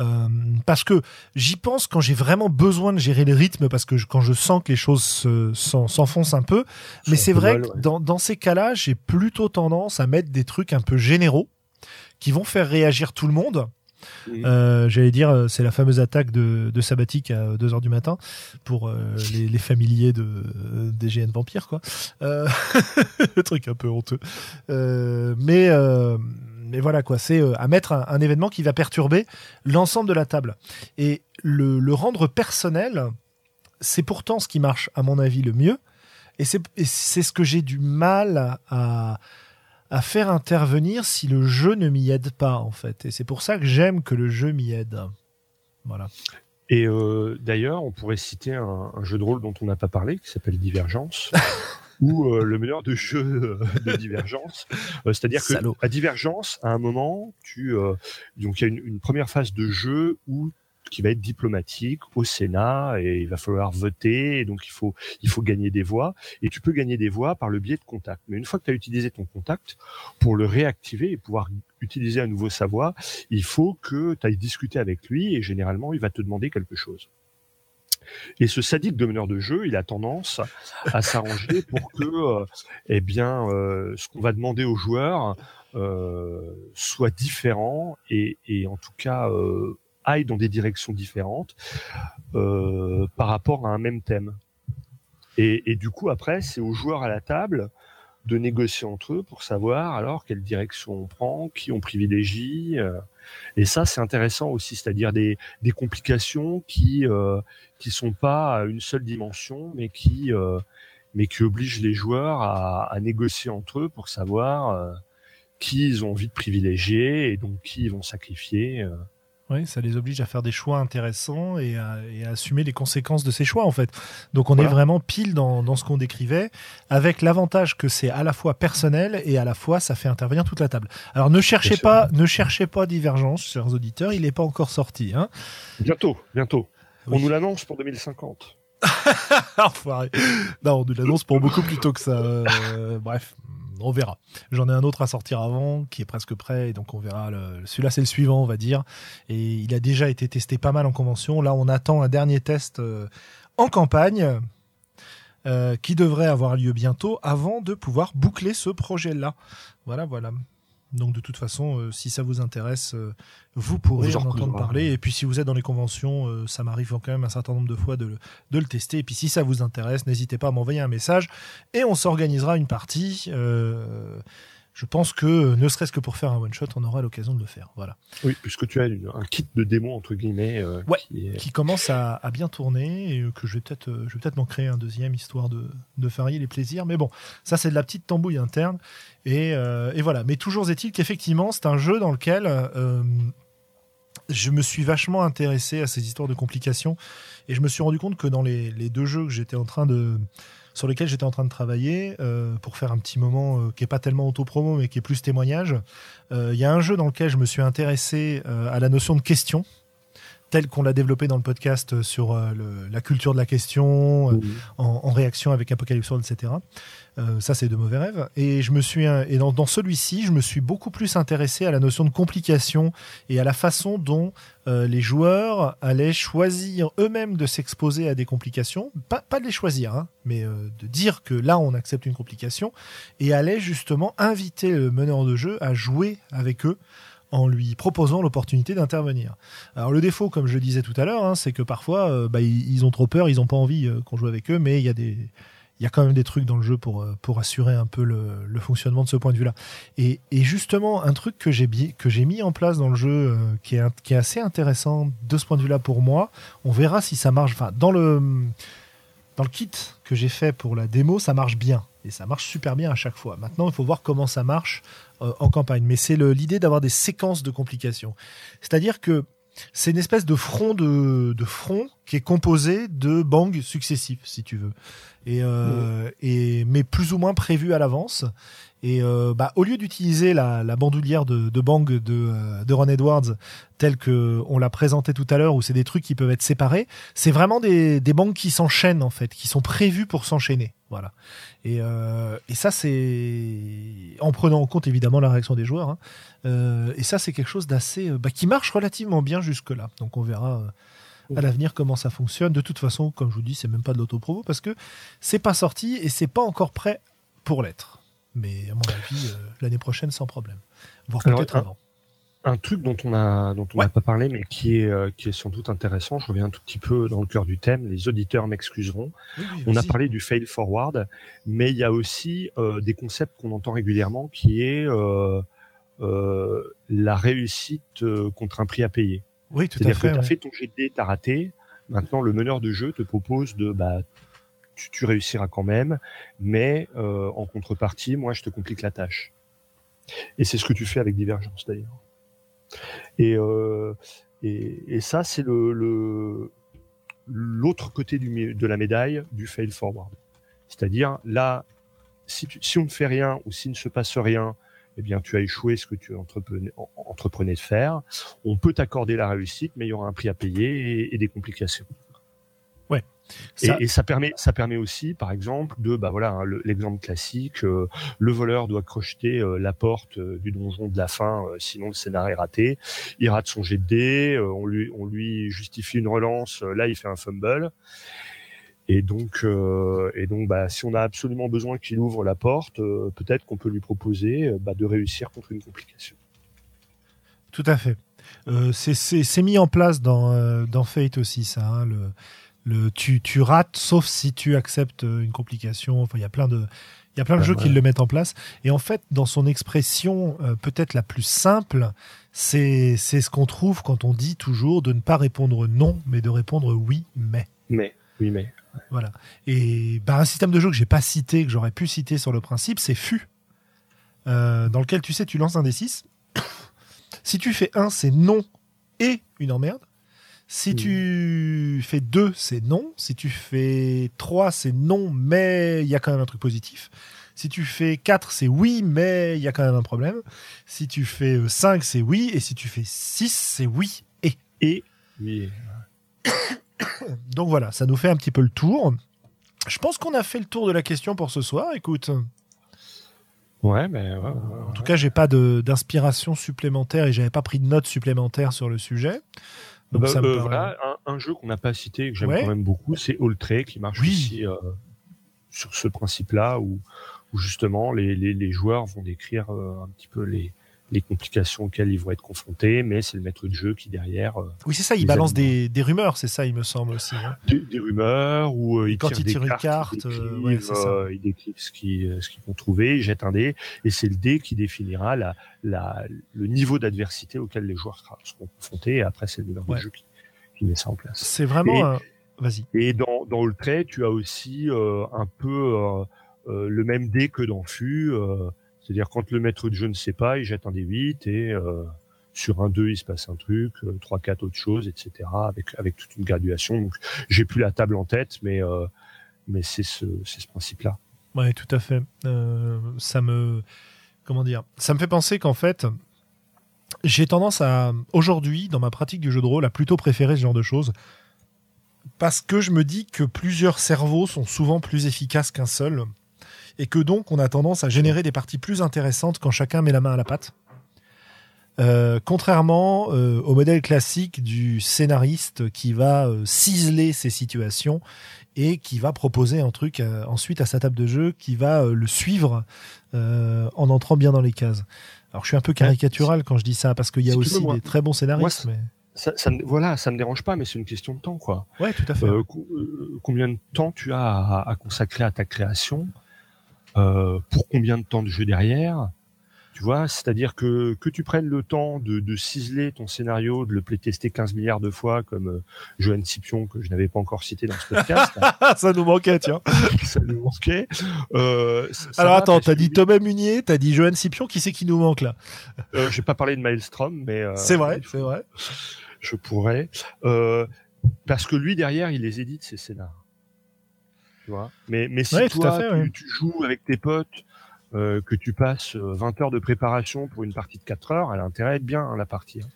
Euh, parce que j'y pense quand j'ai vraiment besoin de gérer le rythme, parce que je- quand je sens que les choses se- s'en- s'enfoncent un peu. Mais c'est vrai que ouais. dans, dans ces cas-là, j'ai plutôt tendance à mettre des trucs un peu généraux qui vont faire réagir tout le monde. Euh, J'allais dire, euh, c'est la fameuse attaque de, de Sabbatique à 2h du matin pour euh, les, familiers de euh, des GN Vampires, quoi. Le truc un peu honteux. Mais, mais voilà, quoi. C'est à mettre un, événement qui va perturber l'ensemble de la table. Et le, rendre personnel, c'est pourtant ce qui marche, à mon avis, le mieux. Et c'est ce que j'ai du mal à, à faire intervenir si le jeu ne m'y aide pas, en fait. Et c'est pour ça que j'aime que le jeu m'y aide. Voilà. Et euh, d'ailleurs, on pourrait citer un, un jeu de rôle dont on n'a pas parlé, qui s'appelle Divergence, ou euh, le meneur de jeu euh, de Divergence. Euh, C'est-à-dire que à Divergence, à un moment, tu donc il y a une, une première phase de jeu où qui va être diplomatique au Sénat et il va falloir voter et donc il faut il faut gagner des voix et tu peux gagner des voix par le biais de contacts. Mais une fois que tu as utilisé ton contact pour le réactiver et pouvoir utiliser à nouveau sa voix, il faut que tu ailles discuter avec lui et généralement il va te demander quelque chose. Et ce sadique de meneur de jeu, il a tendance à s'arranger pour que, euh, eh bien, euh, ce qu'on va demander aux joueurs euh, soit différent et, et en tout cas euh, aille dans des directions différentes euh, par rapport à un même thème. Et, du coup, après, c'est aux joueurs à la table de négocier entre eux pour savoir alors quelle direction on prend, qui on privilégie. euh, et ça, c'est intéressant aussi, c'est-à-dire des, complications qui euh, sont pas à une seule dimension, mais qui euh, mais qui obligent les joueurs à, à négocier entre eux pour savoir qui ils ont envie de privilégier et donc qui ils vont sacrifier. Oui, ça les oblige à faire des choix intéressants et à, et à assumer les conséquences de ces choix, en fait. Donc on Voilà. est vraiment pile dans, dans ce qu'on décrivait, avec l'avantage que c'est à la fois personnel et à la fois ça fait intervenir toute la table. Alors ne cherchez pas, ne cherchez pas Divergence, chers auditeurs, il n'est pas encore sorti. Hein Bientôt, bientôt. Oui. On nous l'annonce pour 2050. Enfoiré. non, on nous l'annonce pour beaucoup plus tôt que ça. Euh, bref, on verra. J'en ai un autre à sortir avant qui est presque prêt, donc on verra. Celui-là, c'est le suivant, on va dire. Et il a déjà été testé pas mal en convention. Là, on attend un dernier test euh, en campagne. euh, qui devrait avoir lieu bientôt avant de pouvoir boucler ce projet-là. Voilà, voilà. Donc de toute façon, euh, si ça vous intéresse, euh, vous pourrez en en entendre parler. Et puis si vous êtes dans les conventions, euh, ça m'arrive quand même un certain nombre de fois de, le- de le tester. Et puis si ça vous intéresse, n'hésitez pas à m'envoyer un message et on s'organisera une partie. Je pense que ne serait-ce que pour faire un one shot, on aura l'occasion de le faire. Voilà. Oui, puisque tu as une- un kit de démo entre guillemets. euh, Ouais. qui est- Qui commence à, à bien tourner et euh, que je vais peut-être, euh, je vais peut-être m'en créer un deuxième histoire de, de varier les plaisirs. Mais bon, ça c'est de la petite tambouille interne. Et, euh, et voilà. Mais toujours est-il qu'effectivement, c'est un jeu dans lequel euh, je me suis vachement intéressé à ces histoires de complications et je me suis rendu compte que dans les, les deux jeux que j'étais en train de sur lesquels j'étais en train de travailler euh, pour faire un petit moment euh, qui est pas tellement auto-promo mais qui est plus témoignage. euh, Il y a un jeu dans lequel je me suis intéressé à la notion de question, telle qu'on l'a développé dans le podcast sur le- la culture de la question, euh, en, en réaction avec Apocalypse World, etc. Euh, ça, c'est de mauvais rêves. Et dans, celui-ci, je me suis beaucoup plus intéressé à la notion de complication et à la façon dont euh, les joueurs allaient choisir eux-mêmes de s'exposer à des complications, pas, de les choisir, hein, mais euh, de dire que là, on accepte une complication et allaient justement inviter le meneur de jeu à jouer avec eux en lui proposant l'opportunité d'intervenir. Alors le défaut, comme je le disais tout à l'heure, hein, c'est que parfois, bah, ils, ont trop peur, ils n'ont pas envie qu'on joue avec eux, mais il y a des il y a quand même des trucs dans le jeu pour, euh, pour assurer un peu le, le fonctionnement de ce point de vue-là. Et, et justement, un truc que j'ai que j'ai mis en place dans le jeu, euh, qui, est, qui est assez intéressant de ce point de vue-là pour moi, on verra si ça marche. Enfin, dans le, dans le kit que j'ai fait pour la démo, ça marche bien. Et ça marche super bien à chaque fois. Maintenant, il faut voir comment ça marche euh, en campagne. Mais c'est l'idée d'avoir des séquences de complications. C'est-à-dire que c'est une espèce de front de, de front qui est composé de bangs successifs, si tu veux. Et, euh, et mais plus ou moins prévu à l'avance. Et euh, bah, au lieu d'utiliser la, la bandoulière de, de bang de, euh, de Ron Edwards telle que on l'a présenté tout à l'heure, où c'est des trucs qui peuvent être séparés, c'est vraiment des, des bangs qui s'enchaînent en fait, qui sont prévus pour s'enchaîner. Voilà. Et, euh, et ça, c'est en prenant en compte évidemment la réaction des joueurs. hein. Et ça, c'est quelque chose d'assez bah, qui marche relativement bien jusque là. Donc on verra à l'avenir comment ça fonctionne. De toute façon, comme je vous dis, c'est même pas de l'autoprovo parce que c'est pas sorti et c'est pas encore prêt pour l'être. Mais à mon avis, euh, l'année prochaine sans problème. Voire peut-être un- avant. Un truc dont on a dont on n'a Ouais. pas parlé, mais qui est euh, qui est sans doute intéressant. Je reviens un tout petit peu dans le cœur du thème. Les auditeurs m'excuseront. Oui, oui, On a parlé du fail forward, mais il y a aussi euh, des concepts qu'on entend régulièrement, qui est euh, euh, la réussite contre un prix à payer. Oui, tout à C'est-à-dire que fait. tu as ouais. fait ton dés, t'as raté. Maintenant, le meneur de jeu te propose de bah tu, réussiras quand même, mais euh, en contrepartie, moi, je te complique la tâche. Et c'est ce que tu fais avec Divergence d'ailleurs. Et, euh, ça, c'est l'autre côté de la médaille du fail forward. C'est-à-dire là, si, on ne fait rien ou s'il ne se passe rien, eh bien, tu as échoué ce que tu entreprenais, en- entreprenais de faire. On peut t'accorder la réussite, mais il y aura un prix à payer et des complications. Ça- Et, et ça permet, ça permet aussi, par exemple, de, bah voilà, hein, le- l'exemple classique, euh, le voleur doit crocheter euh, la porte euh, du donjon de la fin, sinon le scénario est raté. Il rate son jet de dés, on lui, on lui justifie une relance, là il fait un fumble. Et donc, euh, et donc, bah, si on a absolument besoin qu'il ouvre la porte, euh, peut-être qu'on peut lui proposer euh, bah, de réussir contre une complication. Tout à fait. C'est- mis en place dans, dans Fate aussi, ça. hein, le, le, tu, tu rates, sauf si tu acceptes euh, une complication. Enfin, il y a plein de, il y a plein de jeux qui le mettent en place. Et en fait, dans son expression euh, peut-être la plus simple, c'est c'est ce qu'on trouve quand on dit toujours de ne pas répondre non, mais de répondre oui, mais. Mais, oui, mais. Voilà. Et bah, un système de jeu que j'ai pas cité, que j'aurais pu citer sur le principe, c'est FU. Euh, dans lequel, tu sais, tu lances un D6. si tu fais 1, c'est non et une emmerde. Si tu fais 2, c'est non. Si tu fais 3, c'est non, mais il y a quand même un truc positif. Si tu fais 4, c'est oui, mais il y a quand même un problème. Si tu fais 5, c'est oui. Et si tu fais 6, c'est oui et. Et, oui, Donc voilà, ça nous fait un petit peu le tour. Je pense qu'on a fait le tour de la question pour ce soir. Écoute, ouais, mais, ouais, ouais, en tout cas, j'ai pas d'inspiration supplémentaire et j'avais pas pris de notes supplémentaires sur le sujet. Donc Bah, ça me euh, voilà, un, un jeu qu'on n'a pas cité et que j'aime Ouais. quand même beaucoup, c'est All Tray qui marche Oui. aussi euh, sur ce principe-là où, où justement les, les, les joueurs vont décrire euh, un petit peu les, les complications auxquelles ils vont être confrontés, mais c'est le maître de jeu qui derrière. Euh, oui, c'est ça. Il balance des, des, rumeurs, c'est ça, il me semble aussi. Hein. Des, rumeurs ou euh, il quand tire il des tire une cartes, carte, il euh, décrive, ouais, c'est ça. euh, il décrive ce qu'ils ce qu'ils vont trouver, il jette un dé et c'est le dé qui définira la, la le niveau d'adversité auquel les joueurs seront confrontés. Et après, c'est le Ouais. de jeu qui, qui met ça en place. C'est vraiment. Et- un- Vas-y. Et dans, dans le trait, tu as aussi euh, un peu euh, euh, le même dé que dans FU. euh, C'est-à-dire quand le maître de jeu ne sait pas, il jette un dé 8 et euh, sur un 2, il se passe un truc, euh, 3, 4 autres choses, etc. avec, toute une graduation. Donc j'ai plus la table en tête, mais, euh, c'est ce, principe-là. Ouais, tout à fait. Euh, ça me, comment dire, ça me fait penser qu'en fait, j'ai tendance à, aujourd'hui, dans ma pratique du jeu de rôle, à plutôt préférer ce genre de choses, parce que je me dis que plusieurs cerveaux sont souvent plus efficaces qu'un seul, et que donc on a tendance à générer des parties plus intéressantes quand chacun met la main à la pâte. Euh, contrairement euh, au modèle classique du scénariste qui va euh, ciseler ses situations et qui va proposer un truc ensuite à sa table de jeu qui va le suivre en entrant bien dans les cases. Alors je suis un peu caricatural quand je dis ça parce qu'il y a aussi moi- des très bons scénaristes. moi, mais... Ça, ça, me- voilà, ça me dérange pas, mais c'est une question de temps, quoi. Ouais, tout à fait. Co- combien de temps tu as à, à consacrer à ta création Pour combien de temps de jeu derrière Tu vois, c'est-à-dire que que tu prennes le temps de, de ciseler ton scénario, de le playtester 15 milliards de fois, comme euh, Johan Scipion que je n'avais pas encore cité dans ce podcast, ça nous manquait, tiens. ça nous manquait. Euh, ça- Alors attends, t'as dit Thomas Munier, t'as dit Johan Scipion, qui c'est qui nous manque là? Euh, J'ai pas parlé de Maelstrom, mais euh, C'est vrai, c'est vrai. je pourrais. Euh, parce que lui, derrière, il les édite, ces scénars. Tu vois mais, mais si Ouais, toi, fait, tu, ouais. tu joues avec tes potes, euh, que tu passes euh, 20 heures de préparation pour une partie de 4 heures, elle a intérêt à être bien, hein, la partie. hein.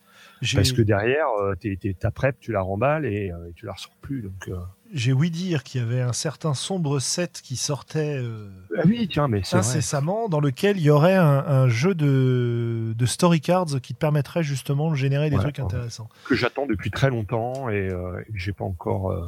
Parce que derrière, euh, t'es, t'es- ta prep, tu la remballes et, euh, et tu la ressors plus. Donc, euh... J'ai ouï dire qu'il y avait un certain sombre set qui sortait euh, Ah oui, tiens, mais c'est vrai. incessamment, dans lequel il y aurait un, un jeu de, de story cards qui te permettrait justement de générer des Ouais, trucs ouais. intéressants. Que j'attends depuis très longtemps et, euh, que j'ai pas encore euh,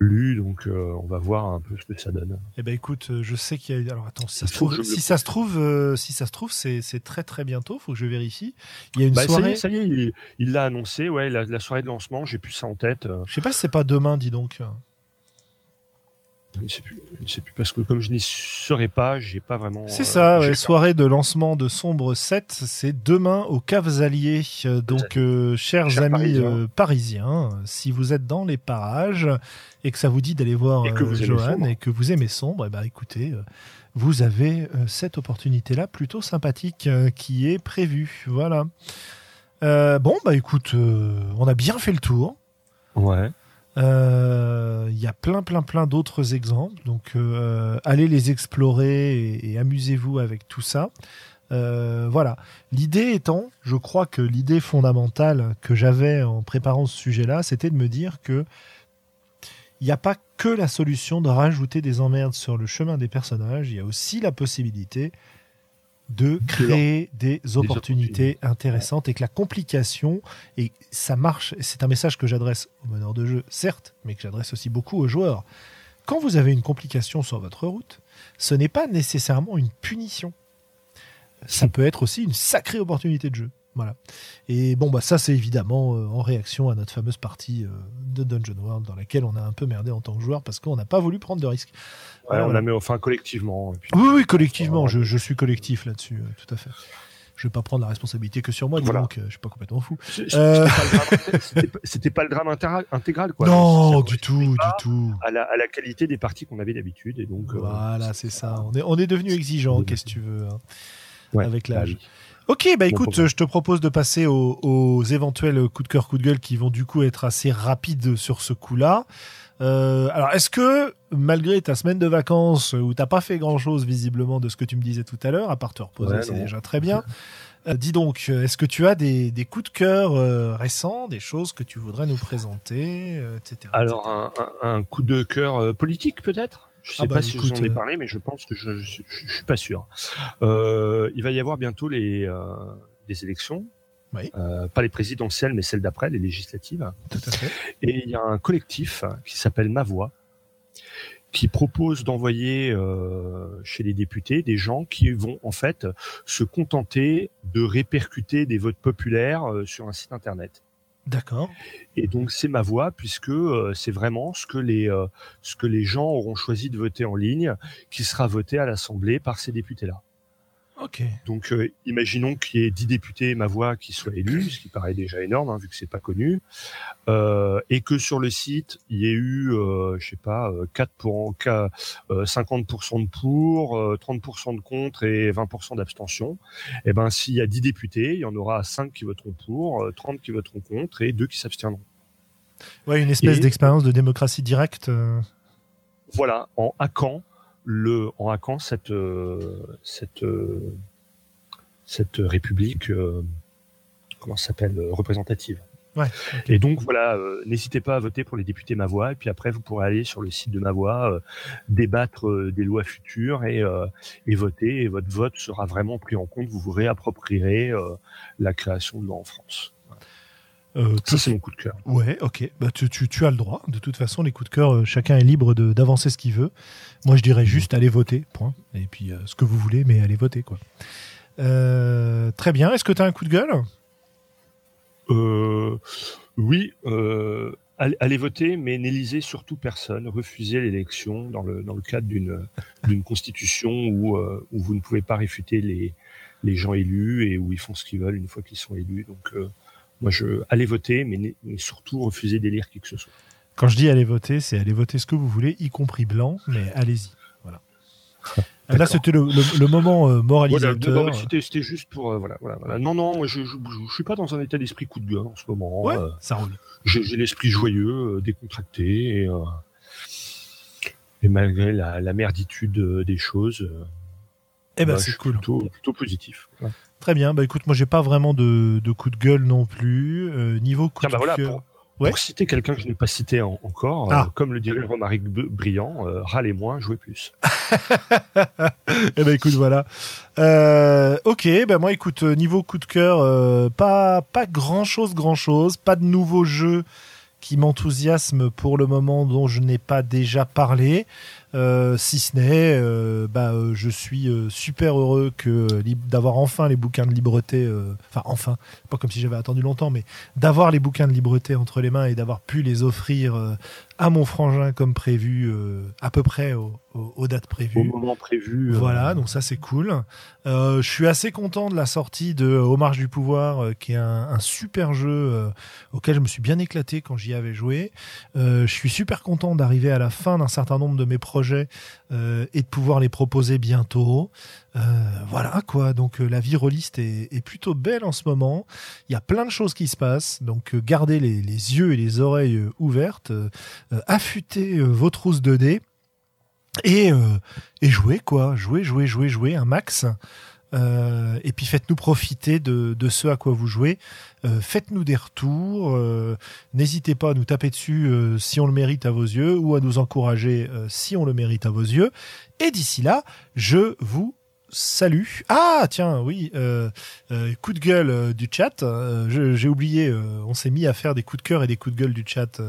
lu. Donc, euh, on va voir un peu ce que ça donne. Eh ben écoute, euh, je sais qu'il y a. Alors attends, si ça se trouve, je me si le ça se trouve, euh, si ça se trouve, c'est c'est très très bientôt. Faut que je vérifie. Il y a une Bah, ça y soirée. est, ça y est, il- l'a annoncé. Ouais, la, la soirée de lancement, j'ai plus ça en tête. Je sais pas si c'est pas demain, dis donc. Je ne sais plus, je ne sais plus parce que comme je n'y serai pas, j'ai pas vraiment. C'est euh, ça, j'ai ouais, soirée de lancement de Sombre 7, c'est demain aux Caves Alliés. Euh, Donc, euh, chers amis Parisiens. euh, parisiens, si vous êtes dans les parages et que ça vous dit d'aller voir Et que euh, vous aimez Johan et que vous aimez Sombre, eh ben, écoutez, euh, vous avez euh, cette opportunité-là plutôt sympathique euh, qui est prévue. Voilà. Euh, bon, bah écoute, euh, on a bien fait le tour. Ouais. Euh, Il y a plein, plein, plein d'autres exemples. Donc, euh, allez les explorer et, amusez-vous avec tout ça. Euh, voilà. L'idée étant, je crois que l'idée fondamentale que j'avais en préparant ce sujet-là, c'était de me dire que il n'y a pas que la solution de rajouter des emmerdes sur le chemin des personnages. Il y a aussi la possibilité de créer des opportunités intéressantes et que la complication et ça marche. C'est un message que j'adresse aux meneurs de jeu, certes, mais que j'adresse aussi beaucoup aux joueurs. Quand vous avez une complication sur votre route, ce n'est pas nécessairement une punition. Ça peut être aussi une sacrée opportunité de jeu. Voilà. Et bon, bah ça, c'est évidemment euh, en réaction à notre fameuse partie euh, de Dungeon World dans laquelle on a un peu merdé en tant que joueur parce qu'on n'a pas voulu prendre de risques. Ouais, on la met enfin collectivement. et puis- Oui, oui, collectivement, je, je suis collectif là-dessus, euh, tout à fait. Je vais pas prendre la responsabilité que sur moi, Voilà. donc, je suis pas complètement fou. C'était pas le drame- intégral, quoi. non, du tout, du tout. À la, à la qualité des parties qu'on avait d'habitude. Et donc, Voilà, c'est ça. On est, on est devenu exigeant, qu'est-ce que tu veux, hein, ouais, avec bah l'âge. Ok, bah écoute, je te propose de passer aux, aux éventuels coups de cœur, coups de gueule qui vont du coup être assez rapides sur ce coup-là. Euh, alors, est-ce que malgré ta semaine de vacances où t'as pas fait grand-chose visiblement de ce que tu me disais tout à l'heure, à part te reposer, Ouais, c'est déjà très bien. euh, dis donc, est-ce que tu as des, des coups de cœur euh, récents, des choses que tu voudrais nous présenter, euh, etc. Alors, un, un- un coup de cœur euh, politique, peut-être? Je sais Ah bah, pas si écoute, je vous en ai euh, parlé, mais je pense que je, je suis pas sûr. Euh, il va y avoir bientôt les euh, des élections. Oui. Euh, pas les présidentielles, mais celles d'après, les législatives. Tout à fait. Et il y a un collectif qui s'appelle Ma Voix, qui propose d'envoyer euh, chez les députés des gens qui vont en fait se contenter de répercuter des votes populaires euh, sur un site internet. D'accord. Et donc c'est ma voix puisque euh, c'est vraiment ce que les euh, ce que les gens auront choisi de voter en ligne qui sera voté à l'Assemblée par ces députés-là. Ok. Donc, euh, imaginons qu'il y ait 10 députés, ma voix, qui soient élus, ce qui paraît déjà énorme, hein, vu que c'est pas connu, euh, et que sur le site, il y ait eu, euh, je sais pas, 4 pour, 50% de pour, 30% de contre et 20% d'abstention. Et eh ben, s'il y a 10 députés, il y en aura 5 qui voteront pour, 30 qui voteront contre et 2 qui s'abstiendront. Ouais, une espèce d'expérience de démocratie directe. Voilà, en hackant le en hackant cette euh, cette euh, cette république euh, comment s'appelle représentative. Ouais, Et donc voilà, n'hésitez pas à voter pour les députés Ma Voix et puis après vous pourrez aller sur le site de Ma Voix débattre des lois futures et et voter et votre vote sera vraiment pris en compte. Vous vous réapproprierez la création de loi en France. Euh, ça, c'est mon coup de cœur. Ouais, ok. Bah, tu, tu, tu, as le droit. De toute façon, les coups de cœur, euh, chacun est libre d'avancer ce qu'il veut. Moi, je dirais juste allez voter, point. Et puis, euh, ce que vous voulez, mais allez voter, quoi. Euh, très bien. Est-ce que tu as un coup de gueule? Oui. Allez, allez, voter, mais n'élisez surtout personne. Refusez l'élection dans le, dans le cadre d'une constitution où, où vous ne pouvez pas réfuter les, les gens élus et où ils font ce qu'ils veulent une fois qu'ils sont élus. Donc, moi, je allez voter, mais, surtout refuser d'élire qui que ce soit. Quand je dis allez voter, c'est allez voter ce que vous voulez, y compris blanc, mais allez-y. Voilà. Là, c'était le, moment euh, moralisateur. c'était juste pour euh, voilà, voilà, Non, non, moi, je, je, suis pas dans un état d'esprit coup de gueule en ce moment. Ouais, euh, ça roule. J'ai l'esprit joyeux, décontracté, et, et malgré la, la merditude des choses. eh ben, bah, c'est cool. Plutôt, plutôt positif. Très bien. Bah écoute, moi j'ai pas vraiment de, coup de gueule non plus. Euh, niveau coup bah, de cœur. Pour, citer quelqu'un que je n'ai pas cité encore, euh, ah. comme le dirait Romaric Briand, euh, râlez moins, jouez plus. eh ben écoute, voilà. ok, ben moi écoute, niveau coup de cœur, pas pas grand chose, grand chose, pas de nouveaux jeux qui m'enthousiasment pour le moment dont je n'ai pas déjà parlé. Euh, si ce n'est, euh, bah, euh, je suis super heureux que d'avoir enfin les bouquins de libreté, enfin enfin, pas comme si j'avais attendu longtemps, mais d'avoir les bouquins de libreté entre les mains et d'avoir pu les offrir à mon frangin comme prévu, à peu près aux dates prévues. Au moment prévu. Voilà, donc ça c'est cool. je suis assez content de la sortie de Au marge du pouvoir, qui est un, un super jeu auquel je me suis bien éclaté quand j'y avais joué. je suis super content d'arriver à la fin d'un certain nombre de mes projets euh, et de pouvoir les proposer bientôt. Euh, voilà quoi, donc euh, la vie rôliste est, plutôt belle en ce moment. Il y a plein de choses qui se passent, donc gardez les, yeux et les oreilles ouvertes, affûtez vos trousses de dés et, et jouez quoi, jouez, jouez, jouez, jouez un max. Euh, et puis faites-nous profiter de, de, ce à quoi vous jouez. Euh, faites-nous des retours. Euh, n'hésitez pas à nous taper dessus si on le mérite à vos yeux ou à nous encourager si on le mérite à vos yeux. Et d'ici là, je vous salut. Ah tiens, oui, euh, euh, coup de gueule euh, du chat. J'ai oublié, on s'est mis à faire des coups de cœur et des coups de gueule du chat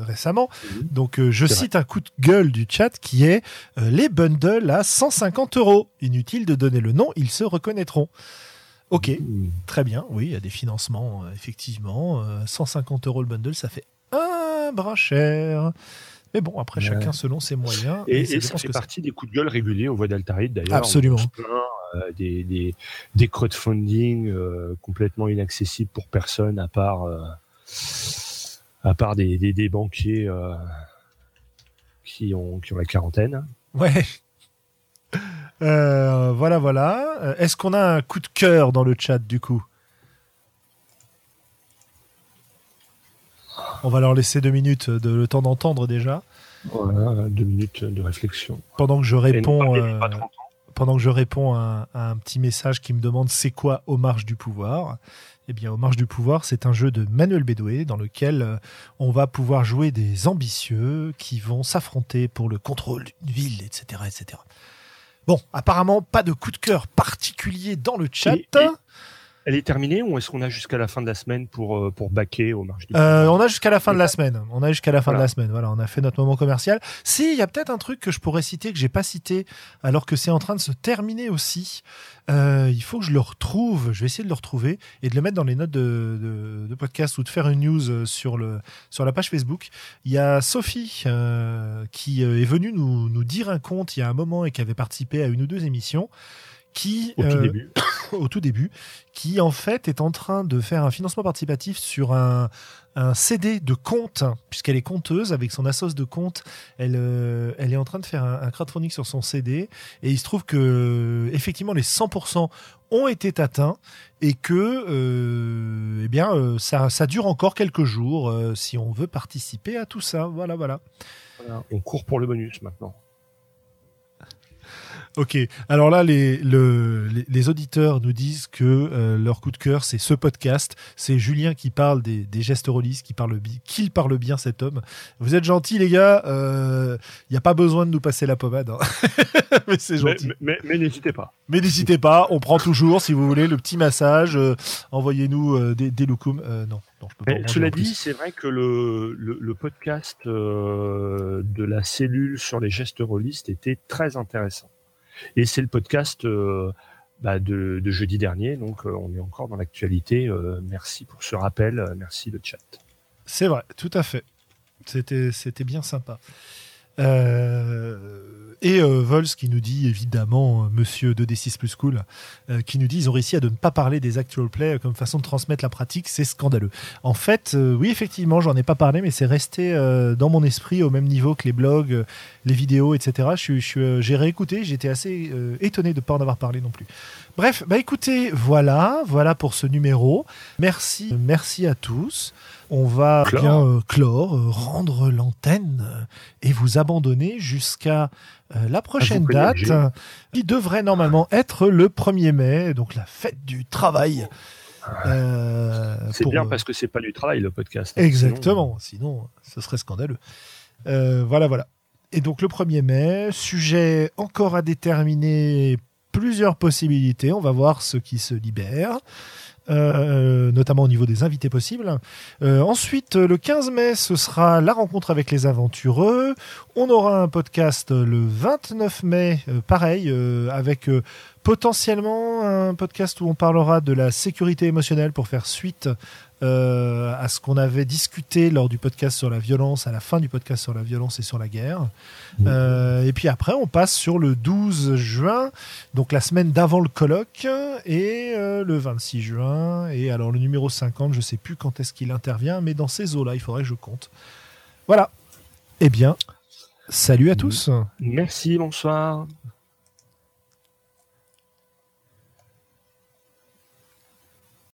récemment. Mhm. Donc je cite un coup de gueule du chat qui est les bundles à 150 euros. Inutile de donner le nom, ils se reconnaîtront. Ok, mhm. très bien. Oui, il y a des financements, effectivement. 150 euros le bundle, ça fait un bras cher. Mais bon, après, chacun selon ses moyens. Et, ça fait partie des coups de gueule réguliers au voix d'Altaride, d'ailleurs. Absolument. Euh, des, des, des crowdfunding euh, complètement inaccessibles pour personne à part, euh, à part des, des, des banquiers qui, ont, qui ont la quarantaine. Ouais. voilà, voilà. Est-ce qu'on a un coup de cœur dans le chat du coup? On va leur laisser deux minutes de le temps d'entendre déjà. Voilà, deux minutes de réflexion. Pendant que je réponds, euh, pendant que je réponds à, un petit message qui me demande c'est quoi Au marge du pouvoir. Eh bien, Au marge du pouvoir, c'est un jeu de Manuel Bédoué dans lequel euh, on va pouvoir jouer des ambitieux qui vont s'affronter pour le contrôle d'une ville, etc., etc. Bon, apparemment pas de coup de cœur particulier dans le chat. Elle est terminée ou est-ce qu'on a jusqu'à la fin de la semaine pour euh, pour baquer au marché euh, On a jusqu'à la fin de la semaine. On a jusqu'à la fin de la semaine. Voilà, on a fait notre moment commercial. Si, il y a peut-être un truc que je pourrais citer que j'ai pas cité alors que c'est en train de se terminer aussi. Euh, il faut que je le retrouve. Je vais essayer de le retrouver et de le mettre dans les notes de, de, de podcast ou de faire une news euh, sur le sur la page Facebook. Il y a Sophie euh, qui est venue nous nous dire un compte il y a un moment et qui avait participé à une ou deux émissions qui au tout, début. au tout début, qui en fait est en train de faire un financement participatif sur un, un CD de compte, puisqu'elle est conteuse avec son assos de compte. Elle, euh, elle est en train de faire un, un, crowdfunding sur son CD et il se trouve que effectivement les 100% ont été atteints et que euh, eh bien euh, ça, ça dure encore quelques jours euh, si on veut participer à tout ça. Voilà, voilà. voilà. On court pour le bonus maintenant. Ok. Alors là, les, le, les, les, auditeurs nous disent que euh, leur coup de cœur, c'est ce podcast. C'est Julien qui parle des, des gestes release, qui parle, qu'il parle bien cet homme. Vous êtes gentils, les gars. Il euh, n'y a pas besoin de nous passer la pommade. Hein. mais c'est gentil. Mais, mais, mais n'hésitez pas. Mais n'hésitez pas. On prend toujours, si vous voulez, le petit massage. Euh, Envoyez-nous des, des loukoums. non. Non, je peux mais cela dit, c'est vrai que le, le, le podcast de la cellule sur les gestes rôlistes était très intéressant. Et c'est le podcast euh, bah, de, jeudi dernier, donc euh, on est encore dans l'actualité. Euh, merci pour ce rappel, merci le chat. C'est vrai, tout à fait. C'était c'était bien sympa. Et euh, Vols qui nous dit évidemment, euh, monsieur 2D6 plus cool, euh, qui nous dit ils ont réussi à ne pas parler des actual play comme façon de transmettre la pratique, c'est scandaleux. En fait, euh, oui, effectivement, j'en ai pas parlé, mais c'est resté dans mon esprit au même niveau que les blogs, les vidéos, etc. Je, je, j'ai réécouté, j'étais assez étonné de ne pas en avoir parlé non plus. Bref, bah écoutez, voilà, voilà pour ce numéro. Merci, merci à tous. On va clore. bien euh, clore, euh, rendre l'antenne euh, et vous abandonner jusqu'à la prochaine date, qui devrait normalement être le 1er mai, donc la fête du travail. Euh, c'est pour... bien parce que c'est pas du travail le podcast. Exactement, sinon, sinon ce serait scandaleux. Euh, voilà, voilà. Et donc le 1er mai, sujet encore à déterminer, plusieurs possibilités. On va voir ce qui se libère. Euh, notamment au niveau des invités possibles. Euh, ensuite, le 15 mai, ce sera la rencontre avec les aventureux. On aura un podcast le 29 mai, euh, pareil, avec potentiellement un podcast où on parlera de la sécurité émotionnelle pour faire suite euh, à ce qu'on avait discuté lors du podcast sur la violence, à la fin du podcast sur la violence et sur la guerre. Mmh. Euh, et puis après, on passe sur le 12 juin, donc la semaine d'avant le colloque, et euh, le 26 juin. Et alors le numéro 50, je sais plus quand est-ce qu'il intervient, mais dans ces eaux-là, il faudrait que je compte. Voilà. Eh bien, salut à tous. Merci, bonsoir.